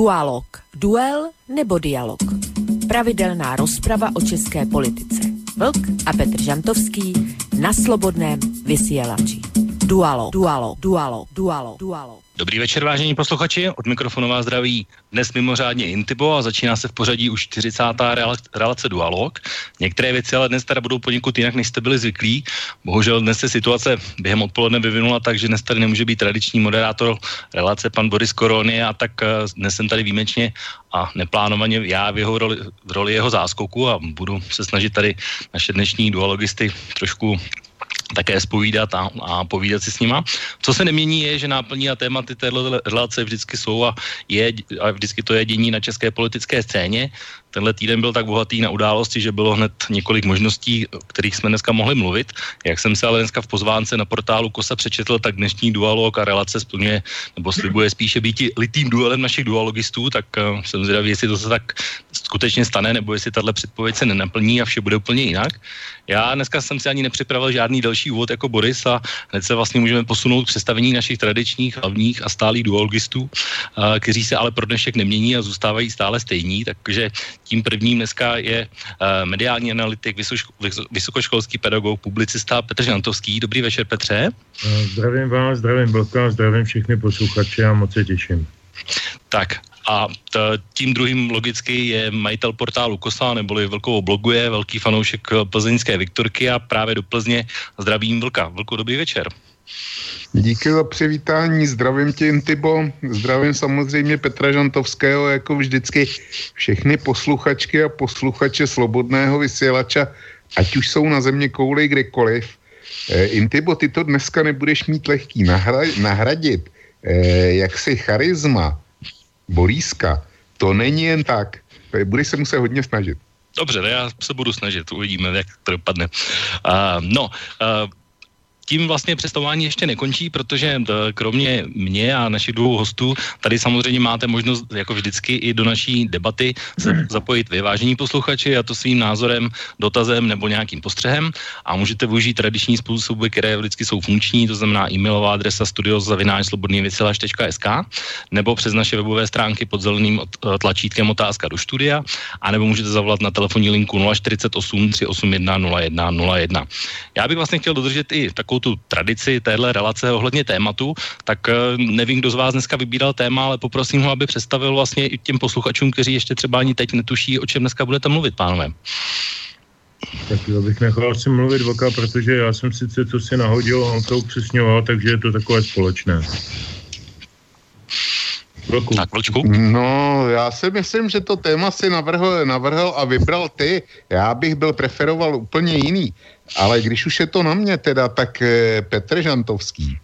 Dualog. Duel nebo dialog. Pravidelná rozprava o české politice. Vlk a Petr Žantovský na slobodném vysielači. Dualo, dualo, dualo, dualo, dualo. Dobrý večer, vážení posluchači. Od mikrofonu vás zdraví dnes mimořádně Intibo a začíná se v pořadí už 40. relace Dualog. Některé věci ale dnes teda budou poněkud jinak, než jste byli zvyklí. Bohužel dnes se situace během odpoledne vyvinula tak, že dnes tady nemůže být tradiční moderátor relace pan Boris Korony a tak eh, dnes jsem tady výjimečně a neplánovaně já v, jeho roli, v roli jeho záskoku a budu se snažit tady naše dnešní dualogisty trošku také spovídat a, a povídat si s nima. Co se nemění je, že náplní a tématy téhle relace vždycky jsou a, je, a vždycky to je dění na české politické scéně. Tenhle týden byl tak bohatý na události, že bylo hned několik možností, o kterých jsme dneska mohli mluvit. Jak jsem se ale dneska v pozvánce na portálu Kosa přečetl, tak dnešní dualog a relace splňuje nebo slibuje spíše být litým duelem našich dualogistů, tak uh, jsem zvědavý, jestli to se tak skutečně stane, nebo jestli tahle předpověď se nenaplní a vše bude úplně jinak. Já dneska jsem si ani nepřipravil žádný další úvod jako Boris a hned se vlastně můžeme posunout k představení našich tradičních, hlavních a stálých duologistů, uh, kteří se ale pro dnešek nemění a zůstávají stále stejní, takže tím prvním dneska je uh, mediální analytik, vysokoškolský pedagog, publicista Petr Žantovský. Dobrý večer, Petře. Zdravím vás, zdravím Blka, zdravím všechny posluchače a moc se těším. Tak, a t, tím druhým logicky je majitel portálu Kosa, neboli Vlkovo bloguje, velký fanoušek plzeňské Viktorky a právě do Plzně zdravím Vlka. Vlku, dobrý večer. Díky za přivítání, zdravím tě Intibo, zdravím samozřejmě Petra Žantovského, jako vždycky všechny posluchačky a posluchače Slobodného vysílača, ať už jsou na země kouli kdekoliv. E, Intibo, ty to dneska nebudeš mít lehký nahra- nahradit, e, jak si charisma Boríska, to není jen tak. Budeš se muset hodně snažit. Dobře, já se budu snažit, uvidíme, jak to dopadne. Uh, no, uh, tím vlastně představování ještě nekončí, protože eh, kromě mě a našich dvou hostů, tady samozřejmě máte možnost, jako vždycky, i do naší debaty se zapojit vy, vážení posluchači, a to svým názorem, dotazem nebo nějakým postřehem a můžete využít tradiční způsoby, které vždycky jsou funkční, to znamená e-mailová adresa studiozavináčslobodnývysílač.sk nebo přes naše webové stránky pod zeleným eh, tlačítkem otázka do studia, a nebo můžete zavolat na telefonní linku 048 381 01 01. Já bych vlastně chtěl dodržet i takovou tu tradici téhle relace ohledně tématu, tak eh, nevím, kdo z vás dneska vybíral téma, ale poprosím ho, aby představil vlastně i těm posluchačům, kteří ještě třeba ani teď netuší, o čem dneska budete mluvit, pánové. Tak já bych nechal si mluvit voka, protože já jsem sice co si nahodil, on to upřesňoval, takže je to takové společné. Vlku. Tak, vlčku. No, já si myslím, že to téma si navrhl, navrhl a vybral ty. Já bych byl preferoval úplně jiný. Ale když už je to na mě teda, tak eh, Petr Žantovský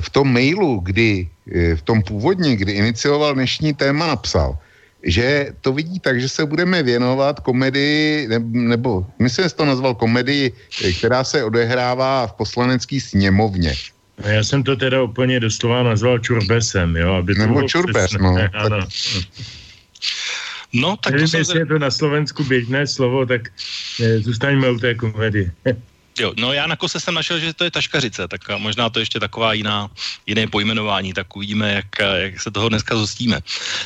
v tom mailu, kdy, eh, v tom původně, kdy inicioval dnešní téma, napsal, že to vidí tak, že se budeme věnovat komedii, nebo myslím, že to nazval komedii, eh, která se odehrává v poslanecký sněmovně. Já jsem to teda úplně doslova nazval čurbesem, jo? Aby to nebo čurbes, no. Ano. No, tak Nevím, to jestli se... je to na Slovensku běžné slovo, tak eh, zůstaňme u té komedie. Jo, no já na kose jsem našel, že to je taškařice, tak možná to ještě taková jiná, jiné pojmenování, tak uvidíme, jak, jak se toho dneska zostíme.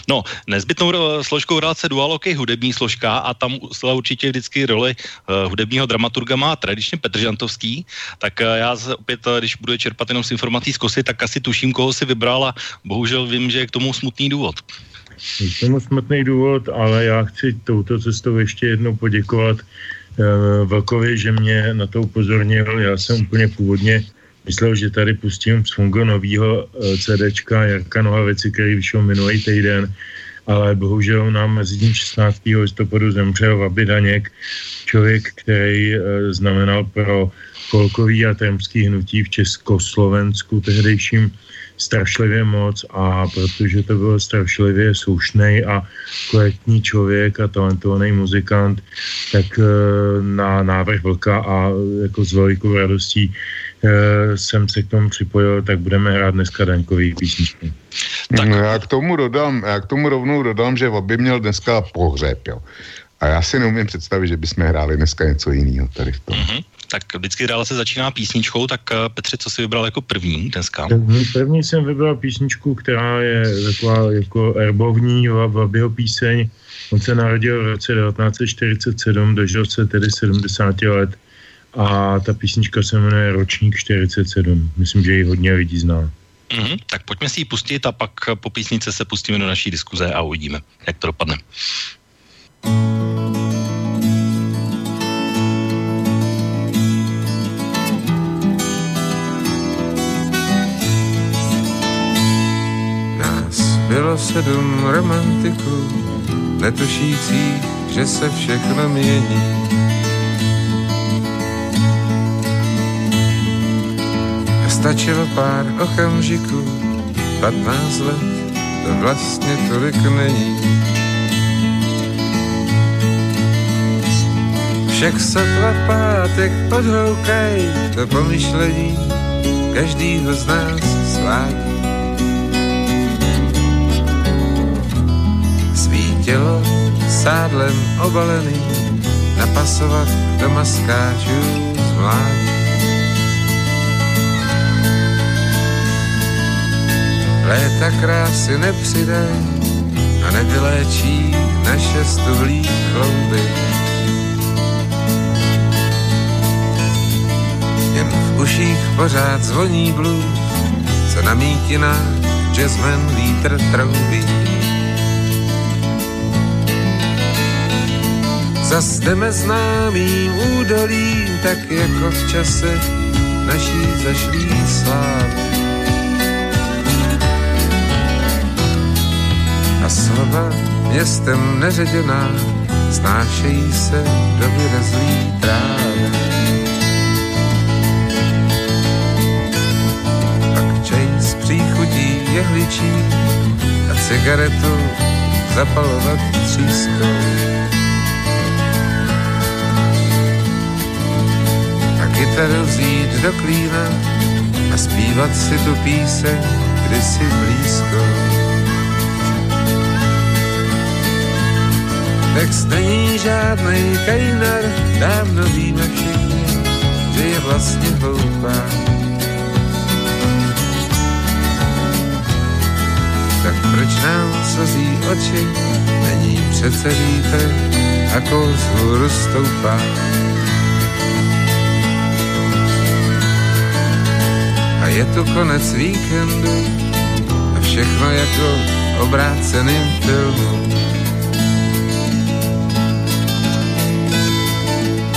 No, nezbytnou složkou relace Dualog je hudební složka a tam zcela určitě vždycky roli uh, hudebního dramaturga má tradičně Petr Žantovský, tak uh, já se opět, uh, když budu čerpat jenom z informací z kosy, tak asi tuším, koho si vybral a bohužel vím, že je k tomu smutný důvod. K tomu smutný důvod, ale já chci touto cestou ještě jednou poděkovat Eh, Vlkovi, že mě na to upozornil. Já jsem úplně původně myslel, že tady pustím z Fungo novýho eh, CDčka Jarka Nohavici, který vyšel minulý týden, ale bohužel nám mezi tím 16. listopadu zemřel Vaby Daněk, člověk, který eh, znamenal pro folkový a témský hnutí v Československu tehdejším strašlivě moc a protože to byl strašlivě slušný a korektní člověk a talentovaný muzikant, tak eh, na návrh Vlka a jako s velikou radostí eh, jsem se k tomu připojil, tak budeme hrát dneska daňkový písničky. Tak. No já k tomu dodám, já k tomu rovnou dodám, že by měl dneska pohřeb, jo. A já si neumím představit, že bychom hráli dneska něco jiného tady v tom. Mm-hmm. Tak vždycky relace začíná písničkou, tak uh, Petře, co jsi vybral jako první dneska? První jsem vybral písničku, která je taková jako erbovní, Vabyho píseň. On se narodil v roce 1947, dožil se tedy 70 let a ta písnička se jmenuje Ročník 47. Myslím, že ji hodně lidí zná. Mm-hmm, tak pojďme si ji pustit a pak po písnice se pustíme do naší diskuze a uvidíme, jak to dopadne. Nás bylo sedm romantiků, netušících, že se všechno mění. Stačilo pár okamžiků, 15 let, to vlastně tolik není. Však sotva pátek odhoukaj, to pomyšlení každýho z nás svádí. Svítilo sádlem obalený, napasovat do maskáčů z mládí. Léta krásy nepřidaj a nevyléčí naše stuhlý klouby. Jen v uších pořád zvoní blues, co na mítinách jazzman vítr troubí. Zas jdeme známým údolím, tak jako v čase naší zašlý slávy. a slova městem neředěná snášejí se do vyrezlý trávy. Pak čaj s příchutí jehličí a cigaretu zapalovat třískou. Kytaru vzít do klína a zpívat si tu píseň kdysi blízkou. Text není žádný kajnar, dávno víme všichni, že je vlastně hloupá. Tak proč nám slzí oči, není přece vítr a kous hůru stoupá. A je tu konec víkendu a všechno jako obráceným filmu.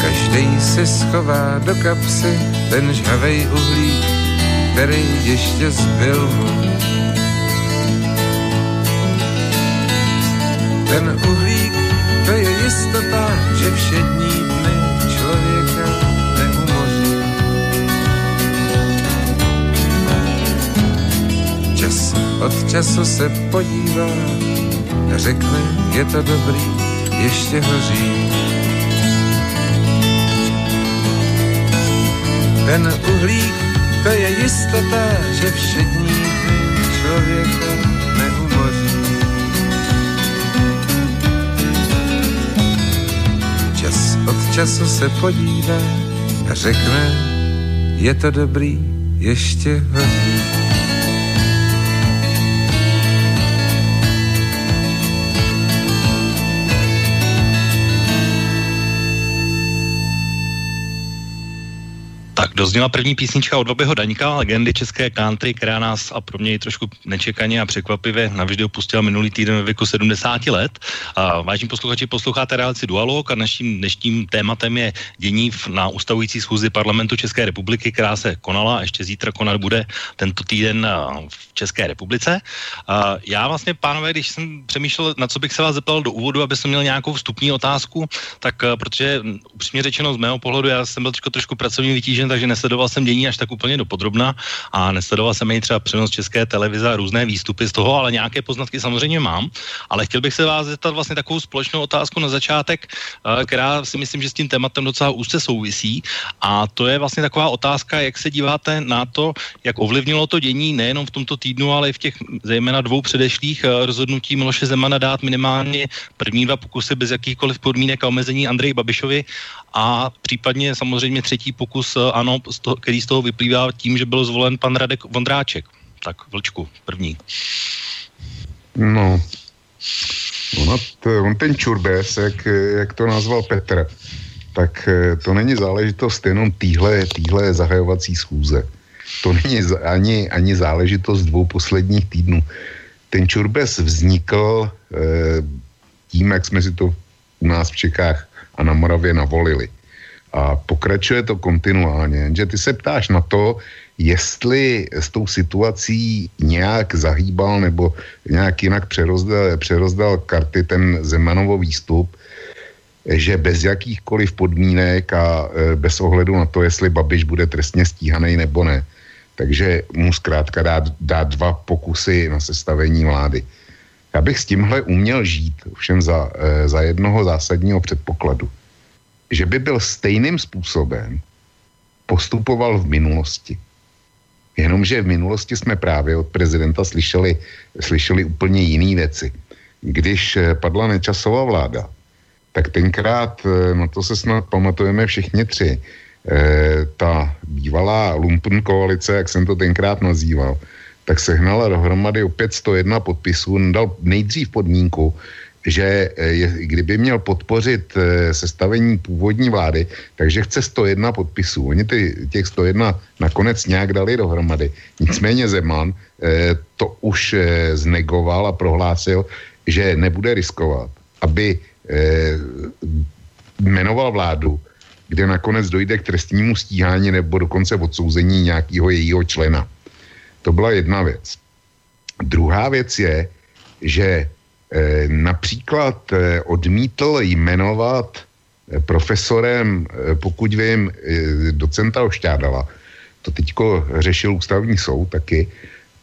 Každý si schová do kapsy ten žhavej uhlík, který ještě zbyl mu. Ten uhlík, to je jistota, že všední od času se podívá řekne, je to dobrý, ještě hoří. Ten uhlík, to je jistota, že všední člověka neumoří. Čas od času se podívá řekne, je to dobrý, ještě hoří. Dozněla první písnička od Bobbyho Daňka, legendy české country, která nás a pro mě trošku nečekaně a překvapivě navždy opustila minulý týden ve věku 70 let. A vážení posluchači, posloucháte realici Dualog a naším dnešním tématem je dění na ustavující schůzi parlamentu České republiky, která se konala a ještě zítra konat bude tento týden v České republice. A já vlastně, pánové, když jsem přemýšlel, na co bych se vás zeptal do úvodu, aby jsem měl nějakou vstupní otázku, tak protože upřímně řečeno z mého pohledu, já jsem byl trošku pracovně vytížen, takže nesledoval jsem dění až tak úplně dopodrobna a nesledoval jsem i třeba přenos české televize a různé výstupy z toho, ale nějaké poznatky samozřejmě mám. Ale chtěl bych se vás zeptat vlastně takovou společnou otázku na začátek, eh, která si myslím, že s tím tématem docela úzce souvisí. A to je vlastně taková otázka, jak se díváte na to, jak ovlivnilo to dění nejenom v tomto týdnu, ale i v těch zejména dvou předešlých eh, rozhodnutí Miloše Zemana dát minimálně první dva pokusy bez jakýchkoliv podmínek a omezení Andreji Babišovi a případně samozřejmě třetí pokus, ano, z toho, který z toho vyplývá tím, že byl zvolen pan Radek Vondráček. Tak, Vlčku, první. No, on, on ten čurbes, jak, jak to nazval Petr, tak to není záležitost jenom týhle, týhle zahajovací schůze. To není ani, ani záležitost dvou posledních týdnů. Ten čurbes vznikl e, tím, jak jsme si to u nás v Čechách a na Moravě navolili. A pokračuje to kontinuálně. Jenže ty se ptáš na to, jestli s tou situací nějak zahýbal nebo nějak jinak přerozdal, přerozdal karty ten Zemanovo výstup, že bez jakýchkoliv podmínek a e, bez ohledu na to, jestli Babiš bude trestně stíhaný nebo ne. Takže mu zkrátka dát, dát dva pokusy na sestavení vlády. Já bych s tímhle uměl žít, všem za, e, za jednoho zásadního předpokladu, že by byl stejným způsobem postupoval v minulosti. Jenomže v minulosti jsme právě od prezidenta slyšeli, slyšeli úplně jiné věci. Když e, padla nečasová vláda, tak tenkrát, e, na to se snad pamatujeme všichni tři, eh, ta bývalá lumpen koalice, jak jsem to tenkrát nazýval, tak sehnala dohromady opět 101 podpisů, dal nejdřív podmínku, že je, kdyby měl podpořit e, sestavení původní vlády, takže chce 101 podpisů. Oni ty, těch 101 nakonec nějak dali dohromady. Nicméně Zeman e, to už znegoval a prohlásil, že nebude riskovat, aby jmenoval vládu, kde nakonec dojde k trestnímu stíhání nebo dokonce odsouzení nějakého jejího člena. To byla jedna věc. Druhá věc je, že e, například e, odmítl jmenovat e, profesorem, pokud vím, docenta Ošťádala, to teďko řešil ústavní soud taky,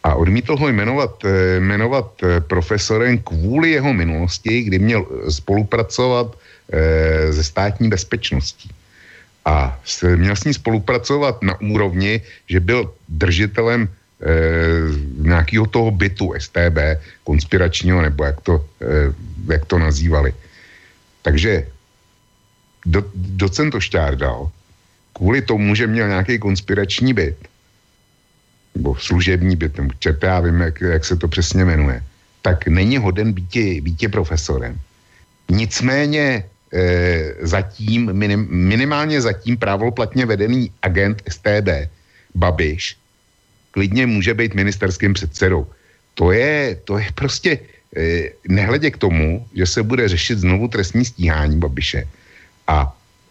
a odmítl ho jmenovat, jmenovat profesorem kvůli jeho minulosti, kdy měl spolupracovat e, se státní bezpečností. A měl s ní spolupracovat na úrovni, že byl držitelem nějakého toho bytu STB, konspiračního, nebo jak to, e, jak to nazývali. Takže do, docent Ošťárdal kvůli tomu, že měl nějaký konspirační byt, nebo služební byt, nebo čerta, já vím, jak, jak se to přesně jmenuje, tak není hoden býti, býti profesorem. Nicméně e, zatím, minim, minimálně zatím právoplatně vedený agent STB, Babiš, klidně může být ministerským předsedou. To je, to je prostě, e, nehledě k tomu, že se bude řešit znovu trestní stíhání Babiše. A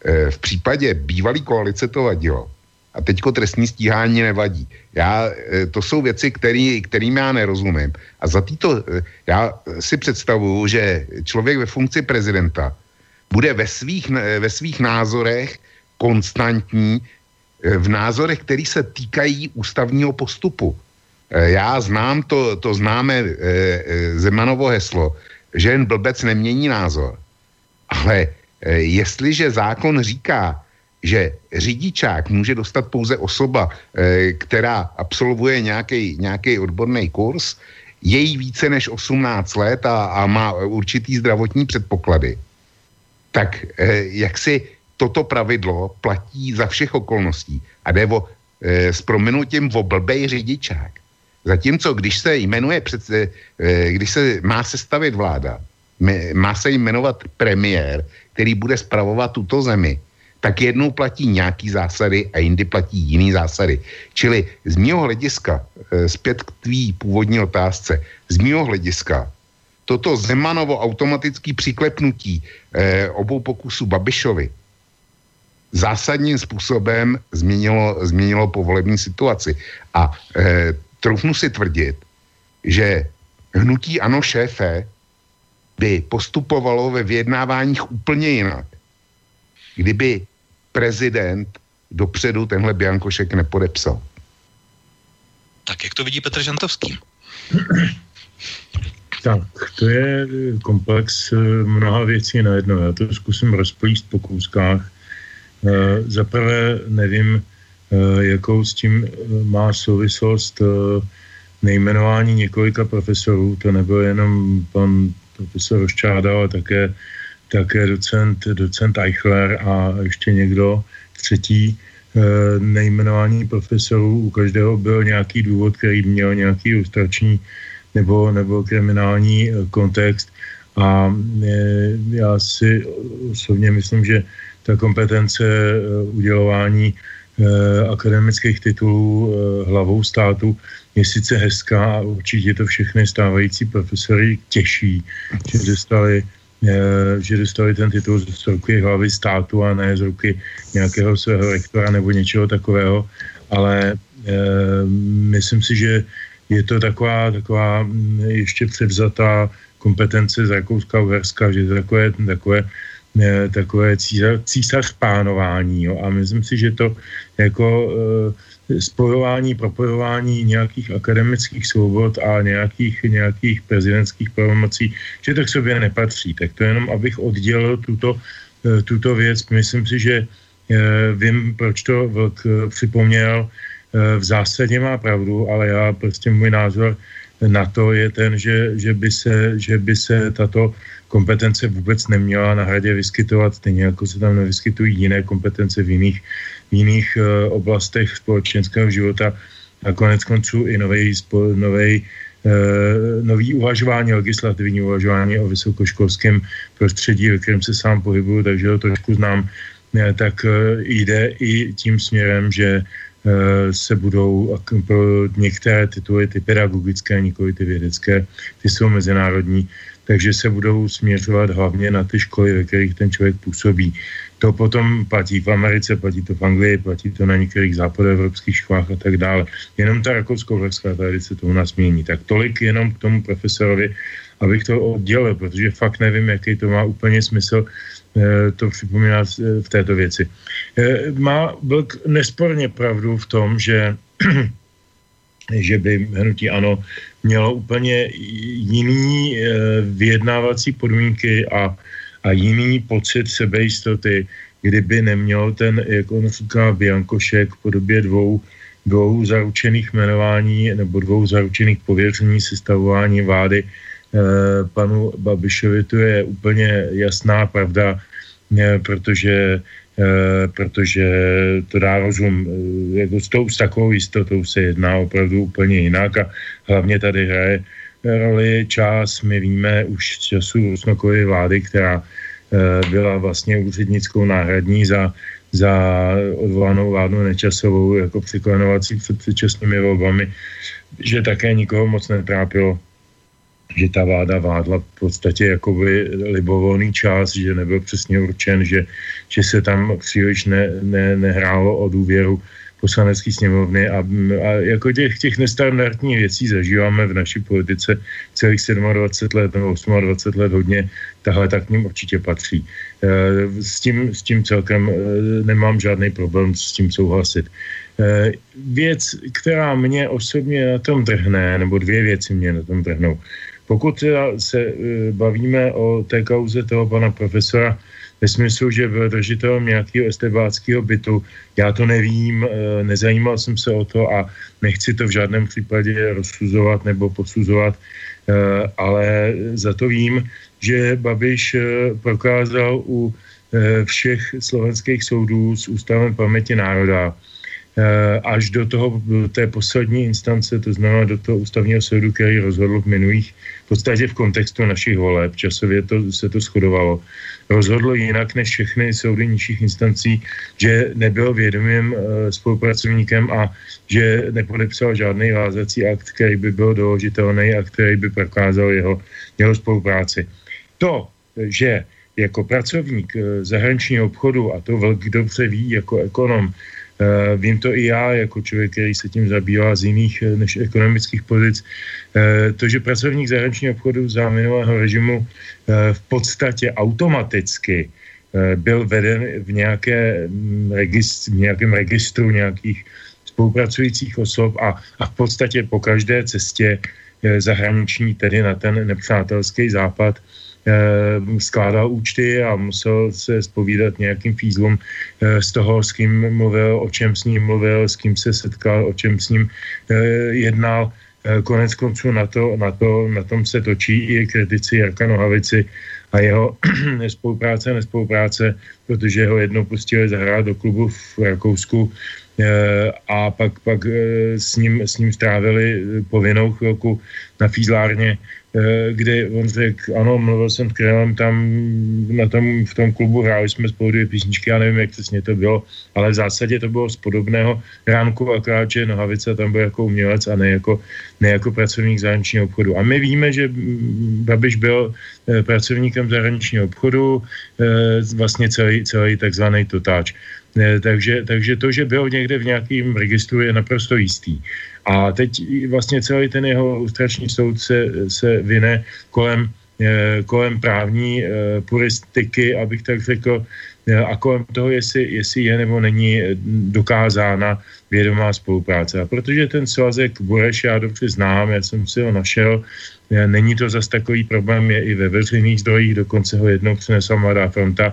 e, v případě bývalé koalice to vadilo. A teďko trestní stíhání nevadí. Já, e, to jsou věci, který, kterým já nerozumím. A za týto, e, já si představuju, že člověk ve funkci prezidenta bude ve svých, ve svých názorech konstantní, v názorech, které se týkají ústavního postupu. Eh, já znám to, to známe eh, Zemanovo heslo, že jen blbec nemění názor. Ale jestliže zákon říká, že řidičák může dostat pouze osoba, která absolvuje nějaký odborný kurz, je jí více než 18 let a, a má určitý zdravotní předpoklady, tak eh, jak si toto pravidlo platí za všech okolností a jde o, eh, s prominutím o blbej řidičák. Zatímco, když se jmenuje, před, eh, když se má sestavit vláda, má se jmenovat premiér, který bude spravovat tuto zemi, tak jednou platí nějaký zásady a jindy platí jiný zásady. Čili z mého hlediska, zpět k tvý původní otázce, z mého hlediska toto Zemanovo automatické přiklepnutí eh, obou pokusů Babišovi zásadním způsobem změnilo, změnilo povolební situaci. A eh, troufnu si tvrdit, že hnutí ano šéfe by postupovalo ve vyjednáváních úplně jinak, kdyby prezident dopředu tenhle Biankošek nepodepsal. Tak jak to vidí Petr Žantovský? Tak, to je komplex eh, mnoha věcí najednou. Já to zkusím rozplíst po kouskách. Eh, za prvé nevím, eh, jakou s tím má souvislost nejmenování několika profesorů. To nebyl jenom pan profesor Roščáda, ale také také docent, docent Eichler a ještě někdo třetí nejmenování profesorů. U každého byl nějaký důvod, který měl nějaký lustrační nebo, nebo kriminální kontext. A já si osobně myslím, že ta kompetence udělování akademických titulů hlavou státu je sice hezká a určitě to všechny stávající profesory těší, že dostali, eh, že dostali ten titul z ruky hlavy státu a ne z ruky nějakého svého rektora nebo něčeho takového, ale myslím si, že je to taková, taková mm, ještě převzatá kompetence z Rakouska-Uherska, že je to takové, takové, eh, takové císař, císař pánování. Jo. A myslím si, že to jako e, spojování, propojování nějakých akademických svobod a nějakých, nějakých prezidentských pravomocí, že to k sobě nepatří. Tak to jenom, abych oddělil tuto, eh, tuto věc. Myslím si, že eh, vím, proč to Vlk eh, připomněl. V zásadě má pravdu, ale já prostě můj názor na to je ten, že, že, by, se, že by se tato kompetence vůbec neměla na hradě vyskytovat, stejně jako se tam nevyskytují jiné kompetence v jiných, jiných uh, oblastech společenského života. A konec konců i novej, novej, uh, nový uvažování, legislativní uvažování o vysokoškolském prostředí, ve kterém se sám pohybuju, takže ho trošku znám, ne, tak jde i tím směrem, že se budou pro některé tituly, ty pedagogické, nikoli ty vědecké, ty jsou mezinárodní, takže se budou směřovat hlavně na ty školy, ve kterých ten člověk působí. To potom platí v Americe, platí to v Anglii, platí to na některých západoevropských školách a tak dále. Jenom ta rakousko-uherská tradice to u nás mění. Tak tolik jenom k tomu profesorovi, abych to oddělil, protože fakt nevím, jaký to má úplně smysl eh, to připomínat eh, v této věci. Eh, má Blk nesporně pravdu v tom, že že by hnutí ano mělo úplně jiný e, vyjednávací podmínky a, a jiný pocit sebejistoty, kdyby neměl ten, jak on říká, Biankošek v podobě dvou, dvou zaručených jmenování nebo dvou zaručených pověření sestavování vlády. E, panu Babišovi, to je úplně jasná pravda, e, protože Eh, protože to dá rozum, eh, jako s, tou, s takovou jistotou se jedná opravdu úplně jinak a hlavně tady hraje roli čas, my víme už z času Rusnokovy vlády, která eh, byla vlastně úřednickou náhradní za, za odvolanou vládu Nečasovou jako přiklenovací před předčasnými volbami, že také nikoho moc netrápilo že ta vláda vládla v podstatě jakoby libovolný čas, že nebyl přesně určen, že, že se tam příliš ne, ne, nehrálo o důvěru poslanecké sněmovny a, a jako těch, těch nestandardních věcí zažíváme v naší politice celých 27 let nebo 28 let hodně, tahle tak k ním určitě patří. E, s tím, s tím celkem e, nemám žádný problém s tím souhlasit. E, věc, která mě osobně na tom drhne, nebo dvě věci mě na tom drhnou. Pokud se e, bavíme o té kauze toho pana profesora, ve smyslu, že byl držitelem nějakého estebáckého bytu. Já to nevím, e, nezajímal jsem se o to a nechci to v žádném případě rozsuzovat nebo posuzovat, e, ale za to vím, že Babiš prokázal u všech slovenských soudů s ústavem paměti národa, až do toho, té poslední instance, to znamená do toho ústavního soudu, který rozhodl v minulých, podstatě v kontextu našich voleb, časově to, se to shodovalo, rozhodlo jinak než všechny soudy nižších instancí, že nebyl vědomým uh, spolupracovníkem a že nepodepsal žádný vázací akt, který by byl doložitelný a který by prokázal jeho, jeho spolupráci. To, že jako pracovník uh, zahraničního obchodu, a to velký dobře ví jako ekonom, vím to i já, jako člověk, který se tím zabývá z jiných eh, než ekonomických pozic. Uh, to, že pracovník zahraničního obchodu za minulého režimu v podstatě automaticky byl veden v, nějaké mm, registr, v nějakém registru nějakých spolupracujících osob a, a v podstatě po každé cestě zahraniční, tedy na ten nepřátelský západ, Eh, skládal účty a musel se spovídat nějakým fízlům eh, z toho, s kým mluvil, o čem s ním mluvil, s kým se setkal, o čem s ním eh, jednal. Konec konců na, to, na, to, na tom se točí i kritici Jarka Nohavici a jeho spolupráce, nespolupráce, protože ho jednou pustili zahrát do klubu v Rakousku a pak, pak s, ním, s ním strávili povinnou chvilku na fízlárně Eh, kdy on řekl, ano, mluvil jsem s Krylem tam na tom, v tom klubu, hráli jsme spolu dvě písničky, já nevím, jak přesně to bylo, ale v zásadě to bylo z podobného ránku, akorát, že Nohavica tam byl jako umělec a ne jako, ne jako pracovník zahraničního obchodu. A my víme, že Babiš byl eh, pracovníkem zahraničního obchodu, eh, vlastně celý, celý takzvaný totáč. Takže, takže to, že byl někde v nějakém registru, je naprosto jistý. A teď vlastně celý ten jeho lustrační soud se, se vyne kolem, eh, kolem právní eh, puristiky, abych tak řekl, eh, a kolem toho, jestli, jestli je nebo není dokázána vědomá spolupráce. A protože ten svazek Bureš já dobře znám, já jsem si ho našel, není to zas takový problém, je i ve veřejných zdrojích, dokonce ho jednou přinesla Mladá fronta,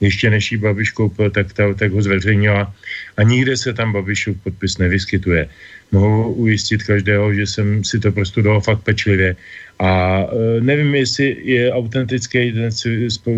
ještě než ji Babiš koupil, tak, ta, tak ho zveřejnila a nikde se tam Babišův podpis nevyskytuje mohu ujistit každého, že jsem si to prostudoval fakt pečlivě. A e, nevím, jestli je autentický ten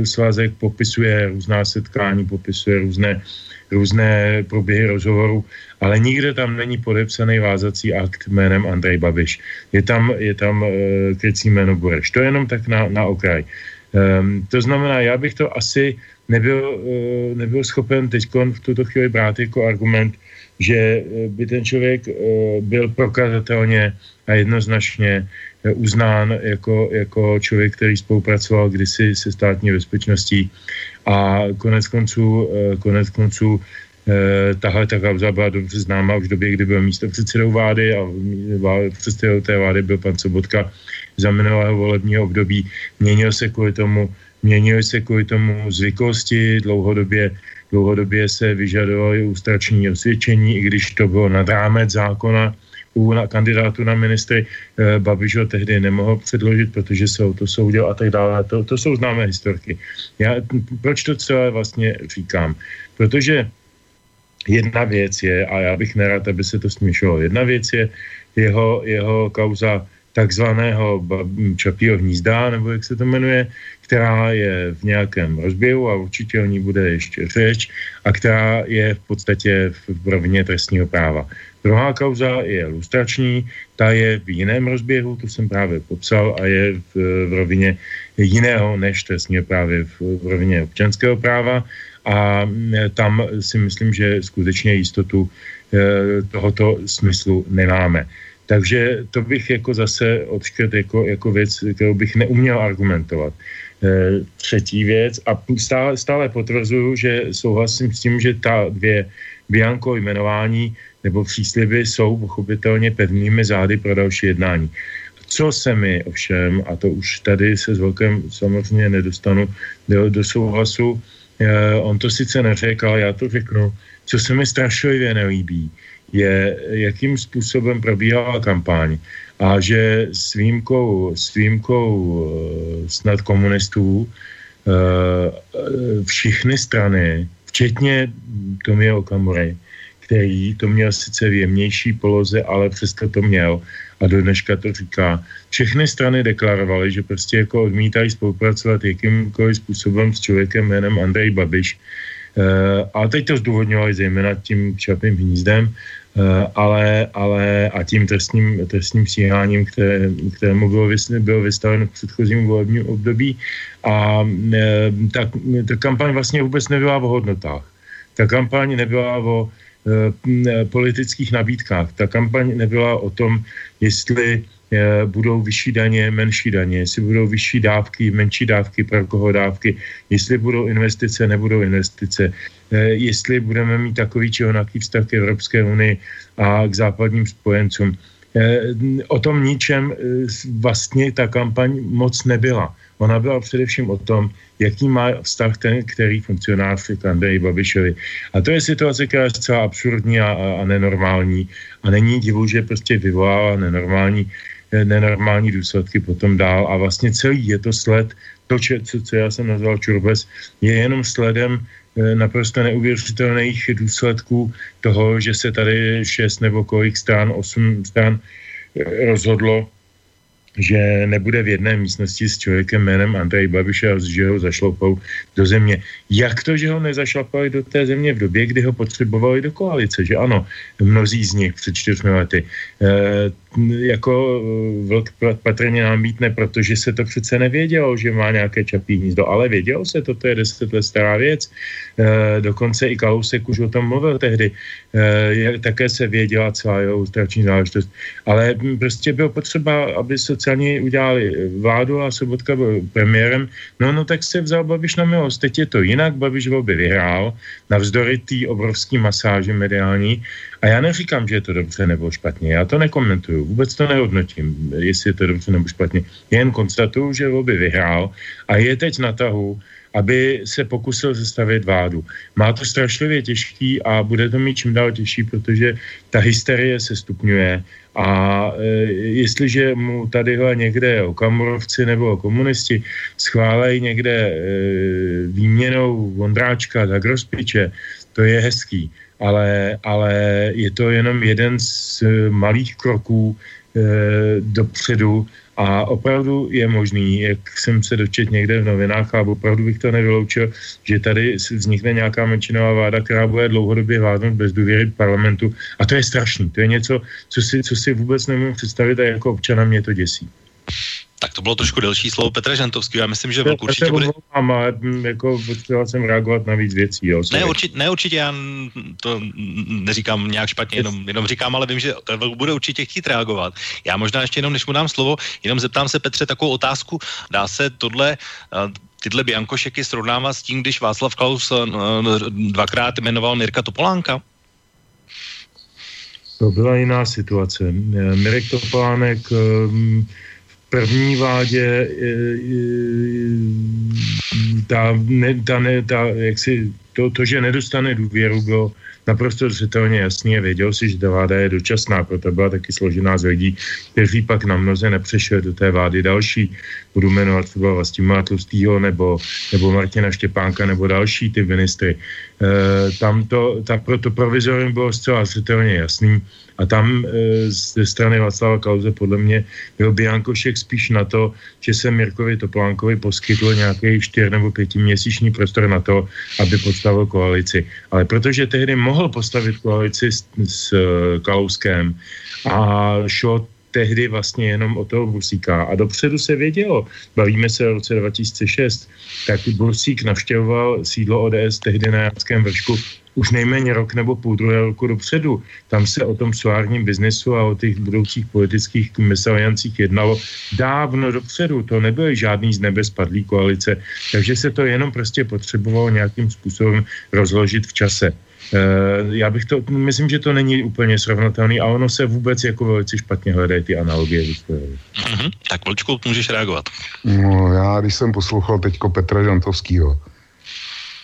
svazek, popisuje různá setkání, popisuje různé, různé proběhy rozhovorů, ale nikde tam není podepsaný vázací akt jménem Andrej Babiš. Je tam, je tam e, krycí jméno Bureš. To je jenom tak na, na okraj. Um, to znamená, já bych to asi nebyl, uh, nebyl schopen teď v tuto chvíli brát jako argument, že eh, by ten člověk eh, byl prokazatelně a jednoznačně eh, uznán jako, jako člověk, který spolupracoval kdysi se státní bezpečností a konec konců, konec konců tahle ta kauza byla dobře známa už v době, kdy byl místo předsedou vlády a předsedou té vlády byl pan Sobotka za minulého volebního období. Měnil se kvůli tomu, měnil se kvůli tomu zvyklosti, dlouhodobě Dlouhodobě se vyžadovalo ústrační osvědčení, i když to bylo nad rámec zákona u na kandidátu na ministry. Eh, Babiš ho tehdy nemohl předložit, protože se o to soudil a tak dále. To, to jsou známé historky. Já, proč to celé vlastně říkám? Protože jedna věc je, a já bych nerad, aby se to směšovalo, jedna věc je jeho, jeho kauza takzvaného čapího hnízda, nebo jak se to jmenuje, která je v nějakém rozběhu a určitě o ní bude ještě řeč a která je v podstatě v rovině trestního práva. Druhá kauza je lustrační, ta je v jiném rozběhu, to jsem právě popsal, a je v, v rovině jiného než trestního právě v, v rovině občanského práva a tam si myslím, že skutečně jistotu e, tohoto smyslu nemáme. Takže to bych jako zase odškrt jako, jako věc, kterou bych neuměl argumentovat. E, třetí věc a stále, stále potvrzuju, že souhlasím s tím, že ta dvě Bianco jmenování nebo přísliby jsou pochopitelně pevnými zády pro další jednání. Co se mi ovšem, a to už tady se s velkým samozřejmě nedostanu do, do souhlasu, e, on to sice neřekl, ale já to řeknu, co se mi strašlivě nelíbí, je, jakým způsobem probíhala kampaň a že s výjimkou, s výjimkou eh, snad komunistů eh, všechny strany, včetně Tomio Okamury, který to měl sice v jemnější poloze, ale přesto to měl a do dneška to říká. Všechny strany deklarovaly, že prostě jako odmítají spolupracovat jakýmkoliv způsobem s člověkem jménem Andrej Babiš. Eh, a teď to zdůvodňovali zejména tím čapným hnízdem, ale, ale a tím trestním, trestním stíháním, které, kterému bylo, bylo vystaveno v předchozím volebním období. A eh, ta, ta kampaň vlastně vůbec nebyla o hodnotách. Ta kampaň nebyla o e, politických nabídkách. Ta kampaň nebyla o tom, jestli Eh, budou vyšší daně, menší daně, jestli budou vyšší dávky, menší dávky, pro koho dávky, jestli budou investice, nebudou investice, eh, jestli budeme mít takový či onaký vztah k Evropské unii a k západním spojencům. Eh, o tom ničem vlastně ta kampaň moc nebyla. Ona byla především o tom, jaký má vztah ten, který funkcionář k Andreji Babišovi. A to je situace, která je zcela absurdní a, a nenormální. A není divu, že prostě vyvolává nenormální nenormální důsledky potom dál a vlastně celý je to sled, to, co, co já jsem nazval čurbes, je jenom sledem eh, naprosto neuvěřitelných důsledků toho, že se tady šest nebo kolik stran, osm stran eh, rozhodlo že nebude v jedné místnosti s člověkem jménem Andrej Babiš a že ho zašlopou do země. Jak to, že ho nezašlapali do té země v době, kdy ho potřebovali do koalice? Že ano, mnozí z nich před čtyřmi lety. E, jako eh, vlk patrně námítne, protože se to přece nevědělo, že má nějaké čapí hnízdo, ale vědělo se to, to je deset let stará věc. E, dokonce i Kalousek už o tom mluvil tehdy. E, také se věděla celá jeho ústrační záležitost. Ale prostě bylo potřeba, aby sociální udělali vládu a Sobotka byl premiérem. No, no tak se vzal Babiš na milost. Teď je to jinak, Babiš volby vyhrál, navzdory té obrovské masáže mediální. A já neříkám, že je to dobře nebo špatně. Já to nekomentuju, vůbec to nehodnotím, jestli je to dobře nebo špatně. Jen konstatuju, že volby vyhrál a je teď na tahu, aby se pokusil zastavit vládu. Má to strašlivě těžký a bude to mít čím dál těžší, protože ta hysterie se stupňuje a e, jestliže mu tadyhle někde okamurovci nebo komunisti schválejí někde e, výměnou Vondráčka za Grospiče, to je hezký, ale, ale je to jenom jeden z malých kroků e, dopředu a opravdu je možný, jak jsem se dočet někde v novinách, a opravdu bych to nevyloučil, že tady vznikne nějaká menšinová vláda, která bude dlouhodobě vládnout bez důvěry parlamentu. A to je strašný. To je něco, co si, co si vůbec nemůžu představit a jako občana mě to děsí. Tak to bylo trošku delší slovo Petra Žantovský. Já myslím, že Vlk určitě bude... Mám, ale jako potřeboval jsem reagovat na víc věcí. Jo, ne, určitě, ne, určitě, já to neříkám nějak špatně, jenom, jenom říkám, ale vím, že Vlk bude určitě chtít reagovat. Já možná ještě jenom, než mu dám slovo, jenom zeptám se Petře takovou otázku. Dá se tohle eh, tyhle biankošeky srovnávat s tím, když Václav Klaus eh, dvakrát jmenoval Mirka Topolánka? To byla jiná situace. Mirek Topolánek um, první vládě ta, ne, ta, ne, ta, jak si, to, to, že nedostane důvěru, bylo naprosto zřetelně jasný a věděl si, že ta vláda je dočasná, proto byla taky složená z lidí, kteří pak na mnoze nepřešli do té vlády další. Budu jmenovat třeba Vlastimila Tlustýho nebo, nebo Martina Štěpánka nebo další ty ministry. E, tam to, ta, pro to provizorium bylo zcela zřetelně jasný a tam e, ze strany Václava Kauze podle mě byl Biankošek spíš na to, že se Mirkovi Toplánkovi poskytl nějaký čtyř nebo pětiměsíční prostor na to, aby postavil koalici. Ale protože tehdy mohl postavit koalici s, s eh, Kalouskem a šlo tehdy vlastně jenom o toho Bursíka. A dopředu se vědělo, bavíme se o roce 2006, tak Bursík navštěvoval sídlo ODS tehdy na Janském vršku už nejméně rok nebo půl druhé roku dopředu. Tam se o tom solárním biznesu a o těch budoucích politických mesaliancích jednalo dávno dopředu. To nebyly žádný z nebe spadlý koalice, takže se to jenom prostě potřebovalo nějakým způsobem rozložit v čase. Uh, já bych to, myslím, že to není úplně srovnatelný a ono se vůbec jako velice špatně hledají ty analogie. Mm-hmm. Tak Vlčku, můžeš reagovat. No, já když jsem poslouchal teďko Petra Žantovského,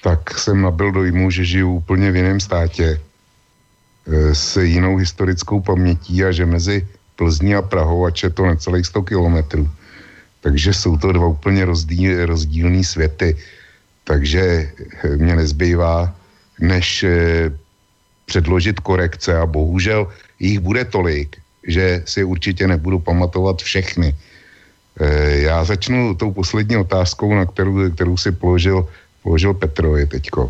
tak jsem nabil dojmu, že žiju úplně v jiném státě e, s jinou historickou pamětí a že mezi Plzní a Prahou, ač je to necelých 100 kilometrů, takže jsou to dva úplně rozdíl, rozdílný světy. Takže mě nezbývá, než e, předložit korekce a bohužel jich bude tolik, že si určitě nebudu pamatovat všechny. E, já začnu tou poslední otázkou, na kterou, kterou si položil položil Petrovi teďko.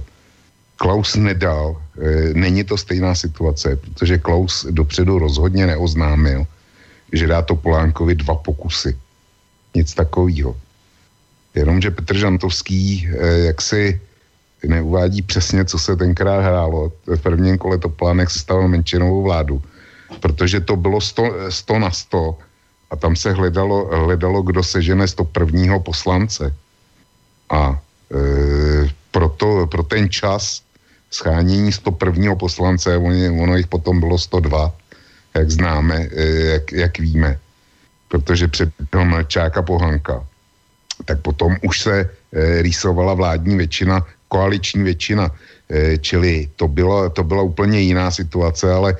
Klaus nedal, e, není to stejná situace, protože Klaus dopředu rozhodně neoznámil, že dá to Polánkovi dva pokusy. Nic takového. Jenomže Petr Žantovský e, jaksi neuvádí přesně, co se tenkrát hrálo. V prvním kole Topolánek sestavil menšinovou vládu, protože to bylo 100, 100 na 100 a tam se hledalo, hledalo kdo sežene 101. poslance. A e, to, pro ten čas schánění 101. poslance, ono, ono jich potom bylo 102, jak známe, e, jak, jak víme, protože před Čáka Pohanka, tak potom už se e, rýsovala vládní většina, koaliční většina, e, čili to byla, to byla úplně jiná situace, ale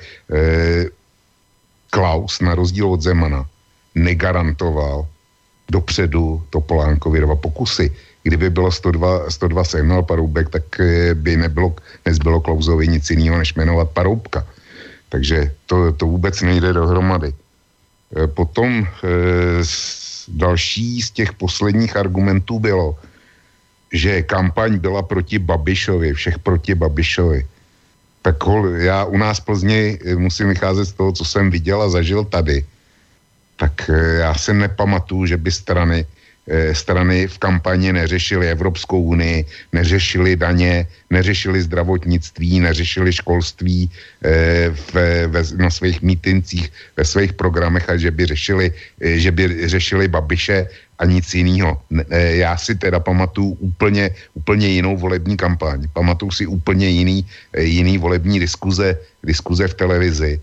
Klaus, na rozdíl od Zemana, negarantoval dopředu Topolánkovi dva pokusy kdyby bylo 102, 102 sehnal Paroubek, tak eh, by nebylo, nezbylo Klauzovi nic jiného, než jmenovat Paroubka. Takže to, to vůbec nejde dohromady. potom další z těch posledních argumentů bylo, že kampaň byla proti Babišovi, všech proti Babišovi. Tak já u nás v Plzni musím vycházet z toho, co jsem viděl a zažil tady. Tak já se nepamatuju, že by strany Eh, strany v kampani neřešily Evropskou unii, neřešili daně, neřešili zdravotnictví, neřešili školství eh, v, ve, na svých mítincích, ve svých programech a že by řešili, eh, že by řešili Babiše a nic jiného. Já si teda pamatuju úplně, úplně jinou volební kampaň. Pamatuju si úplně jiný, jiný volební diskuze, diskuze v televizi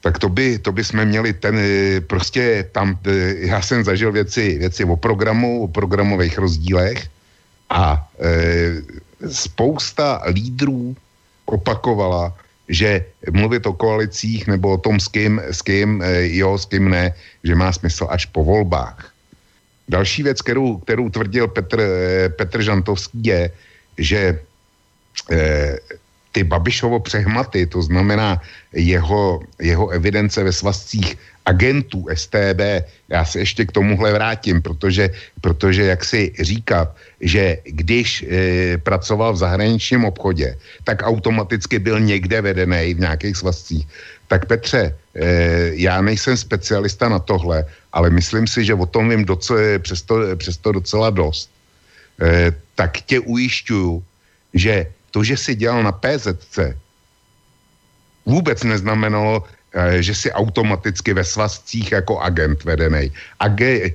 tak to by, to by jsme měli ten, eh, prostě tam, eh, já jsem zažil věci, věci o programu, o programových rozdílech a e, spousta lídrů opakovala, že mluvit o koalicích nebo o tom, s kým, s kým jo, s kým ne, že má smysl až po volbách. Další věc, kterou, kterou tvrdil Petr, Petr Žantovský, je, že ty Babišovo přehmaty, to znamená jeho, jeho evidence ve svazcích agentů STB, já se ještě k tomuhle vrátím, protože, protože jak si říkat, že když e, pracoval v zahraničním obchodě, tak automaticky byl někde vedený v nějakých svazcích. Tak Petře, e, já nejsem specialista na tohle, ale myslím si, že o tom vím docela, přesto, přesto docela dost. E, tak tě ujišťuju, že to, že si dělal na PZC, vůbec neznamenalo, eh, že si automaticky ve svazcích jako agent vedený. Age,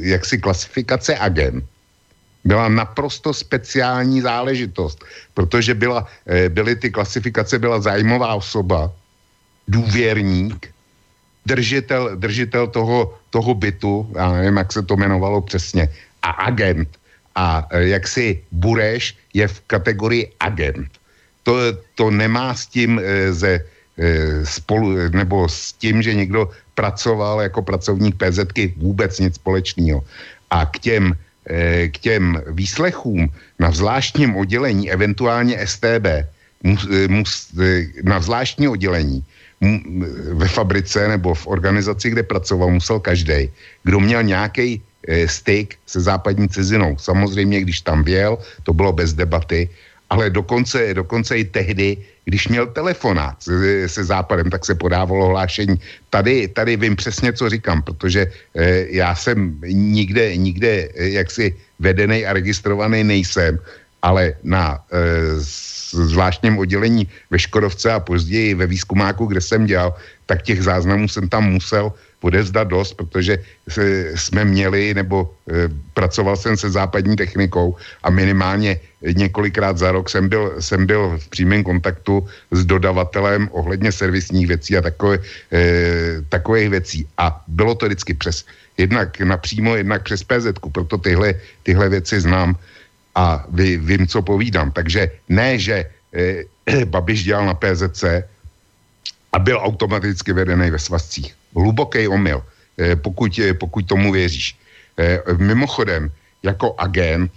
jak si klasifikace agent byla naprosto speciální záležitost, protože byla, eh, byly ty klasifikace, byla zájmová osoba, důvěrník, držitel, držitel toho, toho bytu, já nevím, jak se to jmenovalo přesně, a agent a e, jak si Bureš je v kategorii agent. To, to nemá s tím e, ze e, spolu, nebo s tím, že někdo pracoval jako pracovník PZky vůbec nic společného. A k těm, k těm výslechům na zvláštním oddělení, eventuálně STB, mus, mus, na zvláštní oddělení ve fabrice nebo v organizaci, kde pracoval, musel každý, kdo měl nějaký Eh, styk se západní cizinou. Samozřejmě, když tam věl, to bylo bez debaty, ale dokonce, dokonce i tehdy, když měl telefonát se, se západem, tak se podávalo hlášení. Tady, tady vím přesně, co říkám, protože eh, já jsem nikde, nikde eh, jaksi vedený a registrovaný nejsem, ale na eh, zvláštním oddělení ve Škodovce a později ve výzkumáku, kde jsem dělal, tak těch záznamů jsem tam musel odezdat dost, protože jsme měli, nebo e, pracoval jsem se západní technikou a minimálně několikrát za rok jsem byl, jsem byl v přímém kontaktu s dodavatelem ohledně servisních věcí a takové, e, takových věcí. A bylo to vždycky přes, jednak napřímo, jednak přes PZ, proto tyhle, tyhle věci znám a vy, vím, co povídám. Takže ne, že Babiš dělal na PZC a byl automaticky vedený ve svazcích hluboký omyl, eh, pokud, eh, pokud tomu věříš. Eh, mimochodem, jako agent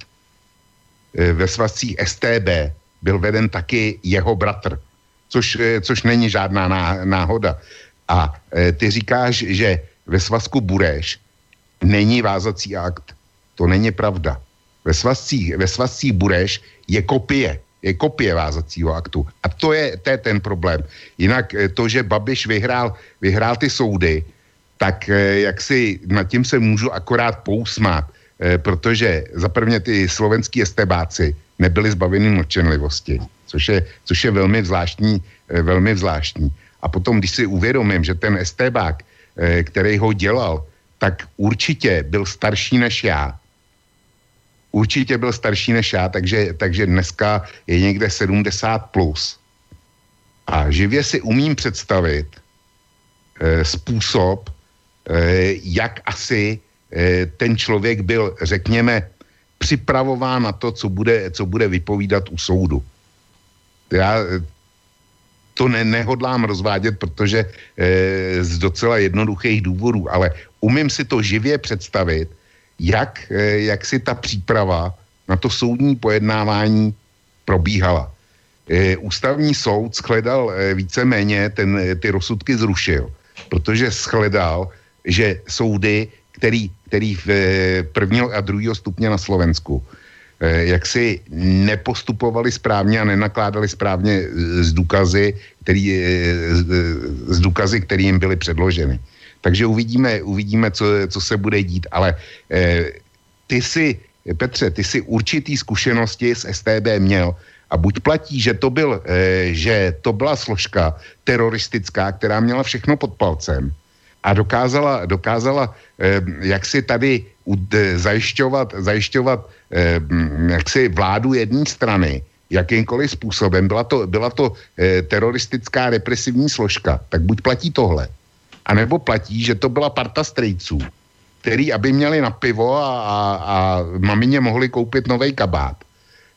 ve svazcích STB byl veden taky jeho bratr, což, což není žádná náhoda. A ty říkáš, že ve svazku Bureš není vázací akt. To není pravda. Ve svazcích, ve svazcích Bureš je kopie kopie vázacího aktu. A to je, to je ten problém. Jinak eh, to, že Babiš vyhrál, vyhrál ty soudy, tak eh, jak si nad tím se můžu akorát pousmát, eh, protože za prvně ty slovenský estebáci nebyli zbaveni mlčenlivosti, což je, což je velmi zvláštní, velmi zvláštní. A potom, když si uvědomím, že ten estebák, který ho dělal, tak určitě byl starší než já, určitě byl starší než já, takže, takže dneska je někde 70 plus. A živě si umím představit e, způsob, e, jak asi e, ten člověk byl, řekněme, připravován na to, co bude, co bude vypovídat u soudu. Já to ne, nehodlám rozvádět, protože e, z docela jednoduchých důvodů, ale umím si to živě představit, jak, eh, jak si ta příprava na to soudní pojednávání probíhala. Eh, ústavní soud shledal eh, víceméně, ten, ty rozsudky zrušil protože shledal, že soudy, který, který v prvního a druhého stupně na Slovensku, jak si nepostupovali správně a nenakládali správně z důkazy, který, z důkazy, které jim byly předloženy. Takže uvidíme, uvidíme co, co se bude dít, ale ty si, Petře, ty si určitý zkušenosti s STB měl. A buď platí, že to, byl, že to byla složka teroristická, která měla všechno pod palcem, a dokázala, dokázala eh, jak si tady zajišťovat, zajišťovat eh, jak si vládu jedné strany, jakýmkoliv způsobem, byla to, byla to eh, teroristická represivní složka, tak buď platí tohle, anebo platí, že to byla parta strejců, který, aby měli na pivo a, a, a mamině mohli koupit nový kabát,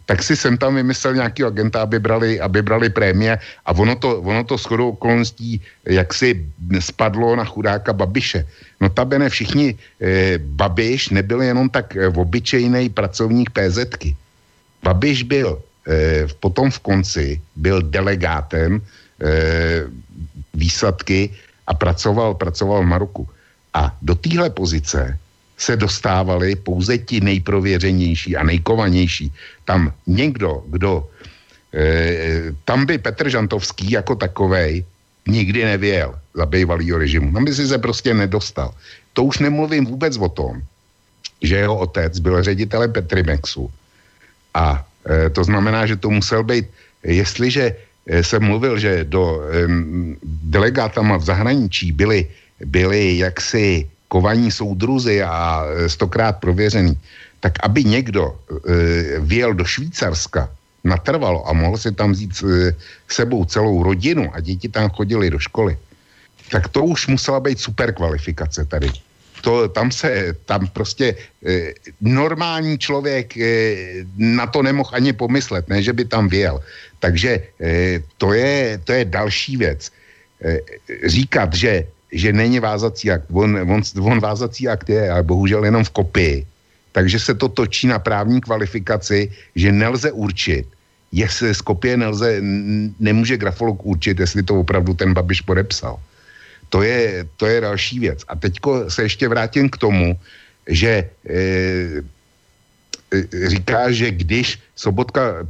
tak si jsem tam vymyslel nějaký agenta, aby brali, aby brali prémie a ono to, ono to shodou okolností jak si spadlo na chudáka Babiše. No tabene všichni, eh, Babiš nebyl jenom tak eh, obyčejný pracovník PZky. Babiš byl eh, potom v konci, byl delegátem eh, výsadky a pracoval, pracoval v Maroku. A do téhle pozice se dostávali pouze ti nejprověřenější a nejkovanější. Tam někdo, kdo, e, tam by Petr Žantovský jako takovej nikdy nevěl za bývalýho režimu. Tam by si se prostě nedostal. To už nemluvím vůbec o tom, že jeho otec byl ředitelem Petrimexu. A e, to znamená, že to musel být, jestliže jsem mluvil, že do e, delegátama v zahraničí byli, byli jaksi kovaní soudruzy a e, stokrát prověřený, tak aby někdo e, vyjel do Švýcarska natrvalo a mohl si tam vzít e, sebou celou rodinu a děti tam chodili do školy, tak to už musela být super kvalifikace tady. To, tam se, tam prostě e, normální člověk e, na to nemohl ani pomyslet, ne, že by tam vyjel. Takže e, to, je, to je další věc. E, říkat, že že není vázací akt. On, on, on vázací akt je, ale bohužel jenom v kopii. Takže se to točí na právní kvalifikaci, že nelze určit, jestli z kopie nelze, nemůže grafolog určit, jestli to opravdu ten Babiš podepsal. To je, to je další věc. A teďko se ještě vrátím k tomu, že e, říká, že když Sobotka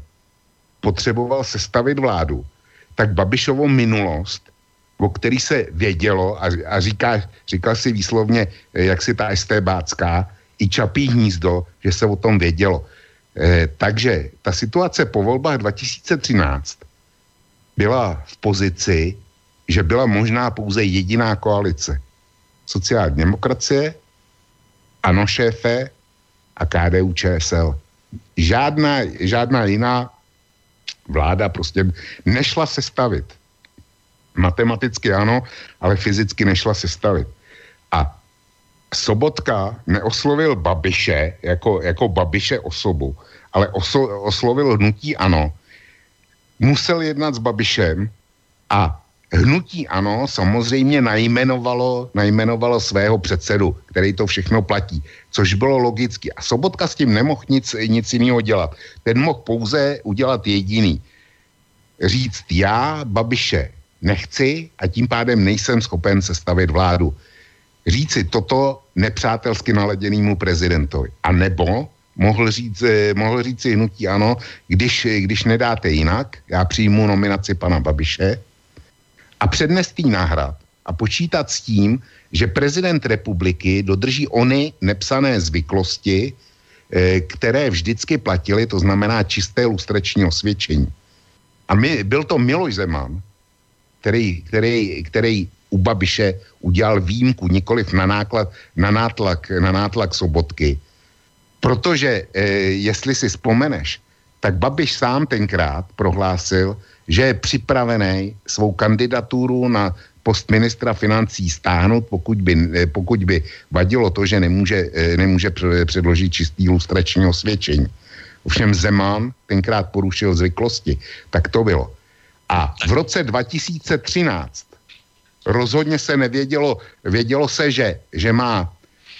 potřeboval sestavit vládu, tak Babišovou minulost o který se vědělo a, a říká, říkal si výslovně, eh, jak si ta STBácká, i Čapí hnízdo, že se o tom vědělo. E, takže ta situace po volbách 2013 byla v pozici, že byla možná pouze jediná koalice. Sociální demokracie, ANO šéfe a KDU ČSL. Žádná, žádná jiná vláda prostě nešla sestavit. Matematicky ano, ale fyzicky nešla sestavit. A Sobotka neoslovil Babiše jako, jako Babiše osobu, ale oso, oslovil hnutí ano. Musel jednat s Babišem a hnutí ano samozřejmě najmenovalo, najmenovalo svého předsedu, který to všechno platí, což bylo logicky. A Sobotka s tím nemohl nic, nic jiného dělat. Ten mohl pouze udělat jediný. Říct já Babiše nechci a tím pádem nejsem schopen sestavit vládu. Říci toto nepřátelsky naladěnému prezidentovi. A nebo mohl říct, eh, mohl říct si hnutí ano, když, když nedáte jinak, já přijmu nominaci pana Babiše a přednést náhrad a počítat s tím, že prezident republiky dodrží ony nepsané zvyklosti, eh, které vždycky platily, to znamená čisté lustrační osvědčení. A my, byl to Miloš Zeman, který, který, který u Babiše udělal výjimku nikoliv na, náklad, na, nátlak, na nátlak sobotky. Protože, e, jestli si vzpomeneš, tak Babiš sám tenkrát prohlásil, že je připravený svou kandidaturu na post ministra financí stáhnout, pokud by, pokud by vadilo to, že nemůže, eh, nemůže předložit čistý ilustrační osvědčení. Ovšem Zeman tenkrát porušil zvyklosti. Tak to bylo. A v roce 2013 rozhodně se nevědělo, vědělo se, že, že má,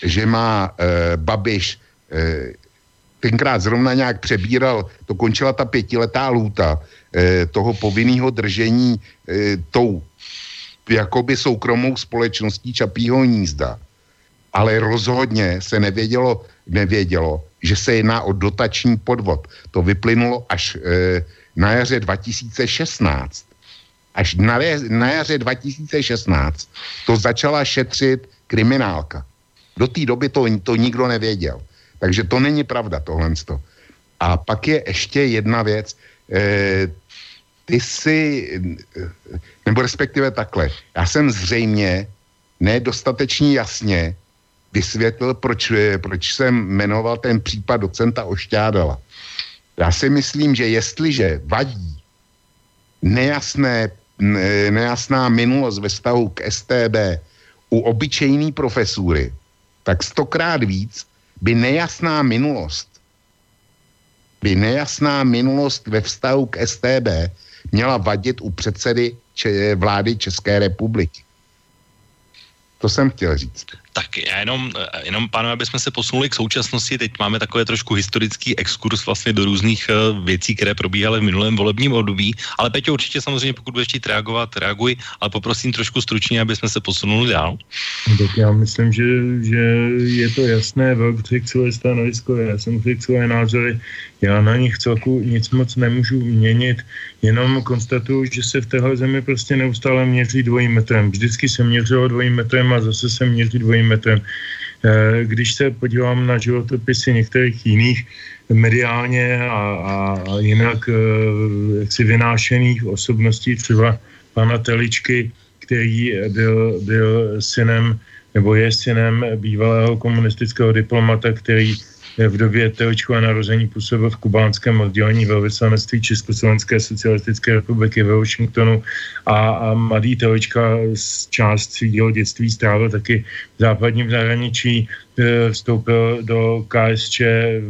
že má e, Babiš e, tenkrát zrovna nějak přebíral, to končila ta pětiletá lůta e, toho povinného držení e, tou jakoby soukromou společností Čapího hnízda. Ale rozhodně se nevědělo, nevědělo, že se jedná o dotační podvod. To vyplynulo až e, na jaře 2016. Až na, na jaře 2016 to začala šetřit kriminálka. Do té doby to, to nikdo nevěděl. Takže to není pravda tohle. A pak je ještě jedna věc. E, ty si, nebo respektive takhle, já jsem zřejmě nedostatečně jasně vysvětlil, proč, proč jsem jmenoval ten případ docenta Ošťádala. Já si myslím, že jestliže vadí nejasné, nejasná minulost ve vztahu k STB u obyčejný profesury, tak stokrát víc by nejasná minulost by nejasná minulost ve vztahu k STB měla vadit u předsedy če- vlády České republiky. To jsem chtěl říct. Tak já jenom, eh, jenom pánové, aby jsme se posunuli k současnosti, teď máme takové trošku historický exkurs vlastně do různých uh, věcí, které probíhaly v minulém volebním období, ale Peťo určitě samozřejmě, pokud budeš chtít reagovat, reaguj, ale poprosím trošku stručně, aby jsme se posunuli dál. No, tak já myslím, že, že je to jasné, velk řekl svoje stanovisko, já jsem řekl názory, já na nich celku nic moc nemůžu měnit, jenom konstatuju, že se v téhle zemi prostě neustále měří dvojím metrem. Vždycky se měřilo dvojím metrem a zase se měří dvojím metrem. Eh, když se podívám na životopisy některých jiných mediálně a, a, a jinak eh, jaksi vynášených osobností, třeba pana Teličky, který byl, byl synem nebo je synem bývalého komunistického diplomata, který v době Teočkova narození působil v kubánském oddělení velvyslanectví Československé socialistické republiky ve Washingtonu a, a mladý Teočka z část svého dětství strávil taky v západním zahraničí, e, vstoupil do KSČ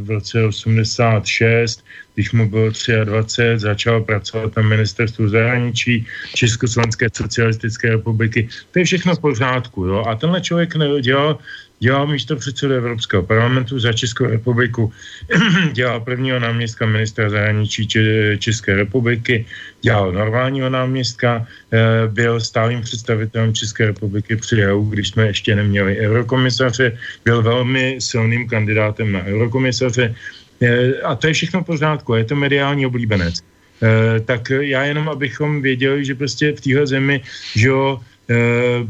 v roce 86, když mu bylo 23, začal pracovat na ministerstvu zahraničí Československé socialistické republiky. To je všechno v pořádku. Jo? A tenhle člověk dělal dělal místo předsedu Evropského parlamentu za Českou republiku, dělal prvního náměstka ministra zahraničí České republiky, dělal normálního náměstka, eh, byl stálým představitelem České republiky při EU, když jsme ještě neměli eurokomisaře, byl velmi silným kandidátem na eurokomisaře. Eh, a to je všechno v pořádku, je to mediální oblíbenec. Eh, tak já jenom, abychom věděli, že prostě v téhle zemi, že jo,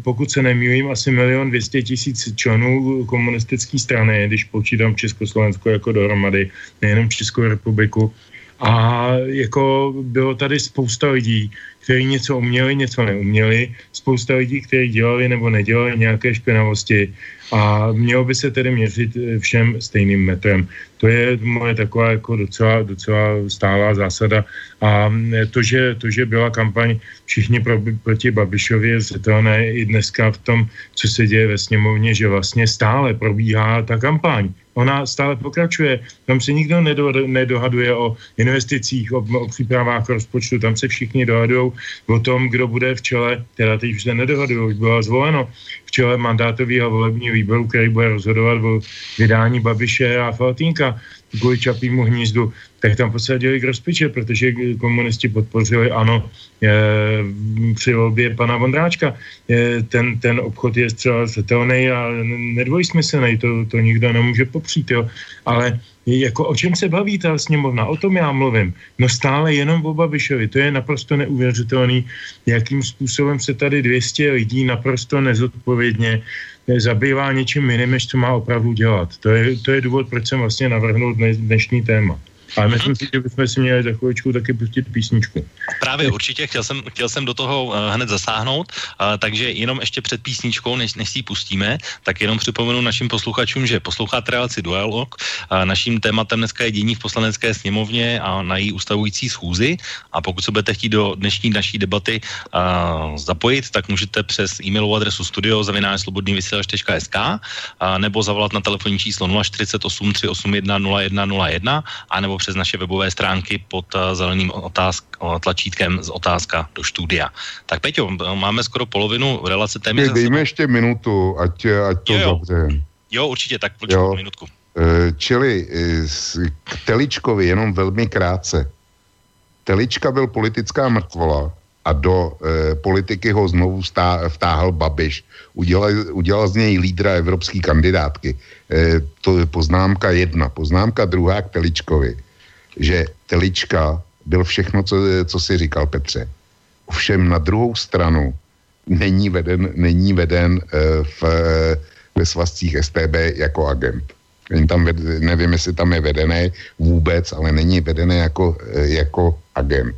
pokud se nemýlím, asi milion dvěstě tisíc členů komunistické strany, když počítám Československo jako dohromady, nejenom Českou republiku. A jako bylo tady spousta lidí, kteří něco uměli, něco neuměli, spousta lidí, kteří dělali nebo nedělali nějaké špinavosti a mělo by se tedy měřit eh, všem stejným metrem. To je moje taková jako docela, docela stálá zásada a eh, to, že, to, že byla kampaň všichni pro, proti Babišovi je zřetelné i dneska v tom, co se děje ve sněmovně, že vlastně stále probíhá ta kampaň. Ona stále pokračuje. Tam se nikdo nedo, nedohaduje o investicích, o, o přípravách rozpočtu. Tam se všichni dohadují o tom, kdo bude v čele, teda teď už se nedohadují, už bylo zvoleno v čele mandátového volebního výboru, který bude rozhodovat o vydání Babiše a Faltínka kvůli Čapímu hnízdu, tak tam posadili k rozpiče, protože komunisti podpořili ano e, při volbě pana Vondráčka. E, ten, ten obchod je zcela zřetelný a nedvojsmyslný, to, to nikdo nemůže popřít, jo. ale jako o čem se baví ta sněmovna, o tom já mluvím. No stále jenom o Babišovi, to je naprosto neuvěřitelný, jakým způsobem se tady 200 lidí naprosto nezodpovědně zabývá něčím jiným, než co má opravdu dělat. To je, to je důvod, proč jsem vlastně navrhnul dnešní téma. Ale myslím si, že bychom si měli za chvíličku taky pustit písničku. Právě určitě, chtěl jsem, chtěl jsem do toho uh, hned zasáhnout, uh, takže jenom ještě před písničkou, než, než si ji pustíme, tak jenom připomenu našim posluchačům, že posloucháte relaci Dualog. Uh, naším tématem dneska je dění v poslanecké sněmovně a na její ustavující schůzi. A pokud se budete chtít do dnešní naší debaty uh, zapojit, tak můžete přes e-mailovou adresu studio zavináčslobodnývysílač.sk uh, nebo zavolat na telefonní číslo 048 381 0101 a nebo přes naše webové stránky pod uh, zeleným otázk, tlačítkem z otázka do studia. Tak Peťo, máme skoro polovinu relace téměř. Dejme ještě minutu, ať, ať to jo, jo. Jo, určitě, tak počkej minutku. E, čili k Teličkovi jenom velmi krátce. Telička byl politická mrtvola, a do e, politiky ho znovu stá, vtáhl Babiš. Udělal, udělal z něj lídra evropské kandidátky. E, to je poznámka jedna. Poznámka druhá k Teličkovi, že Telička byl všechno, co, co si říkal Petře. Ovšem na druhou stranu není veden, není veden e, v, ve svazcích STB jako agent. Není tam, nevím, jestli tam je vedený vůbec, ale není vedený jako, jako agent.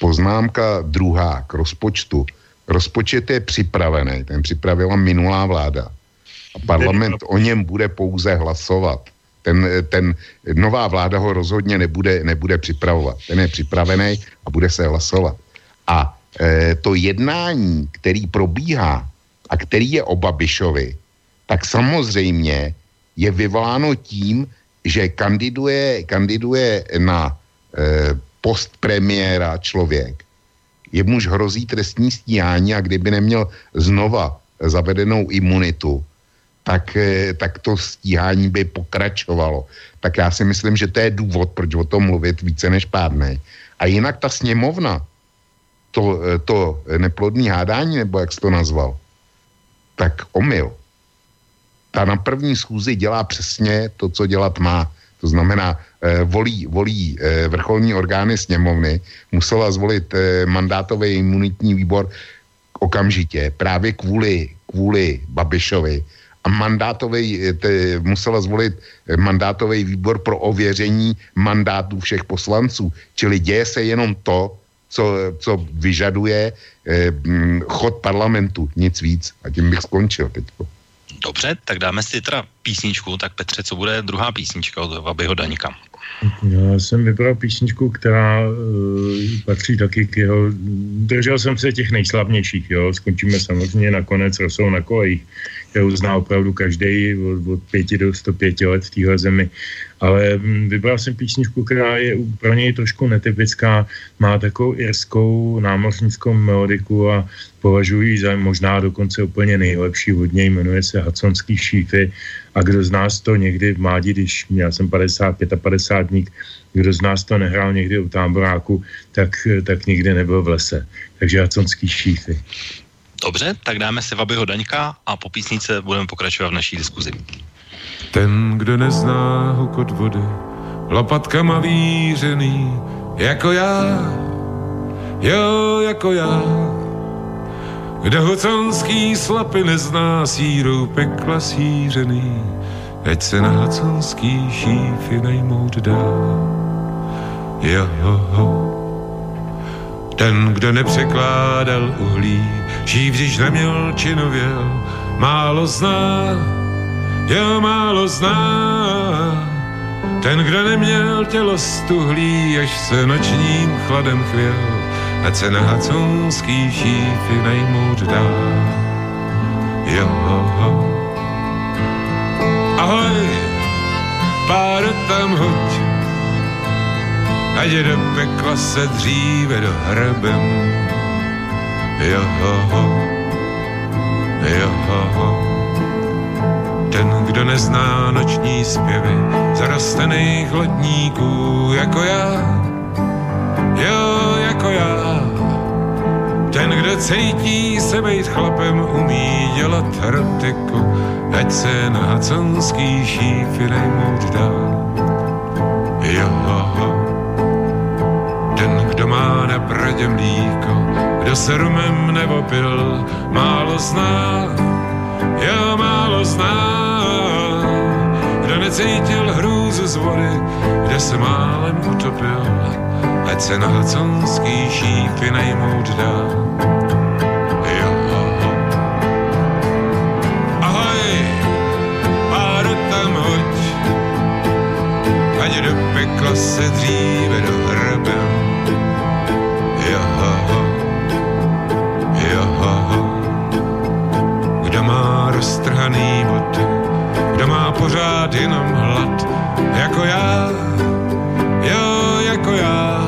Poznámka druhá k rozpočtu. Rozpočet je připravený, ten připravila minulá vláda. A parlament o něm bude pouze hlasovat. Ten, ten nová vláda ho rozhodně nebude, nebude připravovat. Ten je připravený a bude se hlasovat. A e, to jednání, který probíhá a který je o Babišovi, tak samozřejmě je vyvoláno tím, že kandiduje, kandiduje na e, post premiéra člověk, jemuž hrozí trestní stíhání a kdyby neměl znova zavedenou imunitu, tak, eh, tak to stíhání by pokračovalo. Tak já si myslím, že to je důvod, proč o tom mluvit více než pádnej. A jinak ta sněmovna, to, eh, to neplodný hádání, nebo jak jsi to nazval, tak omyl. Ta na první schůzi dělá přesně to, co dělat má. To znamená, eh, volí, volí eh, vrcholní orgány sněmovny, musela zvolit eh, mandátový imunitní výbor okamžitě, právě kvůli, kvůli Babišovi. A mandátový, te, musela zvolit mandátový výbor pro ověření mandátů všech poslanců. Čili děje se jenom to, co, co vyžaduje eh, chod parlamentu, nic víc. A tím bych skončil teď. Dobře, tak dáme si teda písničku. Tak Petře, co bude druhá písnička od Vabyho Daňka? Já jsem vybral písničku, která uh, patří taky k jeho... Držel jsem se těch nejslavnějších, jo. Skončíme samozřejmě nakonec Rosou na kolejích, kterou zná opravdu každý od, od 5 do 105 let v téhle zemi ale mm, vybral jsem písničku, která je pro něj trošku netypická, má takovou irskou námořnickou melodiku a považuji za možná dokonce úplně nejlepší od něj, jmenuje se Hudsonský šífy a kdo z nás to někdy v mládí, když já jsem 55 a 50 dník, kdo z nás to nehrál někdy u táboráku, tak, tak nikdy nebyl v lese. Takže Hudsonský šífy. Dobře, tak dáme se Vabyho Daňka a po písnice budeme pokračovat v naší diskuzi. Ten, kdo nezná hukot vody, lopatkama vířený, jako já, jo, jako já. Kdo huconský slapy nezná sírou pekla sířený, ať se na huconský šífy najmout dá. Jo, ho, ho. Ten, kdo nepřekládal uhlí, šív, když neměl činověl, málo zná, jo málo zná. Ten, kdo neměl tělo stuhlý, až se nočním chladem chvěl, ať se na haconský šífy najmout dá. Jo, ho. Ahoj, pár tam hoď, ať do pekla se dříve do hrebem. Jo, ho, ho. Ho, ho. Ten, kdo nezná noční zpěvy zarostených lodníků jako já, jo, jako já. Ten, kdo cítí se být chlapem, umí dělat erotiku, ať se na haconský šífy najmout dá. Jo, ten, kdo bradě mlíko, kdo se rumem nebo pil, málo zná, jo, málo zná. Necítil hrůzu z vody, kde se málem utopil, ať se na haconský šípy najmout dá. Ahoj, tam ať do pekla se dříve do roztrhaný boty, kdo má pořád jenom hlad, jako já, jo, jako já.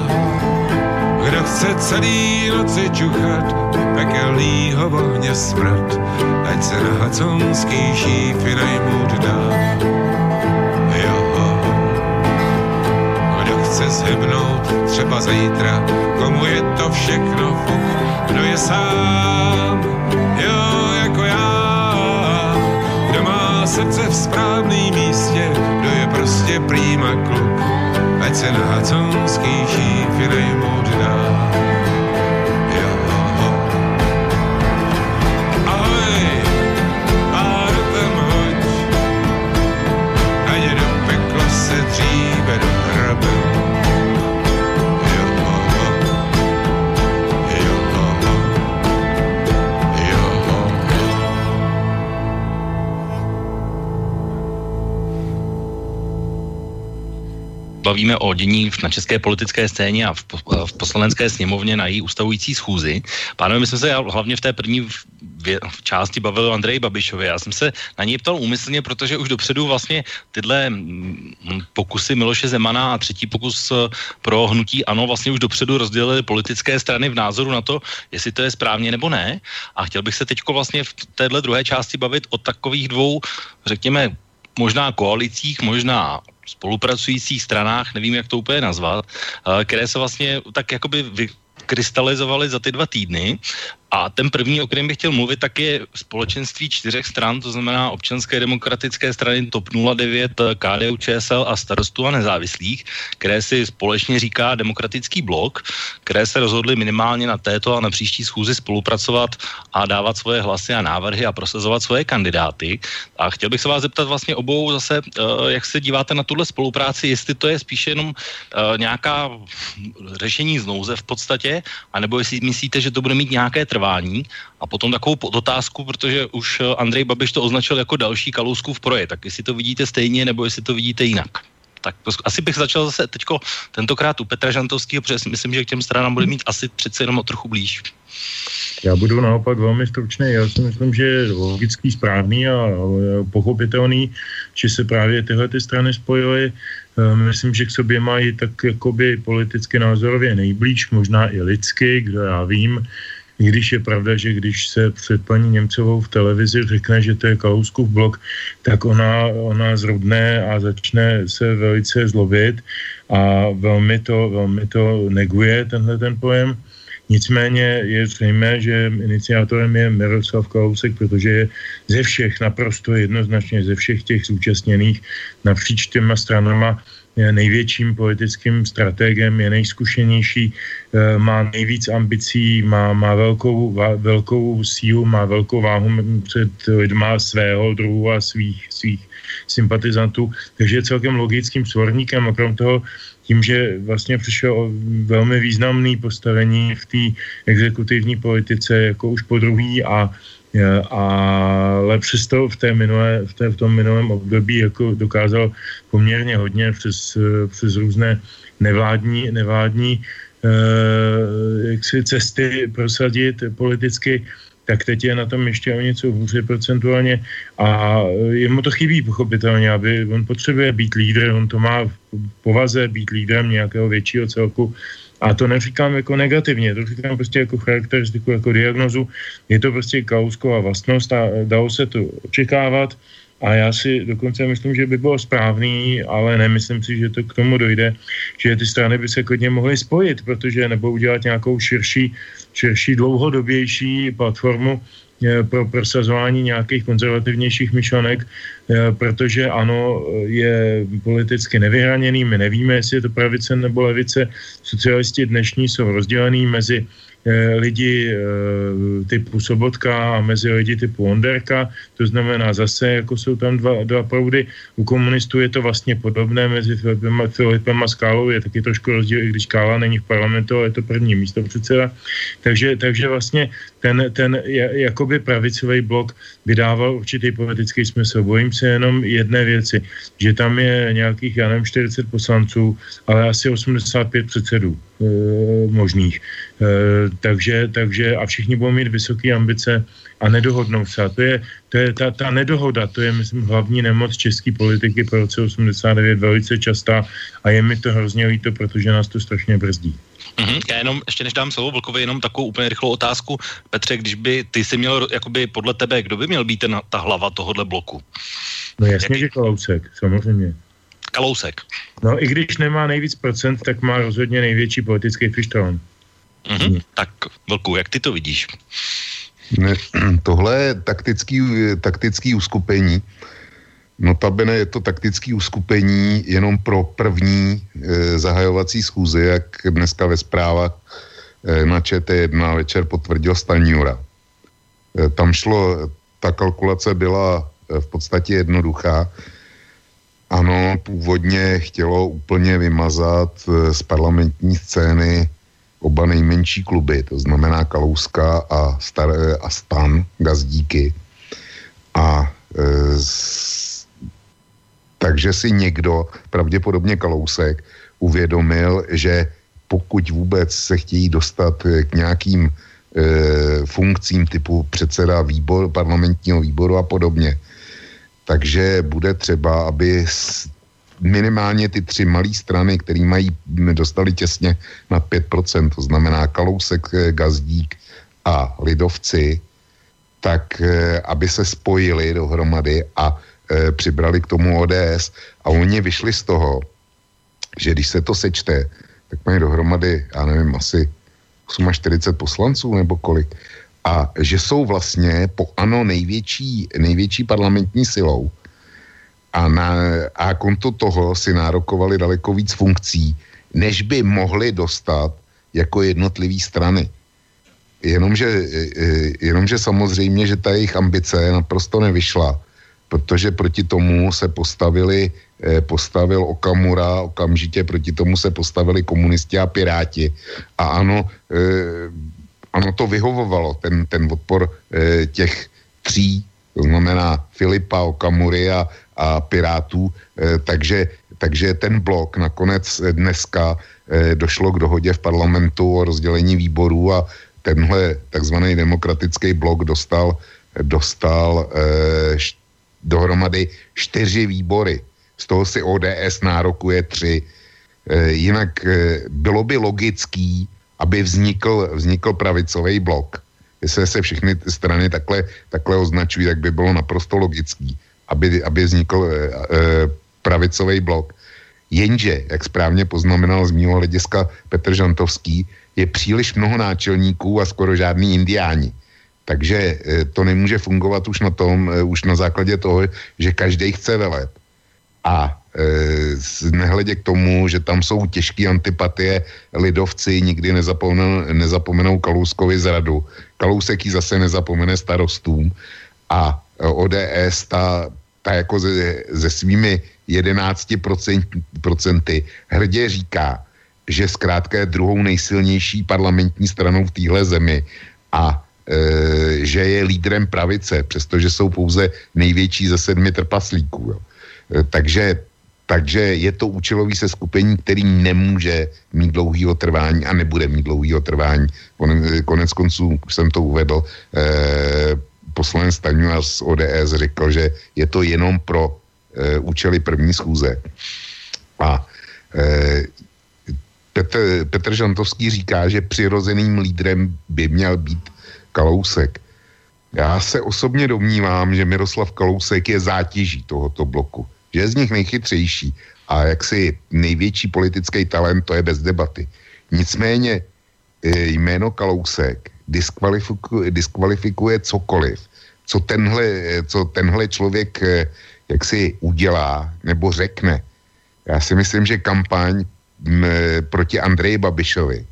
Kdo chce celý noci čuchat, pekelnýho vohně smrad, ať se na haconský šífy najmout dá. Jo, kdo chce zhybnout třeba zítra, komu je to všechno fuk, kdo je sám, jo, srdce v správném místě, kdo je prostě prýma kluk, ať se na haconský šífy nejmout dá. Bavíme o dění na české politické scéně a v, v poslanecké sněmovně na její ustavující schůzi. Pánové, my jsme se hlavně v té první v části bavili o Andreji Babišovi. Já jsem se na něj ptal úmyslně, protože už dopředu vlastně tyhle mm, pokusy Miloše Zemana a třetí pokus eh, pro hnutí ANO vlastně už dopředu rozdělili politické strany v názoru na to, jestli to je správně nebo ne. A chtěl bych se teď vlastně v téhle druhé části bavit o takových dvou, řekněme, možná koalicích, možná spolupracujících stranách, nevím, jak to úplně nazvat, eh, které se vlastně tak jakoby vy, krystalizovaly za ty dva týdny a ten první, o kterém bych chtěl mluvit, tak je společenství čtyřech stran, to znamená občanské demokratické strany TOP 09, KDU, ČSL a starostů a nezávislých, které si společně říká demokratický blok, které se rozhodly minimálně na této a na příští schůzi spolupracovat a dávat svoje hlasy a návrhy a prosazovat svoje kandidáty. A chtěl bych se vás zeptat vlastně obou zase, eh, jak se díváte na tuhle spolupráci, jestli to je spíše jenom eh, nějaká řešení z nouze v podstatě, anebo jestli myslíte, že to bude mít nějaké trvání trvání. A potom takovou otázku, protože už eh, Andrej Babiš to označil jako další Kalouskův projekt, tak jestli to vidíte stejně, nebo jestli to vidíte jinak. Tak asi bych začal zase teďko tentokrát u Petra Žantovského, protože si myslím, že k těm stranám bude mít asi přece jenom o trochu blíž. Já budu naopak velmi stručný. Já si myslím, že je logický, správný a pochopitelný, že se právě tyhle ty strany spojily. Eh, myslím, že k sobě mají tak jakoby politicky názorově nejblíž, možná i lidsky, kdo já vím. I když je pravda, že když se před paní Němcovou v televizi řekne, že to je Kalouskův blok, tak ona, ona zrudne a začne se velice zlobit a velmi to, velmi to neguje, tenhle ten pojem. Nicméně je zřejmé, že iniciátorem je Miroslav Kalousek, protože je ze všech, naprosto jednoznačně ze všech těch zúčastněných napříč těma stranama největším politickým strategem, je nejzkušenější, eh, má nejvíc ambicí, má, má velkou, velkou sílu, má velkou váhu před lidma svého druhu a svých, svých sympatizantů, takže je celkem logickým svorníkem. A toho tím, že vlastně přišel o velmi významný postavení v té exekutivní politice jako už po druhý a ale přesto v, té minulé, v, té, v tom minulém období jako dokázal poměrně hodně přes, přes různé nevládní, nevládní eh, jaksi cesty prosadit politicky, tak teď je na tom ještě o něco hůře procentuálně. A jemu to chybí pochopitelně, aby on potřebuje být lídr, on to má v povaze být lídrem nějakého většího celku a to neříkám jako negativně, to říkám prostě jako charakteristiku, jako diagnozu. Je to prostě kausková vlastnost a dalo se to očekávat. A já si dokonce myslím, že by bylo správný, ale nemyslím si, že to k tomu dojde, že ty strany by se klidně mohly spojit, protože nebo udělat nějakou širší, širší dlouhodobější platformu, pro prosazování nějakých konzervativnějších myšlenek, eh, protože ano, je politicky nevyhraněný, my nevíme, jestli je to pravice nebo levice. Socialisti dnešní jsou rozdělený mezi Eh, lidi eh, typu Sobotka a mezi lidi typu Onderka, to znamená zase, jako jsou tam dva, dva proudy. U komunistů je to vlastně podobné mezi Filipem a, Filipem a Skálou, je taky trošku rozdíl, i když Skála není v parlamentu, ale je to první místo předseda. Takže, takže vlastně ten, ten jakoby pravicový blok vydával určitý politický smysl. Bojím se jenom jedné věci, že tam je nějakých, já nevím, 40 poslanců, ale asi 85 předsedů možných. E, takže, takže a všichni budou mít vysoké ambice a nedohodnou se. A to je, to je ta, ta nedohoda, to je, myslím, hlavní nemoc české politiky po roce 89 velice častá a je mi to hrozně líto, protože nás to strašně brzdí. Mm-hmm. Já jenom, ještě než dám slovo Vlkovi, jenom takovou úplně rychlou otázku. Petře, když by ty si měl, jakoby podle tebe, kdo by měl být ten, ta hlava tohohle bloku? No jasně, Jak... že Kalousek, samozřejmě. Kalousek. No i když nemá nejvíc procent, tak má rozhodně největší politický fištón. Mm-hmm. Tak, Vlku, jak ty to vidíš? Ne, tohle je taktický, taktický uskupení. Notabene je to taktický uskupení jenom pro první e, zahajovací schůzy, jak dneska ve zprávách e, na ČT1 večer potvrdil Stanjura. E, tam šlo, ta kalkulace byla e, v podstatě jednoduchá. Ano, původně chtělo úplně vymazat e, z parlamentní scény oba nejmenší kluby, to znamená Kalouska a, Star, a Stan, Gazdíky. A e, s, takže si někdo, pravděpodobně Kalousek, uvědomil, že pokud vůbec se chtějí dostat k nějakým e, funkcím typu předseda výbor, parlamentního výboru a podobně, takže bude třeba, aby minimálně ty tři malé strany, které mají, dostali těsně na 5%, to znamená Kalousek, eh, Gazdík a Lidovci, tak eh, aby se spojili dohromady a e, přibrali k tomu ODS a oni vyšli z toho, že když se to sečte, tak mají dohromady, já nevím, asi 48 poslanců nebo kolik. A že jsou vlastně po ANO největší, největší parlamentní silou a, na, a konto toho si nárokovali daleko víc funkcí, než by mohli dostat jako jednotlivý strany. Jenomže, jenomže samozřejmě, že ta jejich ambice naprosto nevyšla, protože proti tomu se postavili, e, postavil Okamura, okamžitě proti tomu se postavili komunisti a piráti. A ano, ano to vyhovovalo, ten, ten odpor těch tří, to znamená Filipa, Okamury a, a Pirátů, eh, takže, takže ten blok nakonec dneska eh, došlo k dohodě v parlamentu o rozdělení výborů a tenhle takzvaný demokratický blok dostal, dostal eh, dohromady čtyři výbory. Z toho si ODS nárokuje tři. Jinak bylo by logický, aby vznikl, vznikl pravicový blok. Jestli se všechny strany takhle, takhle označují, tak by bylo naprosto logický aby, aby vznikl e, pravicový blok. Jenže, jak správně poznamenal z mého hlediska Petr Žantovský, je příliš mnoho náčelníků a skoro žádný indiáni. Takže e, to nemůže fungovat už na tom, e, už na základě toho, že každý chce velet. A e, nehledě k tomu, že tam jsou těžké antipatie, lidovci nikdy nezapomenou, nezapomenou Kalouskovi zradu. Kalousek ji zase nezapomene starostům a ODS ta ta jako ze, ze svými 11% procenty hrdě říká, že zkrátka je druhou nejsilnější parlamentní stranou v téhle zemi a e, že je lídrem pravice, přestože jsou pouze největší ze sedmi trpaslíků. Jo. E, takže, takže je to účelový seskupení, který nemůže mít dlouhý trvání a nebude mít dlouhý trvání. Konec konců, už jsem to uvedl, e, poslanec Staňura z ODS řekl, že je to jenom pro e, účely první schůze. A e, Petr, Petr Žantovský říká, že přirozeným lídrem by měl být Kalousek. Já se osobně domnívám, že Miroslav Kalousek je zátěží tohoto bloku. Že je z nich nejchytřejší a jaksi největší politický talent, to je bez debaty. Nicméně e, jméno Kalousek diskvalifikuje, diskvalifikuje cokoliv, co tenhle, co tenhle člověk eh, jak si udělá nebo řekne. Já si myslím, že kampaň m, eh, proti Andreji Babišovi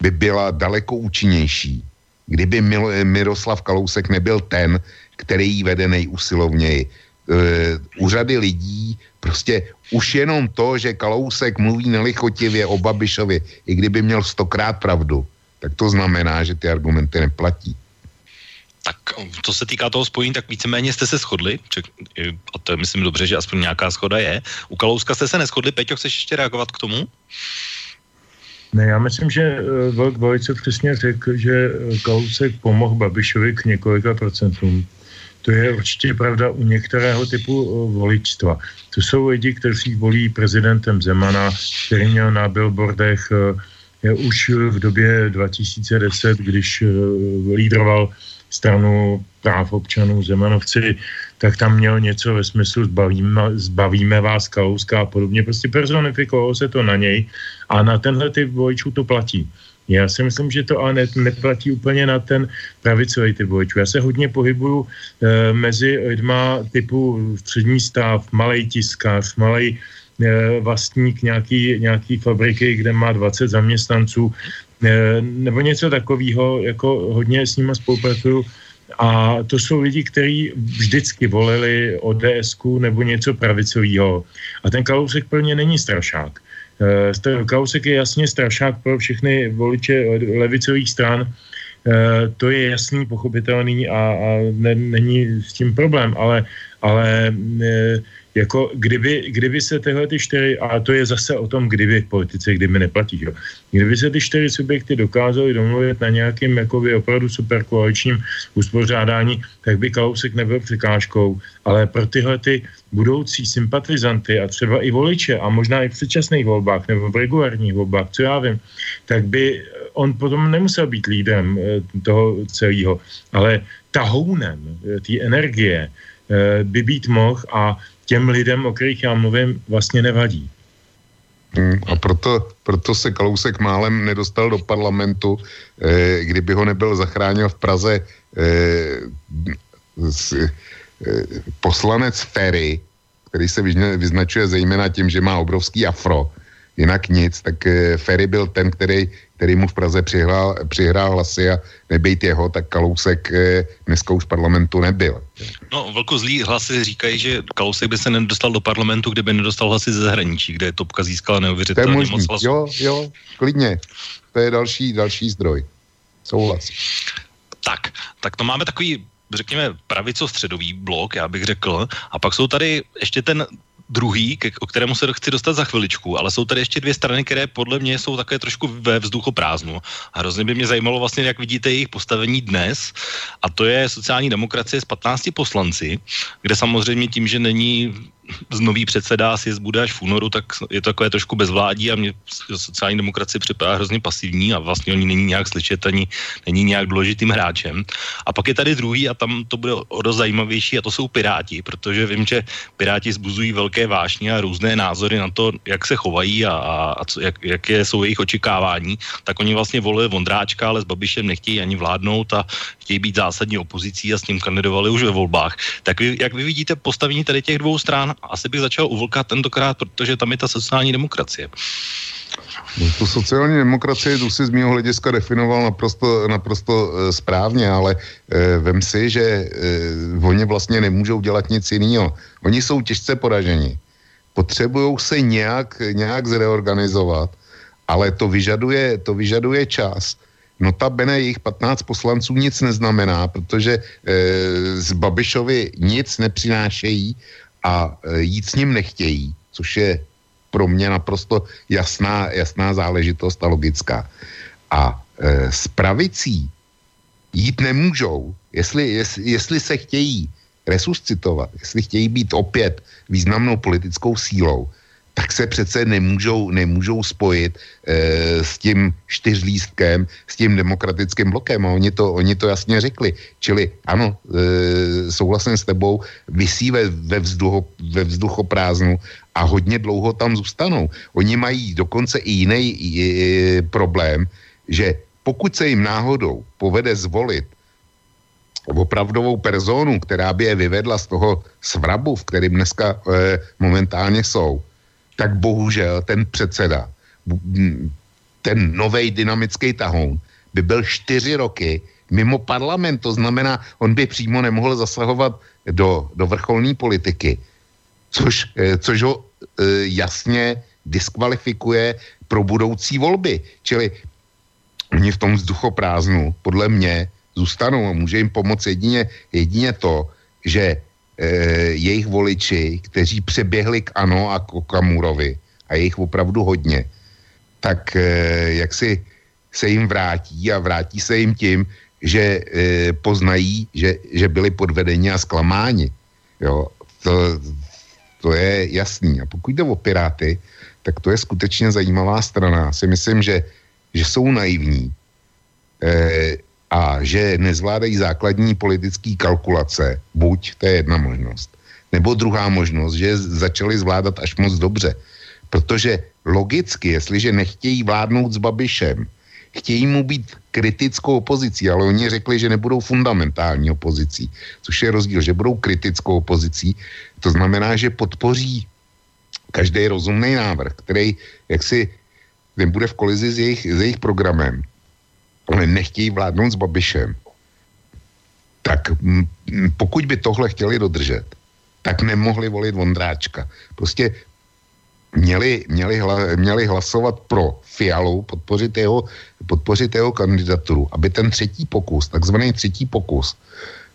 by byla daleko účinnější, kdyby Miroslav Kalousek nebyl ten, který ji vede nejusilovněji. E, úřady lidí, prostě už jenom to, že Kalousek mluví nelichotivě o Babišovi, i kdyby měl stokrát pravdu, tak to znamená, že ty argumenty neplatí. Tak co se týká toho spojení, tak víceméně jste se shodli, a to je myslím dobře, že aspoň nějaká schoda je. U Kalouska jste se neschodli, Peťo, chceš ještě reagovat k tomu? Ne, já myslím, že eh, Velk velice přesně řekl, že Kalousek pomohl Babišovi k několika procentům. To je určitě pravda u některého typu voličstva. To jsou lidi, kteří volí prezidentem Zemana, který měl na billboardech už v době 2010, když lídroval stranu práv občanů Zemanovci, tak tam měl něco ve smyslu zbavíme, zbavíme vás Kalouska a podobně. Prostě personifikovalo se to na něj a na tenhle typ voličů to platí. Já si myslím, že to ale ne, neplatí úplně na ten pravicový typ voličů. Já se hodně pohybuju e, mezi lidma typu střední stav, malý tiskař, malý e, vlastník nějaký, nějaký fabriky, kde má 20 zaměstnanců, e, nebo něco takového, jako hodně s nimi spolupracuju. A to jsou lidi, kteří vždycky volili ods nebo něco pravicového. A ten Kalousek pro ně není strašák. Uh, Kalousek je jasně strašák pro všechny voliče levicových stran. Uh, to je jasný, pochopitelný a, a ne, není s tím problém, ale, ale jako kdyby, kdyby se tyhle ty čtyři, a to je zase o tom, kdyby v politice, kdyby neplatí, jo. kdyby se ty čtyři subjekty dokázaly domluvit na nějakým jakoby opravdu superkoaličním uspořádání, tak by Kalousek nebyl překážkou, ale pro tyhle ty budoucí sympatizanty a třeba i voliče a možná i v předčasných volbách nebo v regulárních volbách, co já vím, tak by on potom nemusel být lídrem eh, toho celého, ale tahounem eh, té energie eh, by být mohl a těm lidem, o kterých já mluvím, vlastně nevadí. Hmm, a proto, proto se Kalousek málem nedostal do parlamentu, eh, kdyby ho nebyl zachránil v Praze eh, s, eh, poslanec Ferry, který se vyznačuje zejména tím, že má obrovský afro, jinak nic, tak eh, Ferry byl ten, který který mu v Praze přihrál, přihrál hlasy a nebejt jeho, tak Kalousek eh, dneska už parlamentu nebyl. No, velko zlý hlasy říkají, že Kalousek by se nedostal do parlamentu, kdyby nedostal hlasy ze zahraničí, kde Topka získala neuvěřitelně moc hlasů. Jo, jo, klidně. To je další, další zdroj. Souhlas. Tak, tak to máme takový řekněme, pravico-středový blok, já bych řekl. A pak jsou tady ještě ten druhý, ke, o kterému se chci dostat za chviličku, ale jsou tady ještě dvě strany, které podle mě jsou také trošku ve vzduchoprázdnu. A hrozně by mě zajímalo vlastně, jak vidíte jejich postavení dnes. A to je sociální demokracie s 15 poslanci, kde samozřejmě tím, že není nový předseda sjezd bude až v únoru, tak je to takové trošku bezvládí a mě sociální demokracie připadá hrozně pasivní a vlastně oni není nějak slyšet ani není nějak důležitým hráčem. A pak je tady druhý a tam to bude o dost zajímavější a to jsou Piráti, protože vím, že Piráti zbuzují velké vášně a různé názory na to, jak se chovají a, a co, jak, jaké jsou jejich očekávání, tak oni vlastně volili Vondráčka, ale s Babišem nechtějí ani vládnout a chtějí být zásadní opozicí a s ním kandidovali už ve volbách. Tak vy, jak vy vidíte postavení tady těch dvou stran asi bych začal u Vlka tentokrát, protože tam je ta sociální demokracie. No, tu sociální demokracie tu si z mého hlediska definoval naprosto, naprosto e, správně, ale e, vem si, že e, oni vlastně nemůžou dělat nic jiného. Oni jsou těžce poraženi. Potřebují se nějak, nějak zreorganizovat, ale to vyžaduje, to vyžaduje čas. Notabene jejich 15 poslanců nic neznamená, protože e, z Babišovi nic nepřinášejí a e, jít s ním nechtějí, což je pro mě naprosto jasná, jasná záležitost a logická. A e, s pravicí jít nemůžou, jestli, jestli, jestli se chtějí resuscitovat, jestli chtějí být opět významnou politickou sílou, tak se přece nemůžou, nemůžou spojit e, s tím čtyřlístkem, s tím demokratickým blokem. A oni to, oni to jasně řekli. Čili ano, e, souhlasím s tebou, vysí ve, ve, vzducho, ve vzduchoprázdnu a hodně dlouho tam zůstanou. Oni mají dokonce i jiný e, problém, že pokud se jim náhodou povede zvolit opravdovou personu, která by je vyvedla z toho svrabu, v kterým dneska e, momentálně jsou, tak bohužel ten předseda, ten nový dynamický tahoun, by byl čtyři roky mimo parlament. To znamená, on by přímo nemohl zasahovat do, do vrcholné politiky, což, eh, což ho eh, jasně diskvalifikuje pro budoucí volby. Čili oni v tom vzduchoprázdnu podle mě zůstanou a může jim pomoct jedině, jedině to, že jejich voliči, kteří přeběhli k ANO a k Okamurovi, a je jich opravdu hodně, tak e, jak si se jim vrátí a vrátí se jim tím, že e, poznají, že, že byli podvedeni a zklamáni. Jo, to, to je jasný. A pokud jde o Piráty, tak to je skutečně zajímavá strana. Si myslím, že, že jsou naivní e, a že nezvládají základní politické kalkulace, buď, to je jedna možnost, nebo druhá možnost, že začali zvládat až moc dobře. Protože logicky, jestliže nechtějí vládnout s Babišem, chtějí mu být kritickou opozicí, ale oni řekli, že nebudou fundamentální opozicí, což je rozdíl, že budou kritickou opozicí, to znamená, že podpoří každý rozumný návrh, který jaksi nebude v kolizi s jejich, s jejich programem, nechtějí vládnout s Babišem, tak pokud by tohle chtěli dodržet, tak nemohli volit Vondráčka. Prostě měli, měli, hla, měli hlasovat pro Fialu, podpořit jeho, podpořit jeho kandidaturu, aby ten třetí pokus, takzvaný třetí pokus,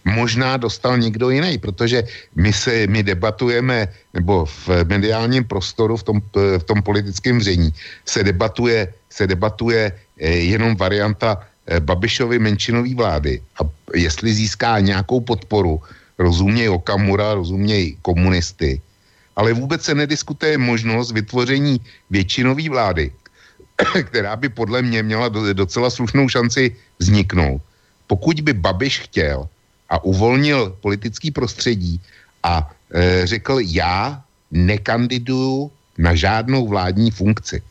možná dostal někdo jiný, protože my se, my debatujeme, nebo v mediálním prostoru, v tom, v tom politickém vření, se debatuje, se debatuje jenom varianta eh, Babišovy menšinové vlády a jestli získá nějakou podporu, rozuměj Okamura, rozuměj komunisty, ale vůbec se nediskutuje možnost vytvoření většinové vlády, která by podle mě měla docela slušnou šanci vzniknout. Pokud by Babiš chtěl a uvolnil politický prostředí a e, řekl, já nekandiduju na žádnou vládní funkci.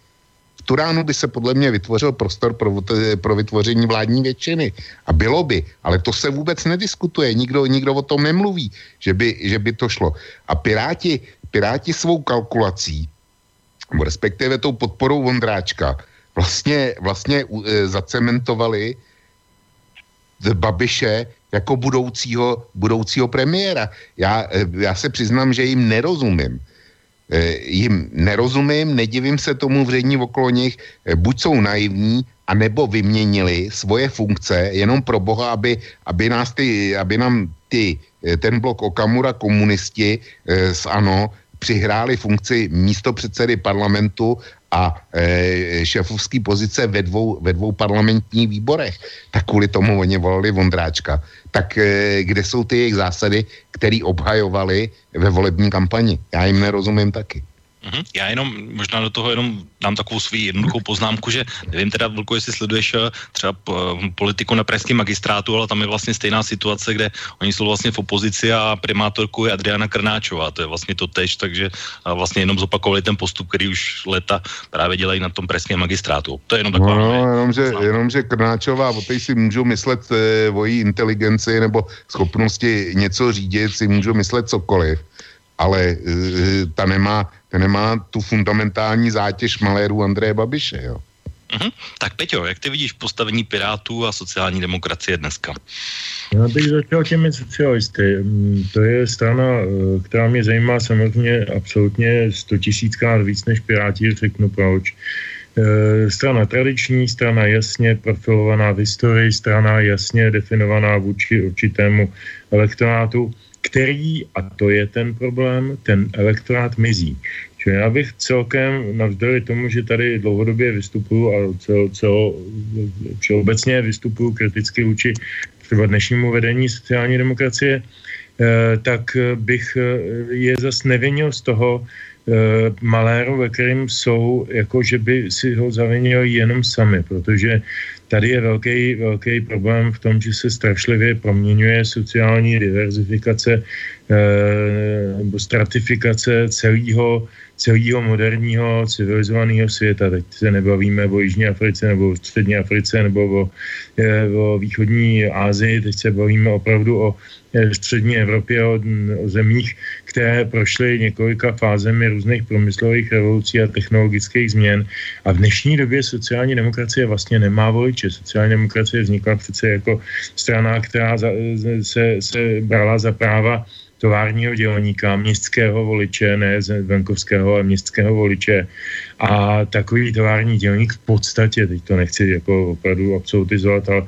Tu ránu by se podle mě vytvořil prostor pro, pro vytvoření vládní většiny. A bylo by, ale to se vůbec nediskutuje, nikdo, nikdo o tom nemluví, že by, že by to šlo. A Piráti, Piráti svou kalkulací, respektive tou podporou Vondráčka, vlastně, vlastně e, zacementovali Babiše jako budoucího, budoucího premiéra. Já, e, já se přiznám, že jim nerozumím. E, jim nerozumím, nedivím se tomu vřední okolo nich, e, buď jsou naivní, anebo vyměnili svoje funkce jenom pro boha, aby, aby, nás ty, aby nám ty, e, ten blok Okamura komunisti z ANO přihráli funkci místo předsedy parlamentu a e, šéfovský pozice ve dvou, ve dvou parlamentních výborech. Tak kvůli tomu oni volali Vondráčka. Tak e, kde jsou ty jejich zásady, které obhajovali ve volební kampani? Já jim nerozumím taky. Mm-hmm. Já jenom možná do toho jenom dám takovou svou jednoduchou poznámku, že nevím teda, Vlko, jestli sleduješ eh, třeba eh, politiku na pražském magistrátu, ale tam je vlastně stejná situace, kde oni jsou vlastně v opozici a primátorku je Adriana Krnáčová, to je vlastně to tež, takže vlastně jenom zopakovali ten postup, který už leta právě dělají na tom pražském magistrátu. To je jenom taková... No, jenomže, jenomže Krnáčová, o té si můžu myslet e, o její inteligenci nebo schopnosti něco řídit, si můžu myslet cokoliv, ale e, ta nemá ten nemá tu fundamentální zátěž maléru Andreje Babiše, jo. Mm-hmm. Tak Peťo, jak ty vidíš postavení Pirátů a sociální demokracie dneska? Já bych začal těmi socialisty. Mm, to je strana, eh, která mě zajímá samozřejmě absolutně 100 tisíckrát víc než Piráti, řeknu proč. Eh, strana tradiční, strana jasně profilovaná v historii, strana jasně definovaná vůči určitému elektorátu který, a to je ten problém, ten elektorát mizí. Čili já bych celkem, navzdory tomu, že tady dlouhodobě vystupuju a cel, cel, všeobecně vystupuju kriticky vůči třeba dnešnímu vedení sociální demokracie, eh, tak bych eh, je zas nevinil z toho eh, maléru, ve kterým jsou, jako že by si ho zavinili jenom sami, protože Tady je velký, velký problém v tom, že se strašlivě proměňuje sociální diverzifikace eh, nebo stratifikace celého celého moderního civilizovaného světa. Teď se nebavíme o Jižní Africe nebo o Střední Africe nebo o, eh, o východní Asii, teď se bavíme opravdu o Eh, střední Evropě, o, o zemích, které prošly několika fázemi různých průmyslových revolucí a technologických změn. A v dnešní době sociální demokracie vlastně nemá voliče. Sociální demokracie vznikla přece jako strana, která za, se, se brala za práva továrního dělníka, městského voliče, ne z venkovského, ale městského voliče. A takový tovární dělník v podstatě, teď to nechci jako opravdu absolutizovat, ale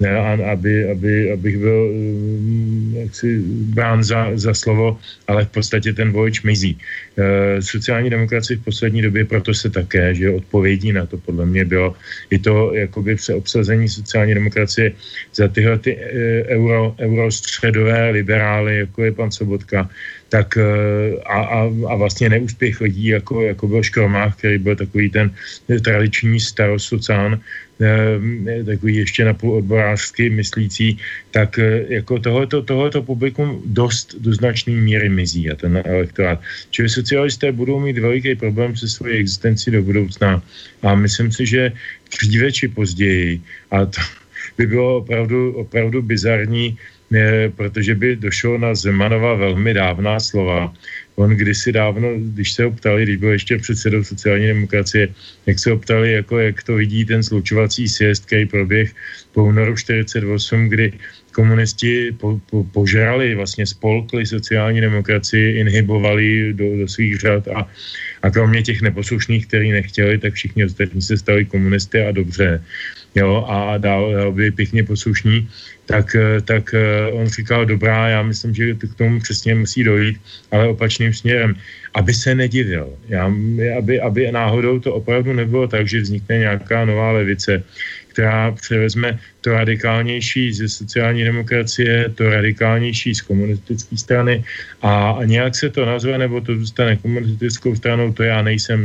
ne, aby, aby, abych byl mm, jaksi brán za, za slovo, ale v podstatě ten volič mizí. E, sociální demokracie v poslední době proto se také, že odpovědí na to podle mě bylo i to jakoby obsazení sociální demokracie za tyhle ty e, euro, eurostředové liberály, jako je pan Sobotka, tak eh, a, a, a vlastně neúspěch lidí, jako, jako byl Škromách, který byl takový ten tradiční starosocán, e, takový ještě napůl odborářsky myslící, tak e, jako tohoto, tohoto publikum dost do značné míry mizí a ten elektorát. Čili socialisté budou mít veliký problém se svojí existenci do budoucna a myslím si, že dříve či později, a to by bylo opravdu, opravdu bizarní, protože by došlo na Zemanova velmi dávná slova. On kdysi dávno, když se ho ptali, když byl ještě předsedou sociální demokracie, jak se ho ptali, jako jak to vidí ten slučovací sjezd, který proběh po únoru 48, kdy komunisti po, po, požrali, vlastně spolkli sociální demokracii, inhibovali do, do svých řad a, a kromě těch neposlušných, kteří nechtěli, tak všichni ostatní se stali komunisty a dobře. Jo, a dál, dál byli pěkně poslušní tak, eh, tak eh, on říkal, dobrá, já myslím, že k tomu přesně musí dojít, ale opačným směrem, aby se nedivil, já, aby, aby náhodou to opravdu nebylo tak, že vznikne nějaká nová levice, která převezme to radikálnější ze sociální demokracie, to radikálnější z komunistické strany a nějak se to nazve, nebo to zůstane komunistickou stranou, to já nejsem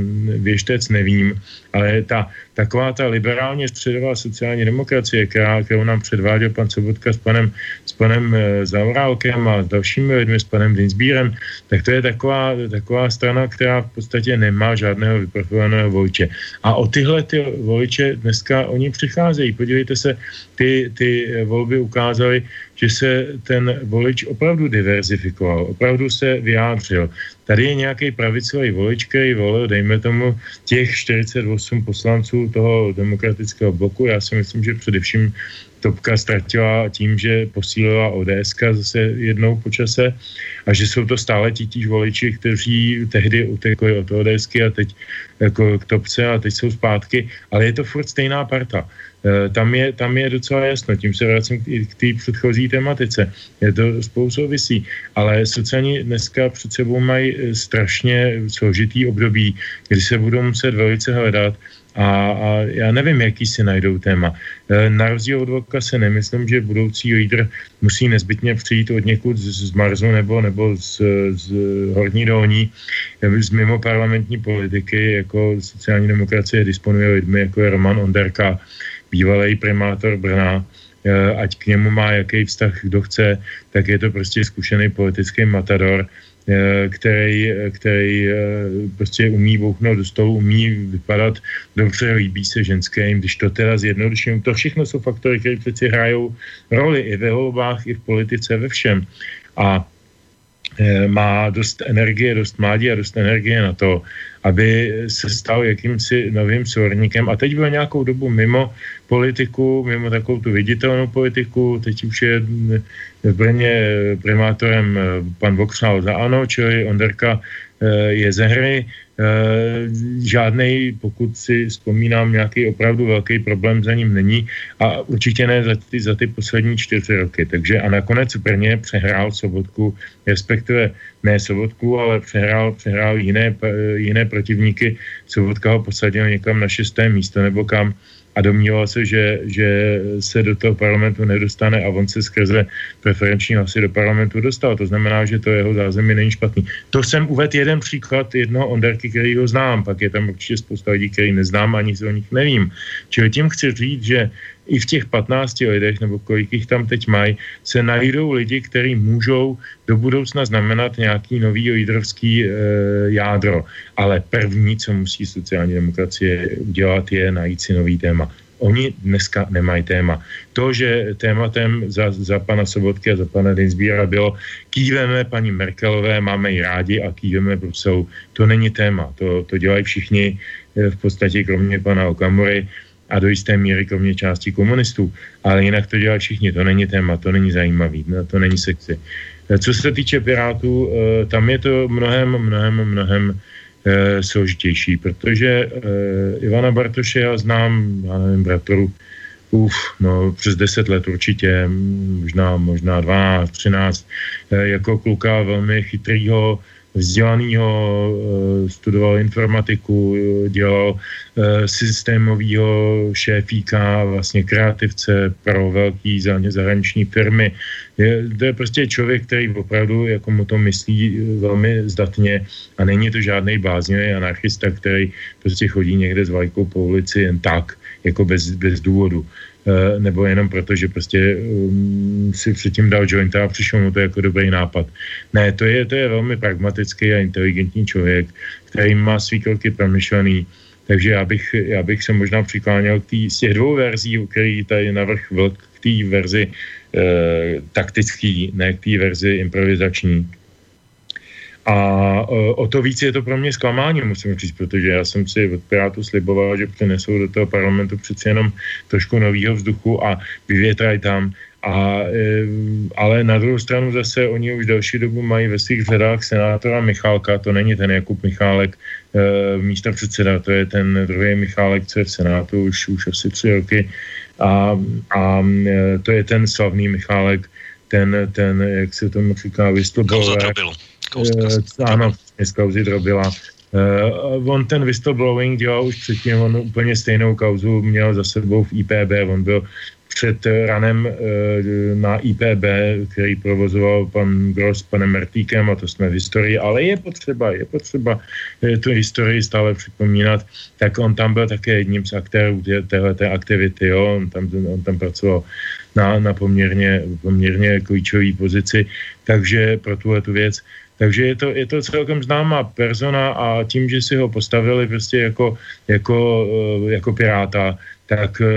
věštec, nevím, ale ta, taková ta liberálně středová sociální demokracie, která, kterou nám předváděl pan Sobotka s panem, s panem eh, Zaurálkem a s dalšími lidmi, s panem Dinsbírem, tak to je taková, taková strana, která v podstatě nemá žádného vyprofilovaného voliče. A o tyhle ty voliče dneska oni přicházejí. Podívejte se, ty, ty volby ukázaly, že se ten volič opravdu diverzifikoval, opravdu se vyjádřil. Tady je nějaký pravicový volič, který volil, dejme tomu, těch 48 poslanců toho demokratického bloku. Já si myslím, že především Topka ztratila tím, že posílila ODS zase jednou po čase a že jsou to stále titíž voliči, kteří tehdy utekli od ODS a teď jako k Topce a teď jsou zpátky, ale je to furt stejná parta. Eh, tam je, tam je docela jasno, tím se vracím k té předchozí tematice. Je to spolu souvisí, ale sociální dneska před sebou mají eh, strašně složitý období, kdy se budou muset velice hledat a, a já nevím, jaký si najdou téma. Eh, na rozdíl od Vlka se nemyslím, že budoucí lídr musí nezbytně přijít od někud z, z Marzu nebo, nebo z, z Horní dolní, z mimo parlamentní politiky, jako sociální demokracie disponuje lidmi, jako je Roman Onderka, bývalý primátor Brna, eh, ať k němu má jaký vztah kdo chce, tak je to prostě zkušený politický matador, eh, který, který eh, prostě umí bouchnout do stolu, umí vypadat dobře, líbí se ženským, když to teda zjednoduším. To všechno jsou faktory, které přeci hrajou roli i ve volbách, i v politice, ve všem. A má dost energie, dost mládí a dost energie na to, aby se stal jakýmsi novým svorníkem. A teď byl nějakou dobu mimo politiku, mimo takovou tu viditelnou politiku, teď už je v Brně primátorem pan Vokřál za ANO, čili Onderka eh, je ze hry, Eh, žádný, pokud si vzpomínám, nějaký opravdu velký problém za ním není a určitě ne za ty, za ty poslední čtyři roky. Takže a nakonec v Brně přehrál Sobotku, respektive ne Sobotku, ale přehrál, přehrál jiné, jiné protivníky. Sobotka ho posadil někam na šesté místo nebo kam a domníval se, že, že se do toho parlamentu nedostane a on se skrze preferenční hlasy do parlamentu dostal. To znamená, že to jeho zázemí není špatný. To jsem uvedl jeden příklad jednoho Onderky, který ho znám, pak je tam určitě spousta lidí, který neznám, ani se o nich nevím. Čili tím chci říct, že i v těch 15 lidech, nebo kolik jich tam teď mají, se najdou lidi, kteří můžou do budoucna znamenat nějaký nový lídrovský e, jádro. Ale první, co musí sociální demokracie udělat, je najít si nový téma. Oni dneska nemají téma. To, že tématem za, za pana Sobotky a za pana Dinsbíra bylo kýveme paní Merkelové, máme ji rádi a kýveme Bruselu, to není téma. To, to dělají všichni eh, v podstatě kromě pana Okamury a do jisté míry kromě části komunistů. Ale jinak to dělají všichni, to není téma, to není zajímavý, to není sexy. Eh, co se týče Pirátů, eh, tam je to mnohem, mnohem, mnohem eh, složitější, protože Ivana Bartoše já znám, já nevím, bratru, uf, no přes 10 let určitě, možná, možná 12, 13, jako kluka velmi chytrýho, vzdělanýho, eh, studoval informatiku, dělal eh, systémového šéfíka, vlastně kreativce pro velký zahraniční firmy. Je, to je prostě člověk, který opravdu jako mu to myslí eh, velmi zdatně a není to žádný bláznivý anarchista, který prostě chodí někde s vlajkou po ulici jen tak. jako bez, bez důvodu. Eh, nebo jenom proto, že prostě um, si předtím dal jointa a přišel mu to jako dobrý nápad. Ne, to je, to je velmi pragmatický a inteligentní člověk, který má svý kroky promyšlený, takže já bych, já bych se možná přikláněl k tý, z těch dvou verzí, který tady navrh vlk, k té verzi eh, taktický, ne k té verzi improvizační. A e, o to víc je to pro mě zklamání, musím říct, protože já jsem si od Pirátu sliboval, že přinesou do toho parlamentu přeci jenom trošku nového vzduchu a vyvětrají tam. A, e, ale na druhou stranu zase oni už další dobu mají ve svých řadách senátora Michálka, to není ten Jakub Michálek, e, místo předseda, to je ten druhý Michálek, co je v Senátu už, už asi tři roky. A, a to je ten slavný Michálek, ten, ten jak se tomu říká, whistleblower. Uh, ano, z kauzy drobila. Uh, on ten whistleblowing dělal už předtím, on úplně stejnou kauzu měl za sebou v IPB, on byl před ranem uh, na IPB, který provozoval pan Gross s panem Mertíkem a to jsme v historii, ale je potřeba, je potřeba uh, tu historii stále připomínat, tak on tam byl také jedním z aktérů téhleté aktivity, jo? On, tam, on tam pracoval na, na poměrně, poměrně klíčové pozici, takže pro tuhle tu věc takže je to, je to celkem známá persona a tím, že si ho postavili prostě jako, jako, eh, jako piráta, tak eh,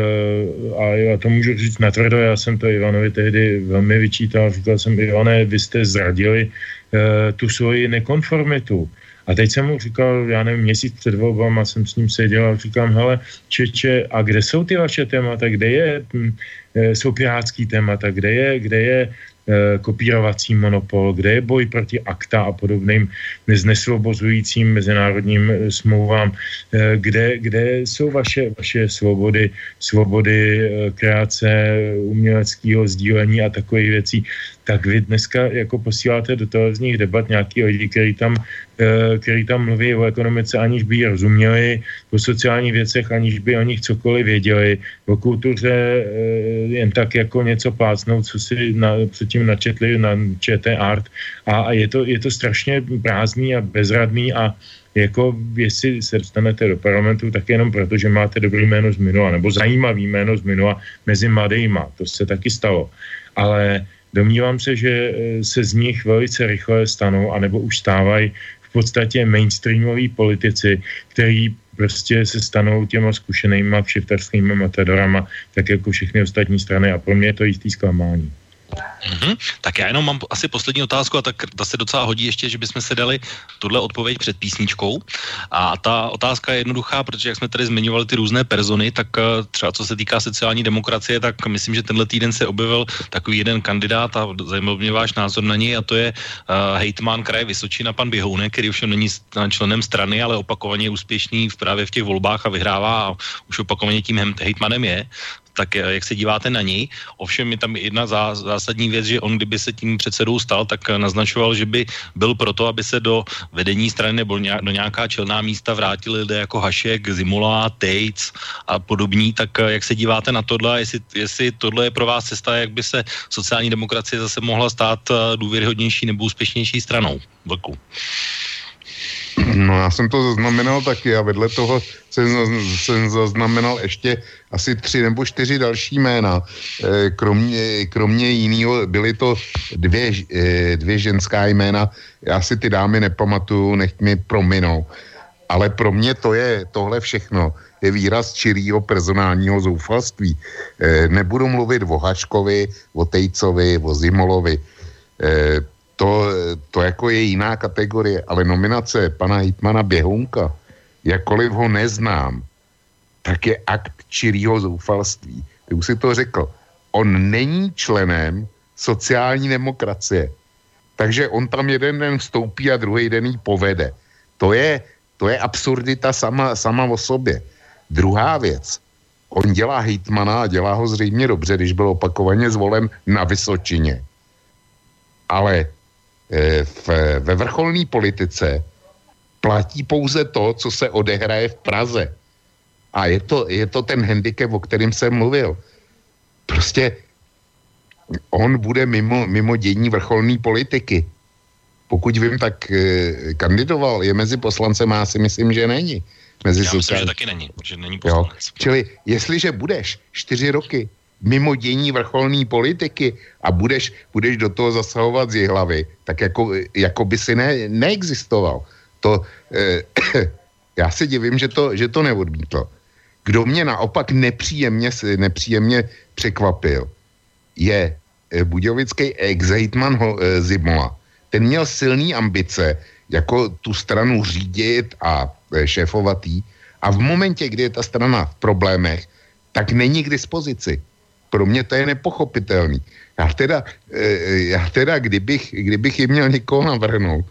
a já to můžu říct natvrdo, já jsem to Ivanovi tehdy velmi vyčítal, říkal jsem, Ivane, vy jste zradili uh, tu svoji nekonformitu. A teď jsem mu říkal, já nevím, měsíc před volbama jsem s ním seděl a říkám, hele, Čeče, a kde jsou ty vaše témata, kde je, hm, jsou pirátský témata, kde je, kde je kopírovací monopol, kde je boj proti akta a podobným neznesvobozujícím mezinárodním eh, smlouvám, eh, kde, kde jsou vaše, vaše svobody, svobody kreace, uměleckého sdílení a takových věcí tak vy dneska jako posíláte do televizních debat nějaký lidi, který tam, eh, který tam mluví o ekonomice, aniž by ji rozuměli, o sociálních věcech, aniž by o nich cokoliv věděli, o kultuře eh, jen tak jako něco plácnout, co si na, předtím načetli na ČT Art a, a je, to, je to strašně prázdný a bezradný a jako jestli se dostanete do parlamentu, tak jenom proto, že máte dobrý jméno z minula, nebo zajímavý jméno z minula mezi mladýma. To se taky stalo. Ale Domnívám se, že eh, se z nich velice rychle stanou, anebo už stávají v podstatě mainstreamoví politici, který prostě se stanou těma zkušenýma kšiftarskými matadorama, tak jako všechny ostatní strany a pro mě je to jistý zklamání. Mm-hmm. Tak já jenom mám asi poslední otázku a tak ta se docela hodí ještě, že bychom se dali tuhle odpověď před písničkou. A ta otázka je jednoduchá, protože jak jsme tady zmiňovali ty různé persony, tak eh, třeba co se týká sociální demokracie, tak myslím, že tenhle týden se objevil takový jeden kandidát a zajímal mě váš názor na něj a to je uh, hejtman kraje Vysočina, pan Běhounek, který ovšem není členem strany, ale opakovaně úspěšný v právě v těch volbách a vyhrává a už opakovaně tím hejtmanem je tak eh, jak se díváte na něj. Ovšem je tam jedna zásadní věc, že on kdyby se tím předsedou stal, tak eh, naznačoval, že by byl proto, aby se do vedení strany nebo do nějaká čelná místa vrátili lidé jako Hašek, Zimola, Tejc a podobní. Tak eh, jak se díváte na tohle, jestli, jestli tohle je pro vás cesta, jak by se sociální demokracie zase mohla stát důvěryhodnější nebo úspěšnější stranou? Vlku. No já jsem to zaznamenal taky a vedle toho jsem, jsem zaznamenal ještě asi tři nebo čtyři další jména. Eh, kromě, kromě jiného byly to dvě, eh, dvě ženská jména. Já si ty dámy nepamatuju, nech mi prominou. Ale pro mě to je tohle všechno je výraz čirýho personálního zoufalství. Eh, nebudu mluvit o Haškovi, o Tejcovi, o Zimolovi to, to jako je jiná kategorie, ale nominace pana Hitmana Běhounka, jakkoliv ho neznám, tak je akt čirýho zoufalství. Ty už si to řekl. On není členem sociální demokracie. Takže on tam jeden den vstoupí a druhý den ji povede. To je, to je absurdita sama, sama o sobě. Druhá věc. On dělá hitmana a dělá ho zřejmě dobře, když byl opakovaně zvolen na Vysočině. Ale v, ve vrcholné politice platí pouze to, co se odehraje v Praze. A je to, je to ten handicap, o kterém jsem mluvil. Prostě on bude mimo, mimo dění vrcholné politiky. pokud vím, tak e, kandidoval, je mezi poslancem a já si myslím, že není. Mezi já myslím, že taky není, že není poslanec. Jo. Čili jestliže budeš čtyři roky mimo dění vrcholné politiky a budeš, budeš do toho zasahovat z jej hlavy, tak jako, jako by si ne, neexistoval. To, e, já se divím, že to, že to neodmítl. Kdo mě naopak nepříjemně, nepříjemně překvapil, je eh, budějovický ex-hejtman eh, Zimola. Ten měl silný ambice, jako tu stranu řídit a eh, šéfovatý. A v momentě, kdy je ta strana v problémech, tak není k dispozici. Pro mě to je nepochopitelný. Já teda, já teda kdybych, kdybych jim měl někoho navrhnout,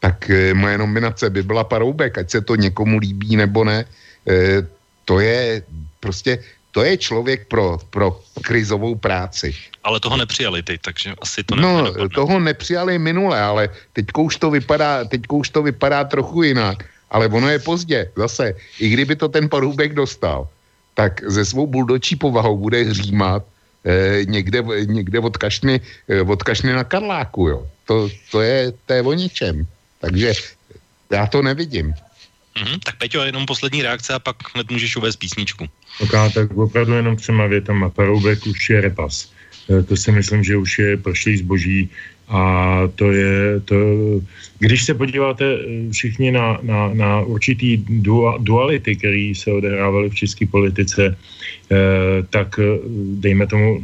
tak moje nominace by byla Paroubek, ať se to někomu líbí nebo ne. To je prostě to je člověk pro, pro krizovou práci. Ale toho nepřijali teď, takže asi to No, nedopadne. toho nepřijali minule, ale teďko už to vypadá, teďko už to vypadá trochu jinak. Ale ono je pozdě, zase. I kdyby to ten porůbek dostal, tak ze svou buldočí povahou bude hřímat eh, někde, někde od, kašny, eh, od kašny na Karláku, jo. To, to, je, to je o ničem. Takže já to nevidím. Mm-hmm, tak Peťo, jenom poslední reakce a pak hned můžeš uvést písničku. Ok, tak opravdu jenom třema větama. Paroubek už je repas. E, to si myslím, že už je prošlý zboží a to je, to, když se podíváte e, všichni na, na, na určitý duality, které se odehrávaly v české politice, eh, tak dejme tomu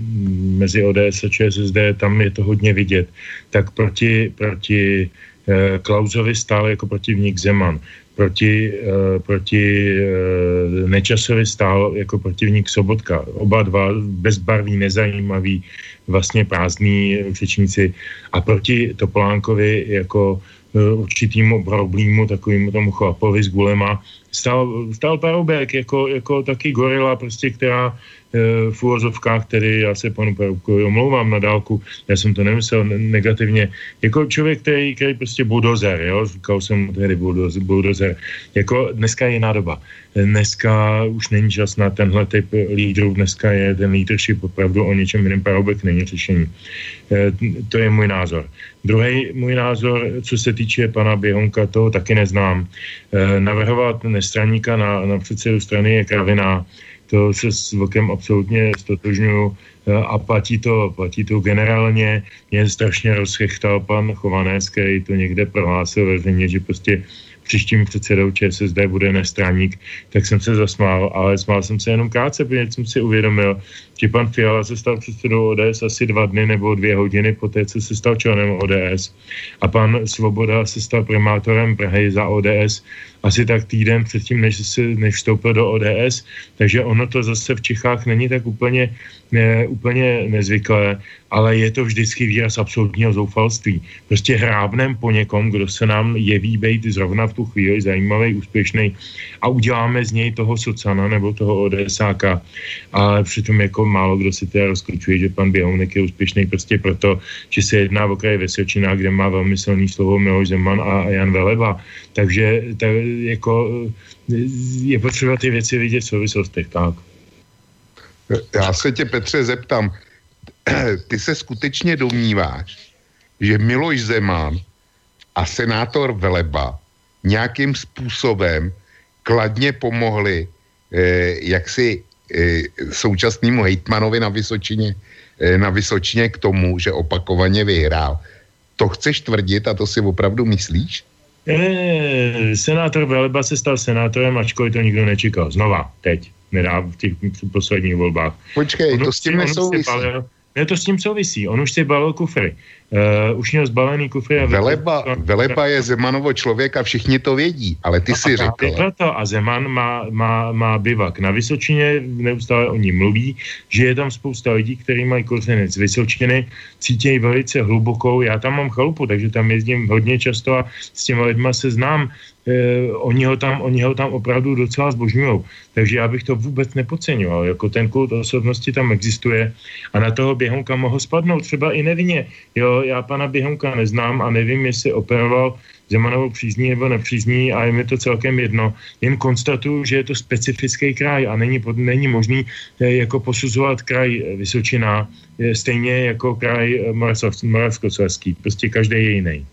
mezi ODS a ČSSD, tam je to hodně vidět. Tak proti, proti eh, Klausovi stál jako protivník Zeman proti, uh, proti uh, Nečasovi stál jako protivník Sobotka. Oba dva bezbarví, nezajímaví, vlastně prázdní řečníci a proti Topolánkovi jako uh, určitýmu problému, takovým tomu chlapovi s gulema, stál, stál Paroubek jako, jako taky gorila, prostě, která Eh, v úvozovkách, který já se panu Peroukovi omlouvám na dálku, já jsem to nemyslel negativně, jako člověk, který, který prostě budozer, jo, říkal jsem tedy budozer, budozer, jako dneska je jiná doba. Dneska už není čas na tenhle typ lídrů, dneska je ten leadership opravdu o něčem jiném, Paroubek není řešení. Eh, to je můj názor. Druhý můj názor, co se týče pana Běhonka, to taky neznám. Eh, navrhovat nestraníka na, na předsedu strany je kravina. To se s Vlkem absolutně stotožňuju e, a platí to, platí to generálně. Mě strašně rozchechtal pan Chovanec, který to někde prohlásil veřejně, že prostě příštím předsedou ČSSD bude nestraník, tak jsem se zasmál, ale smál jsem se jenom krátce, protože jsem si uvědomil, že pan Fiala se stal předsedou ODS asi dva dny nebo dvě hodiny po té, co se stal členem ODS a pan Svoboda se stal primátorem Prahy za ODS asi tak týden předtím, než, se, než vstoupil do ODS, takže ono to zase v Čechách není tak úplně, ne, úplně nezvyklé, ale je to vždycky výraz absolutního zoufalství. Prostě hrábnem po někom, kdo se nám jeví být zrovna v tu chvíli zajímavý, úspěšný a uděláme z něj toho socana nebo toho ODSáka, ale přitom jako málo kdo si teda rozkručuje, že pan Běhounek je úspěšný prostě proto, že se jedná o kraji Veselčina, kde má velmi silný slovo Miloš Zeman a Jan Veleba. Takže tak, jako je potřeba ty věci vidět v souvislostech, tak. Já se tě, Petře, zeptám, ty se skutečně domníváš, že Miloš Zeman a senátor Veleba nějakým způsobem kladně pomohli eh, jaksi eh, současnému hejtmanovi na Vysočině, eh, na Vysočině k tomu, že opakovaně vyhrál. To chceš tvrdit a to si opravdu myslíš? E, senátor Veleba se stal senátorem, ačkoliv to nikdo nečekal. Znova, teď, nedá v těch posledních volbách. Počkej, on to s tím nesouvisí. Ne, to s tím souvisí. On už si balil kufry. Uh, už měl zbalený kufry. A Veleba, Veleba je Zemanovo člověk a všichni to vědí, ale ty si řekl. Proto a Zeman má, má, má bivak na Vysočině, neustále o ní mluví, že je tam spousta lidí, kteří mají kořeny z Vysočiny, cítějí velice hlubokou, já tam mám chalupu, takže tam jezdím hodně často a s těma lidma se znám, oni, ho tam, oni ho tam opravdu docela zbožňují. Takže já bych to vůbec nepodceňoval. Jako ten kult osobnosti tam existuje a na toho běhonka mohl spadnout třeba i nevinně. Jo, já pana běhonka neznám a nevím, jestli operoval Zemanovou přízní nebo nepřízní a je mi to celkem jedno. Jen konstatuju, že je to specifický kraj a není, není možný eh, jako posuzovat kraj Vysočina stejně jako kraj Moravskoslezský. Prostě každý je jiný.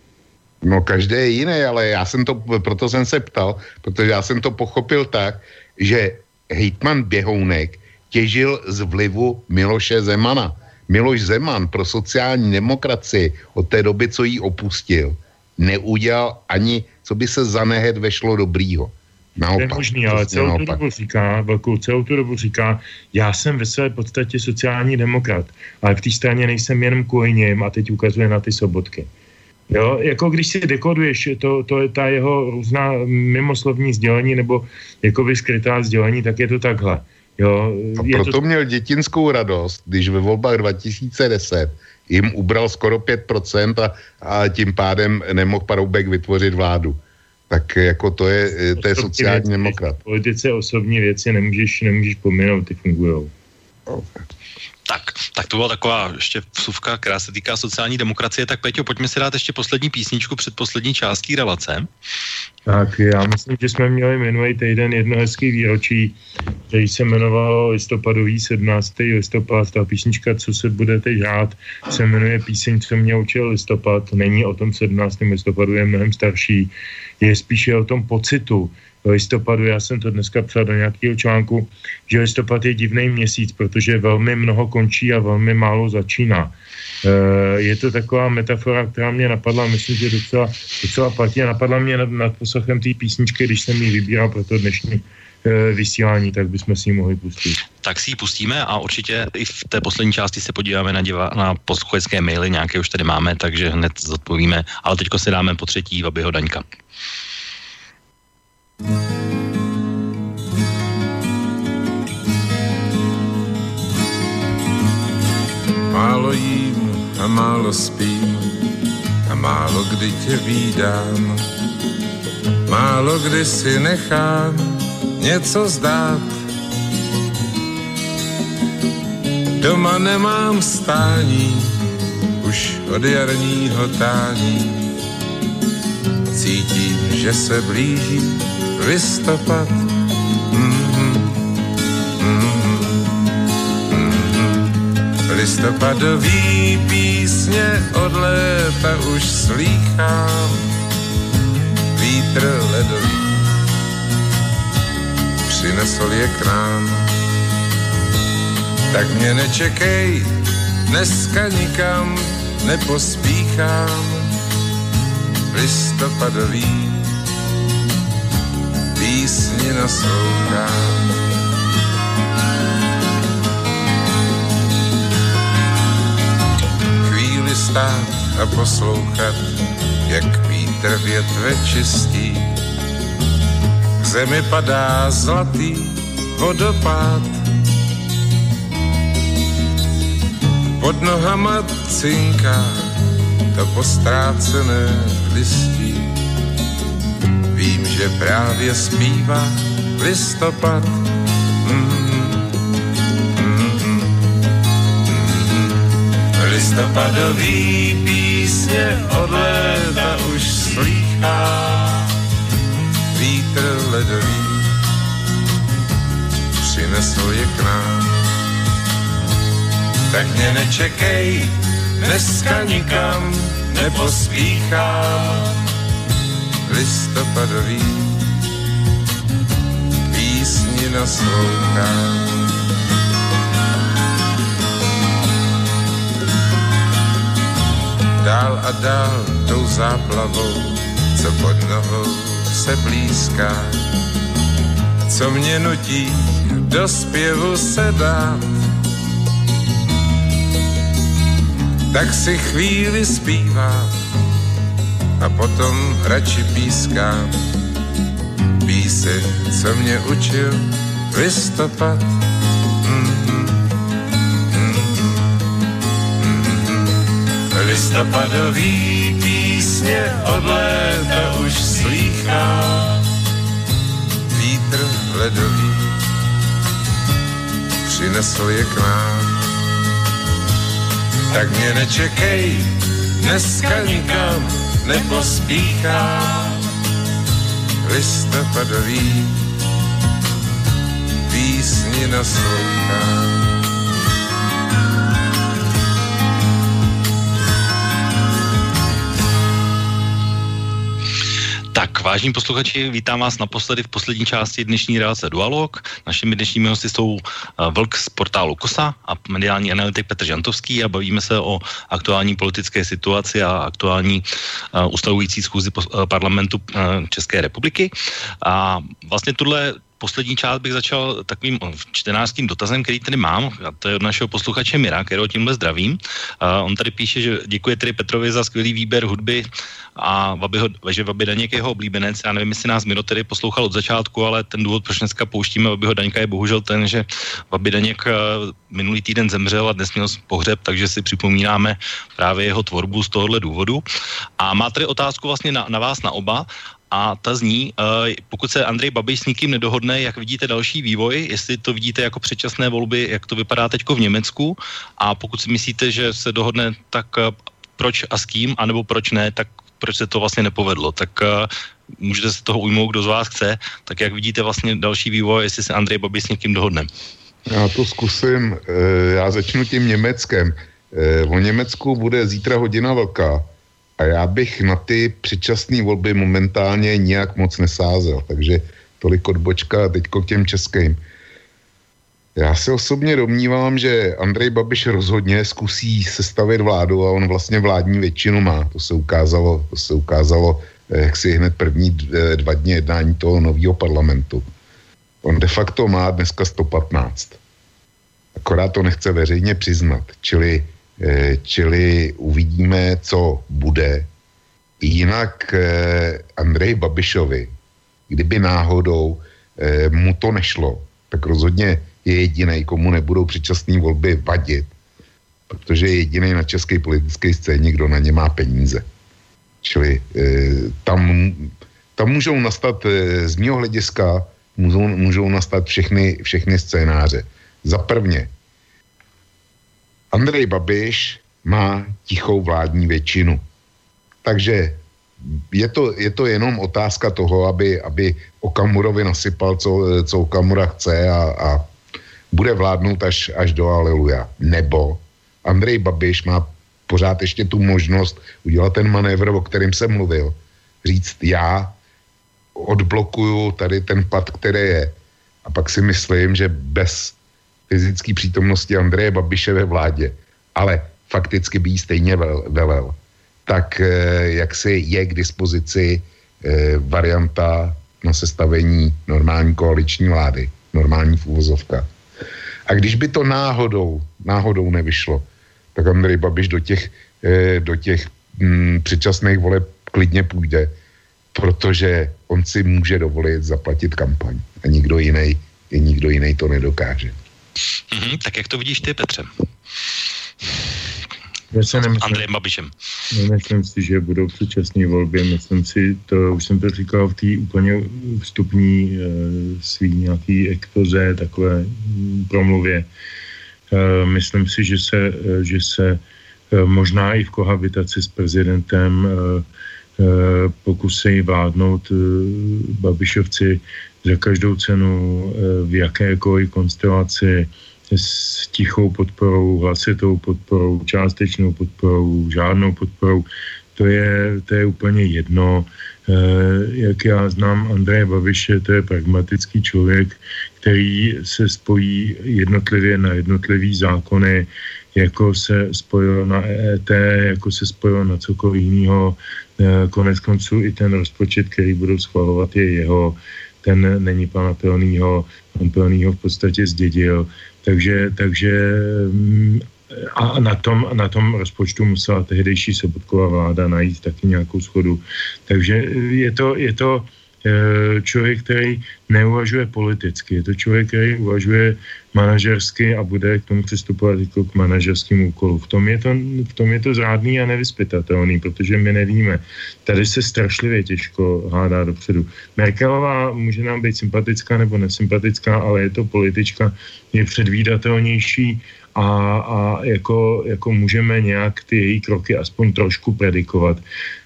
No každé je jiné, ale já jsem to, proto jsem se ptal, protože já jsem to pochopil tak, že hejtman Běhounek těžil z vlivu Miloše Zemana. Miloš Zeman pro sociální demokracii od té doby, co ji opustil, neudělal ani, co by se za nehet vešlo dobrýho. Naopak, to je možný, ale celou naopak. tu dobu říká, velkou celou tu dobu říká, já jsem ve své podstatě sociální demokrat, ale v té straně nejsem jenom kvůli a teď ukazuje na ty sobotky. Jo, jako když si dekoduješ to, to je ta jeho různá mimoslovní sdělení nebo jako vyskrytá sdělení, tak je to takhle. Jo, a proto to... měl dětinskou radost, když ve volbách 2010 jim ubral skoro 5% a, a tím pádem nemohl Paroubek vytvořit vládu. Tak jako to je, to je sociální věci, demokrat. V politice osobní věci nemůžeš, nemůžeš pominout, ty fungujou. Okay. Tak, tak to byla taková ještě vsuvka, která se týká sociální demokracie. Tak Peťo, pojďme si dát ještě poslední písničku před poslední částí relace. Tak já myslím, že jsme měli minulý týden jedno hezký výročí, který se jmenovalo listopadový 17. listopad. Ta písnička, co se bude teď hrát, se jmenuje Píseň, co mě učil listopad. Není o tom 17. listopadu, je mnohem starší. Je spíše o tom pocitu, listopadu, já jsem to dneska psal do nějakého článku, že listopad je divný měsíc, protože velmi mnoho končí a velmi málo začíná. E, je to taková metafora, která mě napadla, myslím, že docela, docela platí a napadla mě nad, nad poslechem té písničky, když jsem ji vybíral pro to dnešní e, vysílání, tak bychom si ji mohli pustit. Tak si ji pustíme a určitě i v té poslední části se podíváme na, diva, na posluchačské maily, nějaké už tady máme, takže hned zodpovíme, ale teďko si dáme po třetí Vabyho Daňka. Málo jím a málo spím a málo kdy tě vídám. Málo kdy si nechám něco zdát. Doma nemám stání, už od jarního tání. Cítím, že se blíží listopad. Listopadový písně od léta už slýchám. Vítr ledový přinesl je k nám. Tak mě nečekej, dneska nikam nepospíchám. Listopadový písni naslouchám. Chvíli stát a poslouchat, jak vítr větve čistí. K zemi padá zlatý vodopád. Pod nohama cinká to postrácené listí že právě zpívá listopad. Listopadový písně od léta už slýchá vítr ledový přinesl je k nám. Tak mě nečekej, dneska nikam nepospíchám listopadový písni naslouchám. Dál a dál tou záplavou, co pod nohou se blízká, co mě nutí do zpěvu se dát. Tak si chvíli zpívám a potom radši pískám píseň, co mě učil listopad. Mm-hmm. Mm-hmm. Listopadový písně od léta už slýchá vítr ledový přinesl je k nám. Tak mě nečekej, dneska nikam nepospíchá listopadový písni naslouchá. Tak, vážní posluchači, vítám vás naposledy v poslední části dnešní relace Dualog. Našimi dnešními hosty jsou eh, Vlk z portálu KOSA a mediální analytik Petr Žantovský a bavíme se o aktuální politické situaci a aktuální uh, ustavující schůzi uh, parlamentu uh, České republiky. A vlastně tuhle poslední část bych začal takovým čtenářským dotazem, který tady mám, a to je od našeho posluchače Mira, kterého tímhle zdravím. Uh, on tady píše, že děkuje tedy Petrovi za skvělý výběr hudby a Vaby ho, že Vaby Daněk je jeho oblíbenec. Já nevím, jestli nás Miro tedy poslouchal od začátku, ale ten důvod, proč dneska pouštíme Vabyho Daňka je bohužel ten, že Vaby Daněk uh, minulý týden zemřel a dnes měl pohřeb, takže si připomínáme právě jeho tvorbu z tohohle důvodu. A má tady otázku vlastně na, na vás na oba a ta zní, uh, pokud se Andrej Babiš s nikým nedohodne, jak vidíte další vývoj, jestli to vidíte jako předčasné volby, jak to vypadá teď v Německu a pokud si myslíte, že se dohodne, tak uh, proč a s kým, anebo proč ne, tak proč se to vlastně nepovedlo. Tak uh, můžete se toho ujmout, kdo z vás chce, tak jak vidíte vlastně další vývoj, jestli se Andrej Babiš s někým dohodne. Já to zkusím, já začnu tím Německem. O Německu bude zítra hodina velká a já bych na ty předčasné volby momentálně nijak moc nesázel, takže tolik odbočka teďko k těm českým. Já se osobně domnívám, že Andrej Babiš rozhodně zkusí sestavit vládu a on vlastně vládní většinu má. To se ukázalo, to se ukázalo eh, jak si hned první eh, dva dny jednání toho nového parlamentu. On de facto má dneska 115. Akorát to nechce veřejně přiznat. Čili čili uvidíme, co bude. Jinak eh, Andrej Babišovi, kdyby náhodou eh, mu to nešlo, tak rozhodně je jediný, komu nebudou předčasné volby vadit, protože je jediný na české politické scéně, kdo na ně má peníze. Čili tam, tam můžou nastat, z mého hlediska, můžou, můžou nastat všechny, všechny scénáře. Za prvně, Andrej Babiš má tichou vládní většinu. Takže je to, je to jenom otázka toho, aby, aby Okamurovi nasypal, co, co Okamura chce a, a bude vládnout až, až do Aleluja. Nebo Andrej Babiš má pořád ještě tu možnost udělat ten manévr, o kterém jsem mluvil. Říct, já odblokuju tady ten pad, který je. A pak si myslím, že bez fyzické přítomnosti Andreje Babiše ve vládě, ale fakticky by jí stejně velel, tak eh, jak si je k dispozici eh, varianta na sestavení normální koaliční vlády, normální fůvozovka. A když by to náhodou, náhodou nevyšlo, tak Andrej Babiš do těch, eh, do těch mm, předčasných voleb klidně půjde, protože on si může dovolit zaplatit kampaň a nikdo jiný, nikdo jiný to nedokáže. Mm-hmm, tak jak to vidíš ty, Petře? Já se nemyslím, Andrejem Babišem. Nemyslím si, že budou předčasné volby. Myslím si, to už jsem to říkal v té úplně vstupní e, svý nějaký expoze, takové mm, promluvě. E, myslím si, že se, e, že se e, možná i v kohabitaci s prezidentem e, e, pokusí vládnout e, Babišovci za každou cenu e, v jakékoliv konstelaci s tichou podporou, hlasitou podporou, částečnou podporou, žádnou podporou. To je, to je úplně jedno. E, jak já znám Andreje Babiše, to je pragmatický člověk, který se spojí jednotlivě na jednotlivý zákony, jako se spojil na EET, jako se spojil na cokoliv jiného. E, konec konců i ten rozpočet, který budou schvalovat, je jeho ten není pana Pilnýho, pan Pilnýho v podstatě zdědil. Takže, takže mm, a na tom, na tom rozpočtu musela tehdejší Sobotková vláda najít taky nějakou schodu. Takže je to, je to člověk, který neuvažuje politicky. Je to člověk, který uvažuje manažersky a bude k tomu přistupovat jako k manažerským úkolu. V tom je to, v tom je to zrádný a nevyspytatelný, protože my nevíme. Tady se strašlivě těžko hádá dopředu. Merkelová může nám být sympatická nebo nesympatická, ale je to politička, je předvídatelnější a, a jako, jako můžeme nějak ty její kroky aspoň trošku predikovat.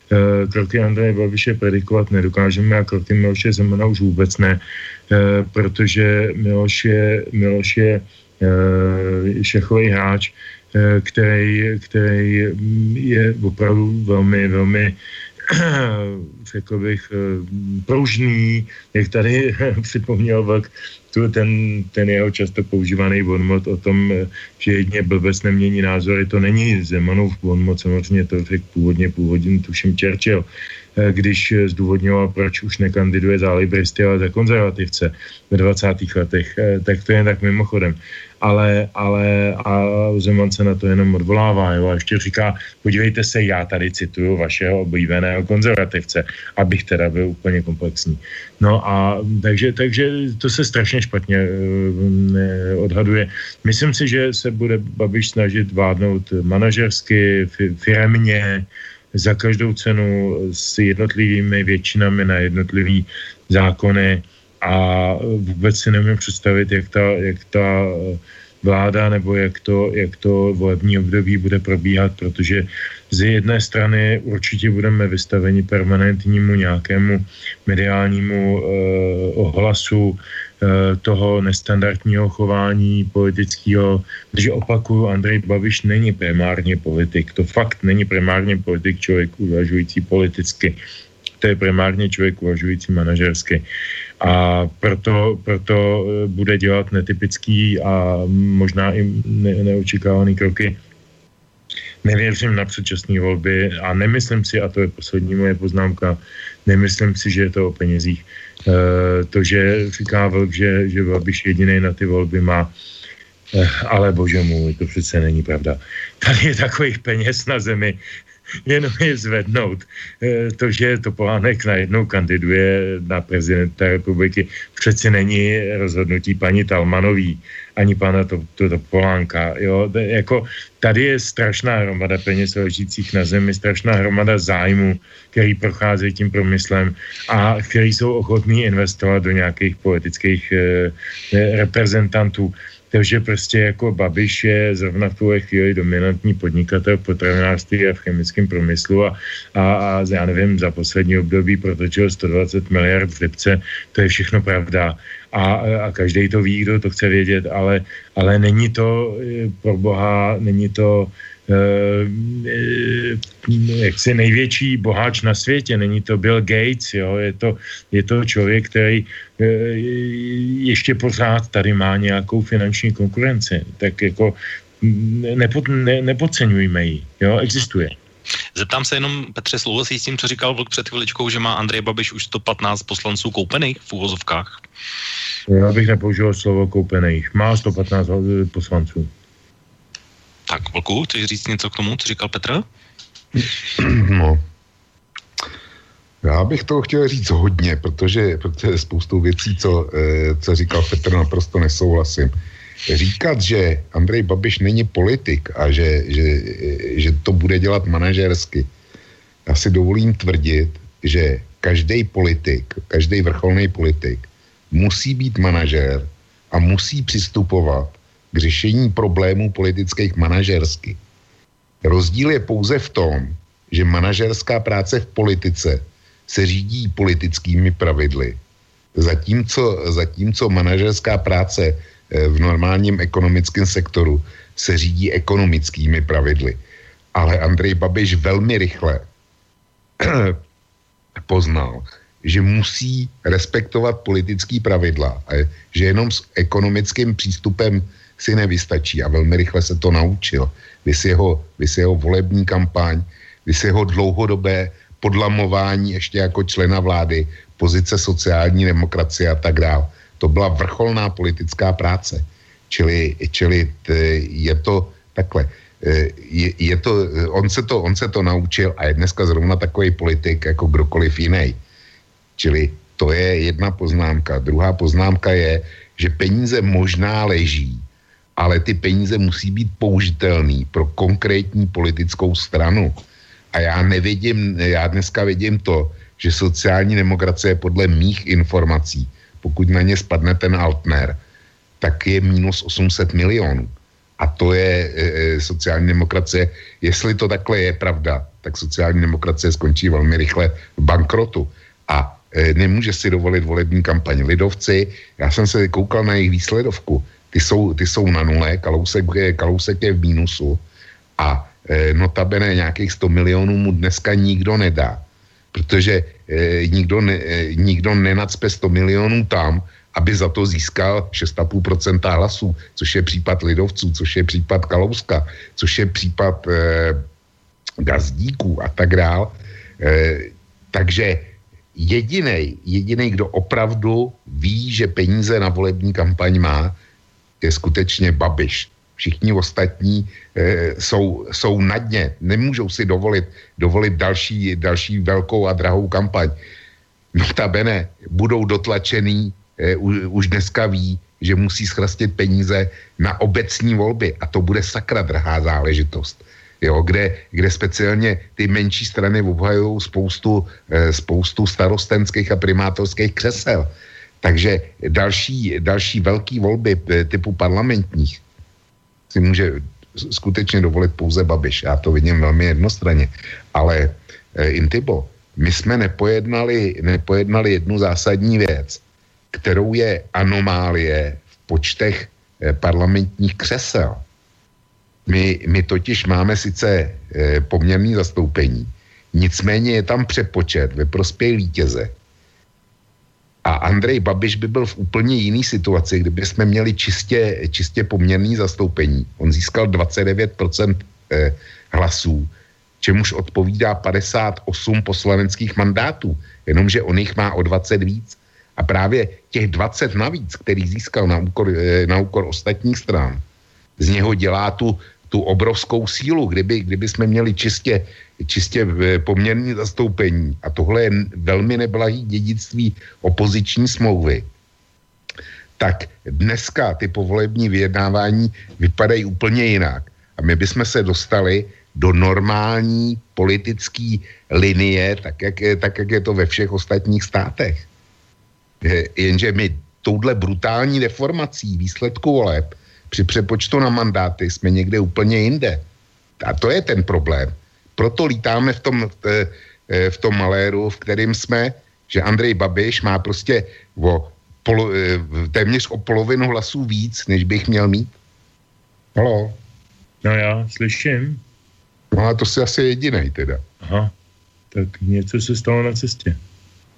Eh, kroky Andreje Babiše predikovat nedokážeme a kroky Miloše Zemana už vůbec ne, eh, protože Miloš je, Miloš je eh, šachový hráč, který, který je opravdu velmi, velmi řekl bych, pružný, jak tady připomněl Vlk, tu, ten, ten jeho často používaný bonmot o tom, že jedně blbec nemění názory, to není Zemanův bonmot, samozřejmě to řekl původně, původně tuším Churchill, Eh, když zdůvodňoval, proč už nekandiduje za libristy, ale za konzervativce ve 20. letech, eh, tak to je tak mimochodem. Ale, ale a Zeman se na to jenom odvolává jo, a ještě říká, podívejte se, já tady cituju vašeho oblíbeného konzervativce, abych teda byl úplně komplexní. No a takže, takže to se strašně špatně uh, odhaduje. Myslím si, že se bude Babiš snažit vládnout manažersky, firemně, za každou cenu s jednotlivými většinami na jednotlivý zákony a vůbec si nemůžu představit, jak ta, jak ta vláda nebo jak to, jak to volební období bude probíhat, protože z jedné strany určitě budeme vystaveni permanentnímu nějakému mediálnímu eh, ohlasu, Eh, toho nestandardního chování politického, protože opakuju, Andrej Babiš není primárně politik. To fakt není primárně politik, člověk uvažující politicky. To je primárně člověk uvažující manažersky. A proto, proto eh, bude dělat netypický a možná i ne, neočekávaný kroky. Nevěřím na předčasné volby a nemyslím si, a to je poslední moje poznámka, nemyslím si, že je to o penězích Eh, to, že říká Vlk, že, že Babiš jediný na ty volby má, eh, ale bože můj, to přece není pravda. Tady je takových peněz na zemi, jenom je zvednout. Eh, to, že Topolánek najednou kandiduje na prezidenta republiky, přeci není rozhodnutí paní Talmanový ani pana to, to, to Polánka. Jo? Jako, tady je strašná hromada peněz ležících na zemi, strašná hromada zájmu, který procházejí tím promyslem a který jsou ochotní investovat do nějakých politických eh, reprezentantů. Takže prostě jako Babiš je zrovna v tuhle chvíli dominantní podnikatel v potravinářství a v chemickém průmyslu a, a, a já nevím, za poslední období protočil 120 miliard v Lipce, to je všechno pravda. A, a každý to ví, kdo to chce vědět, ale, ale není to eh, pro boha, není to jaksi největší boháč na světě, není to Bill Gates, jo, je to, je to člověk, který uh, ještě pořád tady má nějakou finanční konkurenci, tak jako nepod, ne, nepodceňujme ji, jo, existuje. Zeptám se jenom, Petře, souhlasí s tím, co říkal Vlk před chviličkou, že má Andrej Babiš už 115 poslanců koupených v úvozovkách? Já bych nepoužil slovo koupených. Má 115 poslanců. Tak, Vlku, chceš říct něco k tomu, co říkal Petr? No. Já bych toho chtěl říct hodně, protože, protože spoustu věcí, co, eh, co říkal Petr, naprosto nesouhlasím říkat, že Andrej Babiš není politik a že, že, že to bude dělat manažersky, já si dovolím tvrdit, že každý politik, každý vrcholný politik musí být manažér a musí přistupovat k řešení problémů politických manažersky. Rozdíl je pouze v tom, že manažerská práce v politice se řídí politickými pravidly, zatímco, zatímco manažerská práce Eh, v normálním ekonomickém sektoru se řídí ekonomickými pravidly. Ale Andrej Babiš velmi rychle poznal, že musí respektovat politický pravidla že jenom s ekonomickým přístupem si nevystačí a velmi rychle se to naučil. Vys jeho, vys jeho volební kampaň, vys jeho dlouhodobé podlamování ještě jako člena vlády, pozice sociální demokracie a tak dále to byla vrcholná politická práce. Čili, čili je to takhle. E, je, je to, on, se to, on se to naučil a je dneska zrovna takový politik jako kdokoliv jiný. Čili to je jedna poznámka. Druhá poznámka je, že peníze možná leží, ale ty peníze musí být použitelný pro konkrétní politickou stranu. A já nevidím, já dneska vidím to, že sociální demokracie podle mých informací pokud na ně spadne ten Altner, tak je minus 800 milionů. A to je e, e, sociální demokracie. Jestli to takhle je pravda, tak sociální demokracie skončí velmi rychle v bankrotu. A e, nemůže si dovolit volební kampaň. Lidovci, já jsem se koukal na jejich výsledovku, ty jsou, ty jsou na nule, Kalousek, Kalousek je v mínusu a e, notabene nějakých 100 milionů mu dneska nikdo nedá. protože eh, nikdo, ne, eh, nikdo nenacpe 100 milionů tam, aby za to získal 6,5% hlasů, což je případ lidovců, což je případ Kalouska, což je případ eh, gazdíků a tak dál. Eh, takže jediný, jediný, kdo opravdu ví, že peníze na volební kampaň má, je skutečně Babiš. Všichni ostatní e, jsou, jsou na dně, nemůžou si dovolit, dovolit další, další velkou a drahou kampaň. Notabene budou dotlačený, e, už, už dneska ví, že musí schrastit peníze na obecní volby a to bude sakra drahá záležitost jo, kde, kde speciálně ty menší strany obhajují spoustu, eh, spoustu starostenských a primátorských křesel. Takže další, další velký volby eh, typu parlamentních si může skutečně dovolit pouze Babiš. Já to vidím velmi jednostranně. Ale eh, Intibo, my jsme nepojednali, nepojednali jednu zásadní věc, kterou je anomálie v počtech eh, parlamentních křesel. My, my totiž máme sice poměrný zastoupení, nicméně je tam přepočet ve prospěch vítěze. A Andrej Babiš by byl v úplně jiný situaci, kdyby jsme měli čistě, čistě poměrný zastoupení. On získal 29% e, hlasů, čemuž odpovídá 58 poslaneckých mandátů, jenomže on jich má o 20 víc. A právě těch 20 navíc, který získal na úkor, e, na úkor ostatních stran, z něho dělá tu tu obrovskou sílu, kdyby, kdyby jsme měli čistě, čistě eh, poměrné zastoupení. A tohle je velmi neblahý dědictví opoziční smlouvy. Tak dneska ty povolební vyjednávání vypadají úplně jinak. A my bychom se dostali do normální politické linie, tak jak, je, tak jak je to ve všech ostatních státech. Jenže my touhle brutální deformací výsledku voleb při přepočtu na mandáty jsme někde úplně jinde. A to je ten problém. Proto lítáme v tom, v, v tom maléru, v kterým jsme, že Andrej Babiš má prostě o polo, téměř o polovinu hlasů víc, než bych měl mít. Halo? No já slyším. No a to si asi jedinej teda. Aha, tak něco se stalo na cestě.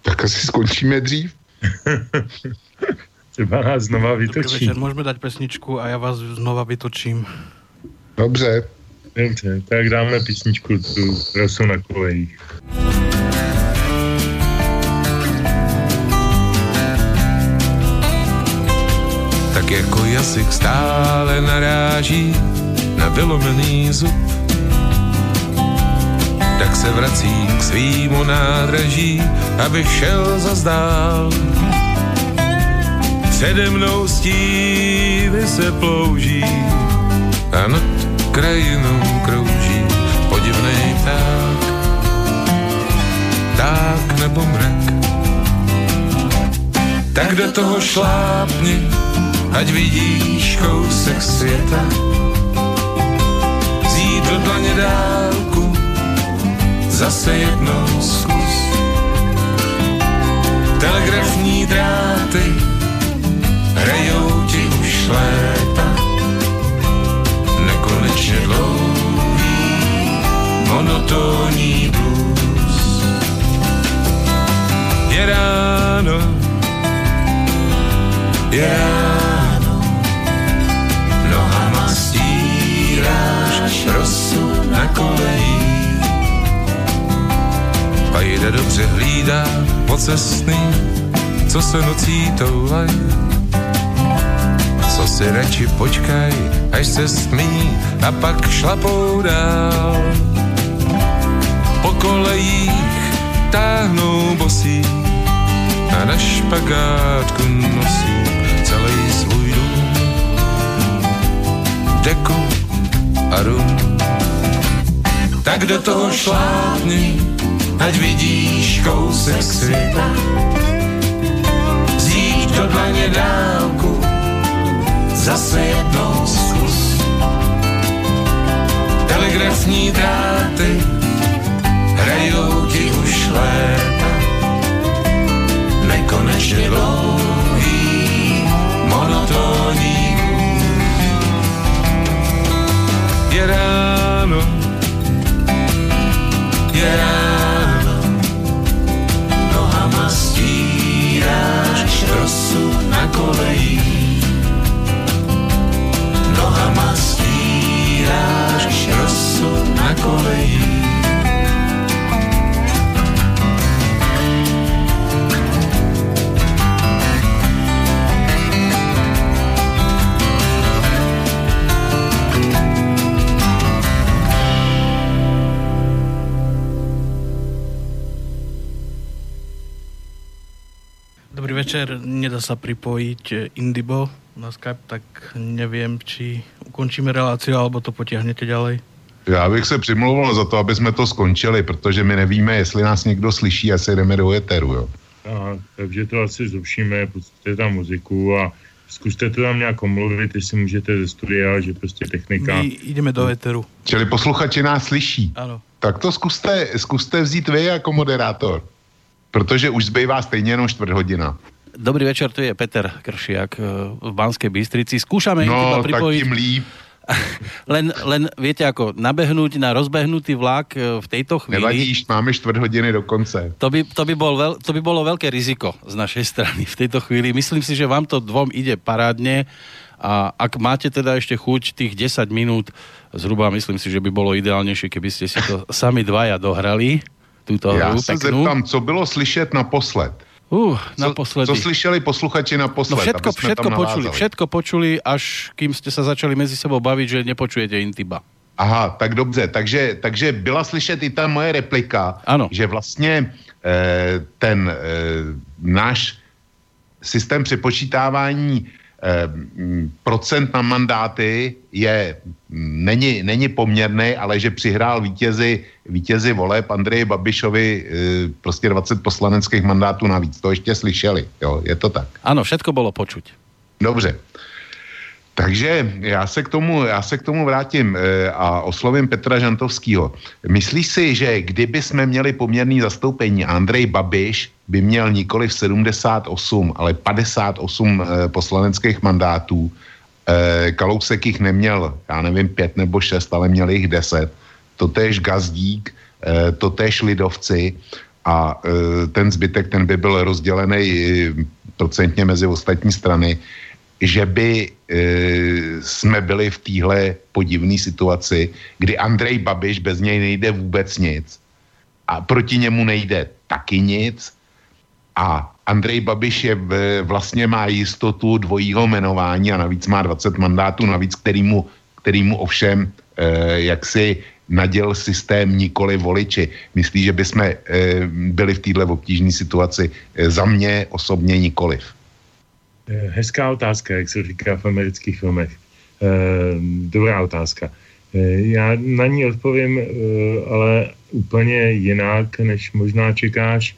Tak asi skončíme dřív. Třeba nás znova vytočí. Dobrý můžeme dať pesničku a já vás znova vytočím. Dobře. Dobře, tak dáme písničku tu rosu na kolejích. Tak jako jazyk stále naráží na vylomený zub, tak se vrací k svýmu nádraží, abych šel zazdál. dál Přede mnou stívy se plouží a nad krajinou krouží podivný pták. Tak nebo mrak. Tak do toho šlápni, ať vidíš kousek světa. Zít do dlaně dálku, zase jednou zkus. Telegrafní dráty hrajou ti už léta, nekonečně dlouhý, monotónní blues. Je ráno, je ráno, nohama stíráš rosu na kolejích. A jde dobře hlídá pocestný, co se nocí toulají co si radši počkaj, až se stmí a pak šlapou dál. Po kolejích táhnou bosí a na špagátku nosí celý svůj dům. Deku a rum. Tak do toho šlápni, ať vidíš kousek světa. Zíď do dlaně dálku, zase jednou zkus. Telegrafní dráty hrajou ti už léta, nekonečně dlouhý, monotónní. Je ráno, je ráno, nohama stíráš rosu na kolejích Dobrý večer, nedá sa pripojiť eh, Indibo na Skype, tak neviem, či ukončíme reláciu, alebo to potiahnete ďalej. Já bych se přimlouval za to, aby jsme to skončili, protože my nevíme, jestli nás někdo slyší, asi jdeme do éteru, jo. A, takže to asi zrušíme, pustíte tam muziku a zkuste to tam nějak omluvit, jestli můžete ze studia, že prostě technika... My ideme do éteru. Čili posluchači nás slyší. Áno. Tak to zkuste, zkuste vzít vy jako moderátor. Protože už zbývá stejně jenom čtvrt hodina. Dobrý večer, tu je Peter Kršiak eh, v Banskej Bystrici. Skúšame No, tak pripojiť. líp. Len, len viete ako, nabehnúť na rozbehnutý vlak eh, v tejto Nevadí, chvíli, již máme čtvrt hodiny do konce. to by, to, by bol veľ, to by bolo veľké riziko z našej strany v tejto chvíli. Myslím si, že vám to dvom ide parádne a ak máte teda ešte chuť tých 10 minút, zhruba myslím si, že by bolo ideálnejšie, keby ste si to sami dvaja dohrali, túto Já hru se peknú. zeptám, co bylo slyšet naposled? Uh, Co, naposledy. co slyšeli posluchači naposled? No všetko, všetko počuli, všetko počuli, až kým ste sa začali medzi sebou baviť, že nepočujete Intiba. Aha, tak dobře, takže, takže byla slyšet i ta moje replika, Ano. že vlastně eh, ten eh, náš systém přepočítávání procent na mandáty je, m, není, není poměrný, ale že přihrál vítězi, vítězi voleb Andreji Babišovi eh, prostě 20 poslaneckých mandátů navíc. To ještě slyšeli, jo, je to tak. Áno, všetko bolo počuť. Dobře. Takže já se k tomu, já se k tomu vrátím e, a oslovím Petra Žantovského. Myslíš si, že kdyby jsme měli poměrný zastoupení, Andrej Babiš by měl nikoli v 78, ale 58 e, poslaneckých mandátů, e, Kalousek jich neměl, já nevím, pět nebo šest, ale měl jich deset. Totéž Gazdík, totéž Lidovci a ten zbytek, ten by byl rozdělený procentně mezi ostatní strany že by e, jsme byli v téhle podivné situaci, kdy Andrej Babiš bez něj nejde vůbec nic a proti němu nejde taky nic a Andrej Babiš je v, vlastně má jistotu dvojího jmenování a navíc má 20 mandátů, navíc kterýmu, kterýmu ovšem e, jaksi naděl systém nikoli voliči. Myslí, že bychom e, byli v této obtížné situaci e, za mě osobně nikoliv. Eh, Hezká otázka, jak se říká v amerických filmech. Eh, Dobrá otázka. Eh, Já na ní odpovím, eh, ale úplně jinak, než možná čekáš.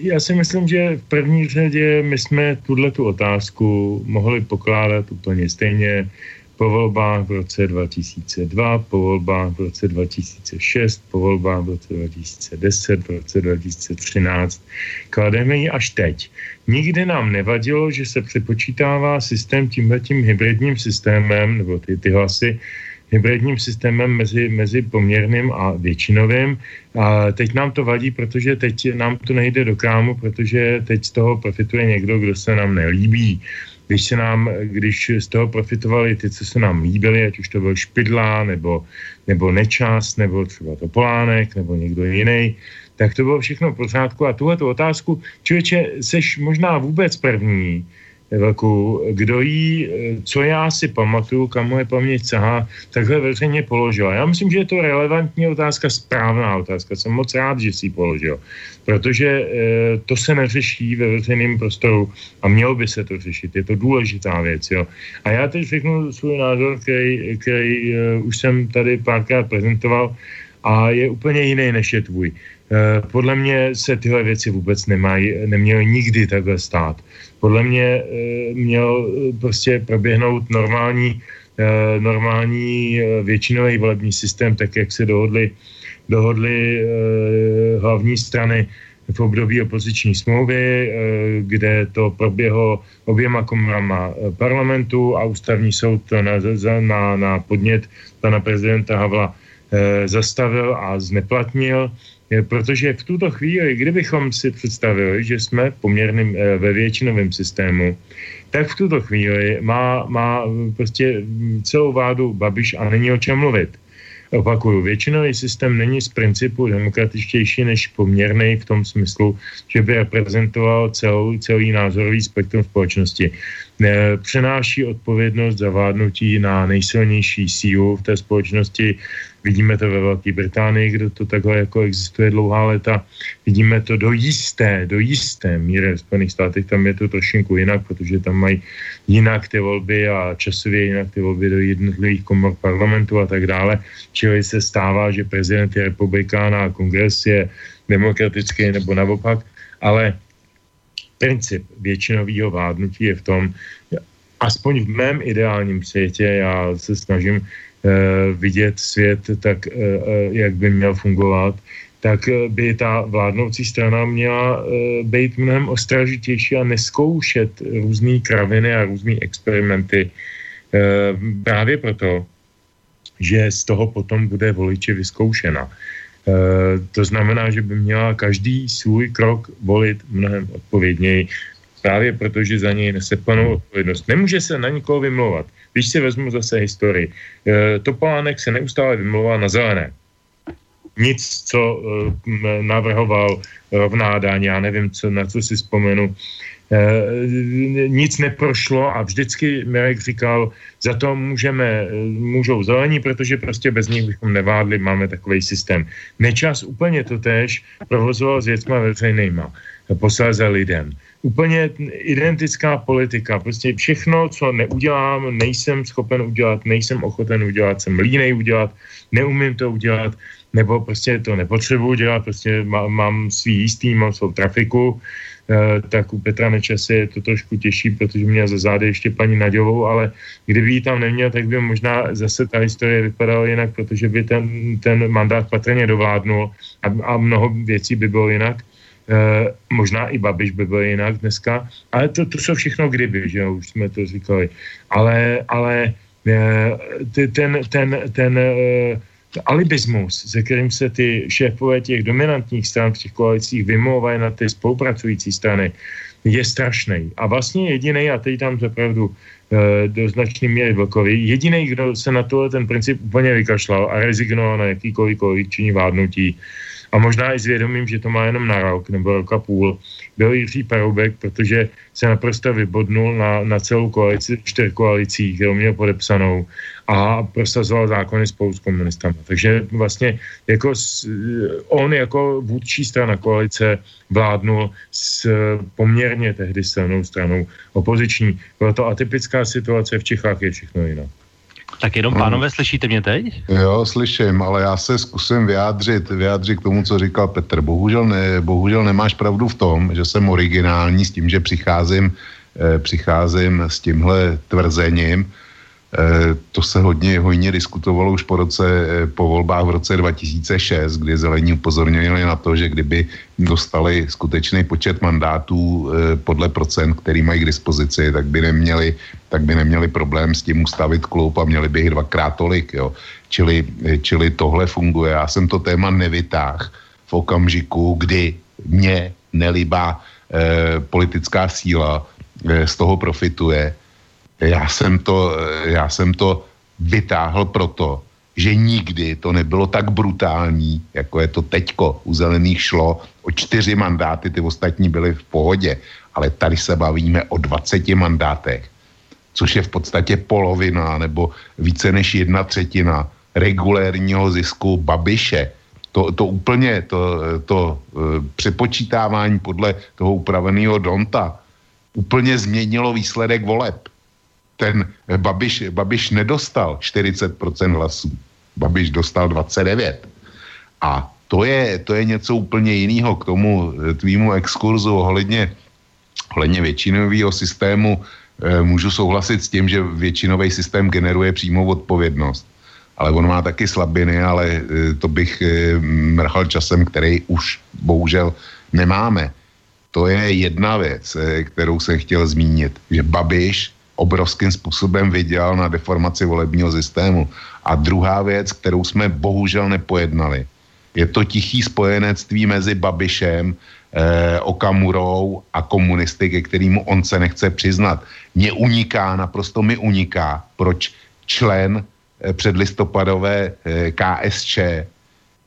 Já si myslím, že v první řadě my jsme tuhle tu otázku mohli pokládat úplně stejně po volbách v roce 2002, po volbách v roce 2006, po volbách v roce 2010, v roce 2013. Klademe ji až teď. Nikdy nám nevadilo, že se přepočítává systém tímhletím hybridním systémem, nebo ty, ty hlasy, hybridním systémem mezi, mezi poměrným a většinovým. A teď nám to vadí, protože teď nám to nejde do krámu, protože teď z toho profituje někdo, kdo se nám nelíbí. Když, se nám, když z toho profitovali ty, co se nám líbili, ať už to byl Špidla, nebo, nebo Nečas, nebo třeba Topolánek, nebo někdo jiný, tak to bylo všechno v pořádku. A tuhle tu otázku, člověče, seš možná vůbec první, velkou, kdo jí, eh, co já si pamatuju, kam moje paměť sahá, takhle veřejně položila. Já myslím, že je to relevantní otázka, správná otázka. Jsem moc rád, že si ji položil, protože e, to se neřeší ve veřejném prostoru a mělo by se to řešit. Je to důležitá věc. Jo. A já teď řeknu svůj názor, který, který e, už jsem tady párkrát prezentoval a je úplně jiný, než je tvůj. E, podle mě se tyhle věci vůbec nemají, neměly nikdy takhle stát. Podle mě e, měl e, prostě proběhnout normální, normální většinový volební systém, tak jak se dohodli, dohodli hlavní strany v období opoziční smlouvy, kde to proběhlo oběma komorama parlamentu a ústavní soud to na, na, na podnět pana prezidenta Havla zastavil a zneplatnil. Je, protože v tuto chvíli, kdybychom si představili, že jsme poměrným e, ve většinovém systému, tak v tuto chvíli má, má prostě celou vládu Babiš a není o čem mluvit. Opakuju, většinový systém není z principu demokratičtější než poměrný v tom smyslu, že by reprezentoval celou, celý názorový spektrum společnosti. Přenáší odpovědnost za vládnutí na nejsilnější sílu v té společnosti, Vidíme to ve Velké Británii, kde to takhle jako existuje dlouhá léta. Vidíme to do jisté, do jisté míry v Spojených státech, tam je to trošinku jinak, protože tam mají jinak ty volby a časově jinak ty volby do jednotlivých komor parlamentu a tak dále. Čili se stává, že prezident je republikán a kongres je demokratický nebo naopak, ale princip většinového vládnutí je v tom, aspoň v mém ideálním světě, já se snažím vidět svět tak, eh, eh, jak by měl fungovat, tak by ta vládnoucí strana měla být mnohem ostražitější a neskoušet různé kraviny a různé experimenty. Právě proto, že z toho potom bude voliči vyzkoušena. To znamená, že by měla každý svůj krok volit mnohem odpovědněji, právě protože za něj nese plnou odpovědnost. Nemůže se na nikoho vymlouvat. Když si vezmu zase historii, e, Topolánek se neustále vymlouvá na zelené. Nic, co e, navrhoval rovná daň, já nevím, co, na co si vzpomenu, e, nic neprošlo a vždycky Mirek říkal, za to můžeme, můžou zelení, protože prostě bez nich bychom nevádli, máme takový systém. Nečas úplně to tež provozoval s věcma veřejnýma, posléze lidem úplně identická politika. Prostě všechno, co neudělám, nejsem schopen udělat, nejsem ochoten udělat, jsem línej udělat, neumím to udělat, nebo prostě to nepotřebuji dělat, prostě má, mám svý jistý, mám svou trafiku, e, tak u Petra Nečase je to trošku těžší, protože měl za zády ještě paní Naďovou, ale kdyby ji tam neměl, tak by možná zase ta historie vypadala jinak, protože by ten, ten mandát patrně dovládnul a, a mnoho věcí by bylo jinak. Eh, možná i Babiš by byl jinak dneska, ale to, to jsou všechno kdyby, že jo, už jsme to říkali. Ale, ale eh, ten, ten, ten eh, alibismus, se kterým se ty šéfové těch dominantních stran v těch koalicích vymlouvají na ty spolupracující strany, je strašný. A vlastně jediný, a teď tam zapravdu e, do značné míry Vlkovi, jediný, kdo se na tohle ten princip úplně vykašlal a rezignoval na jakýkoliv koaliční vládnutí, a možná i s vědomím, že to má jenom na rok nebo rok a půl, byl Jiří Paroubek, protože se naprosto vybodnul na, na celou koalici, čtyř koalicí, kterou měl podepsanou a prosazoval zákony spolu s komunistami. Takže vlastně jako s, on jako vůdčí strana koalice vládnul s poměrně tehdy silnou stranou opoziční. Byla to atypická situace, v Čechách je všechno jinak. Tak jenom pánové, slyšíte mě teď? Jo, slyším, ale já se zkusím vyjádřit, vyjádřit k tomu, co říkal Petr. Bohužel, ne, bohužel nemáš pravdu v tom, že jsem originální s tím, že přicházím, eh, přicházím s tímhle tvrzením, Eh, to se hodně hojně diskutovalo už po, roce, eh, po volbách v roce 2006, kdy zelení upozornili na to, že kdyby dostali skutečný počet mandátů eh, podle procent, který mají k dispozici, tak by neměli, tak by neměli problém s tím ustavit klub a měli by jich dvakrát tolik. Jo. Čili, čili tohle funguje. Já jsem to téma nevytáh v okamžiku, kdy mě nelíbá eh, politická síla eh, z toho profituje já jsem to, já jsem to vytáhl proto, že nikdy to nebylo tak brutální, jako je to teďko. U zelených šlo o čtyři mandáty, ty ostatní byly v pohodě, ale tady se bavíme o 20 mandátech, což je v podstatě polovina nebo více než jedna třetina regulérního zisku Babiše. To, to úplně, to, to e, přepočítávání podle toho upraveného Donta úplně změnilo výsledek voleb ten Babiš, Babiš nedostal 40% hlasů. Babiš dostal 29. A to je, to je něco úplně jiného k tomu eh, tvýmu exkurzu ohledně, ohledně většinového systému. E, můžu souhlasit s tím, že většinový systém generuje přímou odpovědnost. Ale on má taky slabiny, ale e, to bych e, mrhal časem, který už bohužel nemáme. To je jedna věc, kterou jsem chtěl zmínit, že Babiš obrovským způsobem vydělal na deformaci volebního systému. A druhá věc, kterou jsme bohužel nepojednali, Je to tichý spojenectví mezi Babišem, eh, Okamurou a komunisty, ke kterému on se nechce přiznat. Mně uniká, naprosto mi uniká, proč člen eh, předlistopadové eh, KSČ,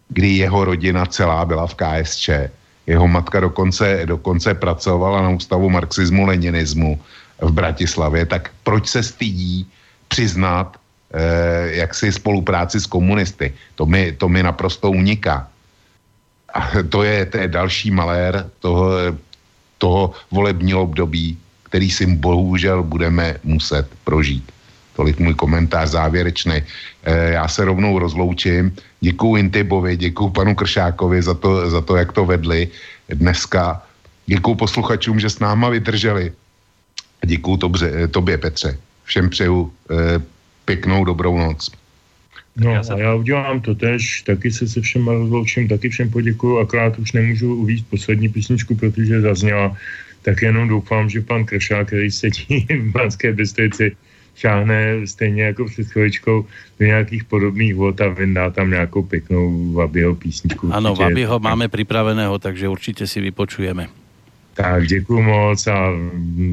kdy jeho rodina celá byla v KSČ, jeho matka dokonce, dokonce pracovala na ústavu marxismu, leninismu v Bratislavě, tak proč se stydí přiznat eh, jaksi spolupráci s komunisty? To mi, to mi naprosto uniká. A to je, to je další malér toho, toho volebního období, který si bohužel budeme muset prožít. Tolik můj komentář závěrečný. E, já se rovnou rozloučím. Děkuji Intibovi, děkuji panu Kršákovi za to, za to, jak to vedli dneska. Děkuji posluchačům, že s náma vydrželi. Děkuji tobře, tobě, Petře. Všem přeju e, pěknou dobrou noc. No já a já udělám to tež, taky se se všem rozloučím, taky všem poděkuju, akorát už nemůžu uvíct poslední písničku, protože zazněla, tak jenom doufám, že pan Kršák, který sedí v Banské Bystrici, šáhne stejně jako před chvíličkou do nějakých podobných vod a vyndá tam nějakou pěknou Vabyho písničku. Ano, Vabyho máme připraveného, takže určitě si vypočujeme. Tak, děkuji moc a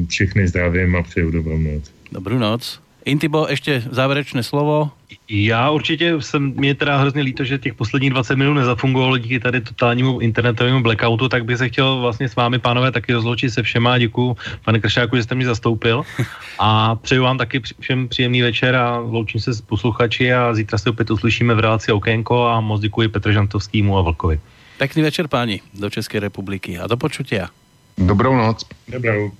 všechny zdravím a přeju dobrou noc. Dobrou noc. Intibo, ještě závěrečné slovo. Já určitě jsem, mě teda hrozně líto, že těch posledních 20 minut nezafungovalo díky tady totálnímu internetovému blackoutu, tak bych se chtěl vlastně s vámi, pánové, taky rozloučit se všema. Děkuji, pane Kršáku, že jste mě zastoupil. A přeju vám taky všem příjemný večer a loučím se s posluchači a zítra se opět uslyšíme v relaci Okénko a moc děkuji Petr Žantovskýmu a Vlkovi. Pekný večer, páni, do České republiky a do počutia. Dobrou noc. Dobrou.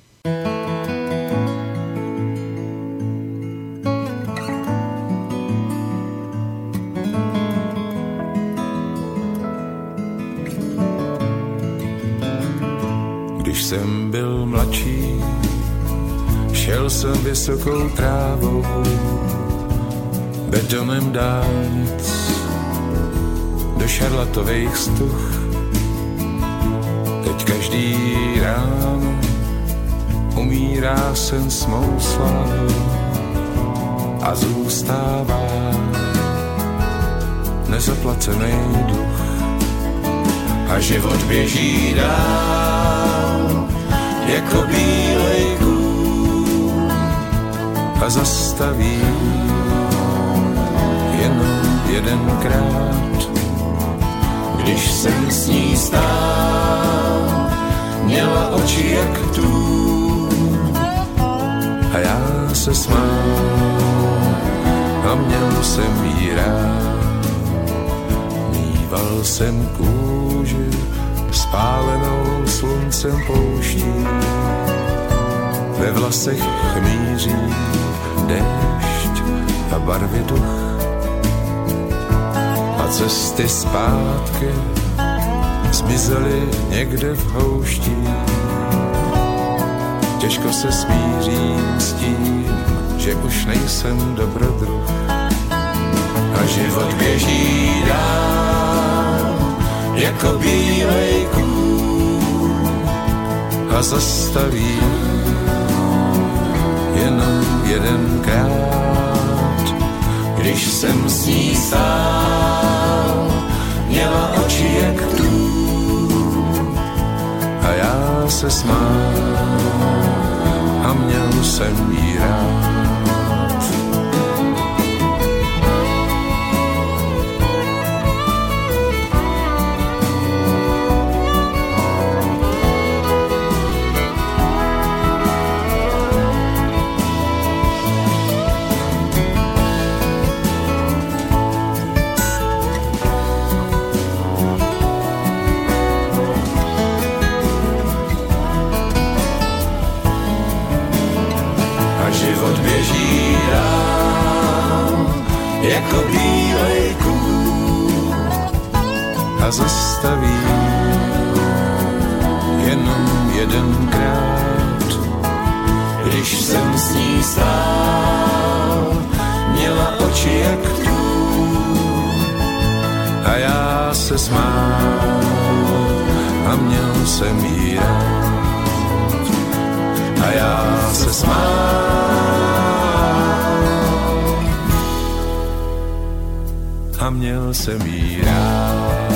Když jsem byl mladší, šel jsem vysokou trávou, betonem dálnic, do šarlatových stuch. Teď každý ráno umírá sen s mou slávou a zůstává nezaplacený duch a život běží dál jako bílej kůl a zastaví jenom jedenkrát, když jsem s ní stál, měla oči jak tu a já se smál a měl jsem jí rád. Mýval jsem kůži spálenou sluncem pouští. Ve vlasech chmíří déšť a barvy duch. A cesty zpátky zmizely někde v houští. Těžko se smířím s tím, že už nejsem dobrodruh. A život běží dál, jako bílej kůl a zastaví jenom jedenkrát, když jsem s ní stál, měla oči jak tu. A já se smál a měl jsem jí rád. Se smál a měl jsem jí rád a já se smál a měl jsem jí rád.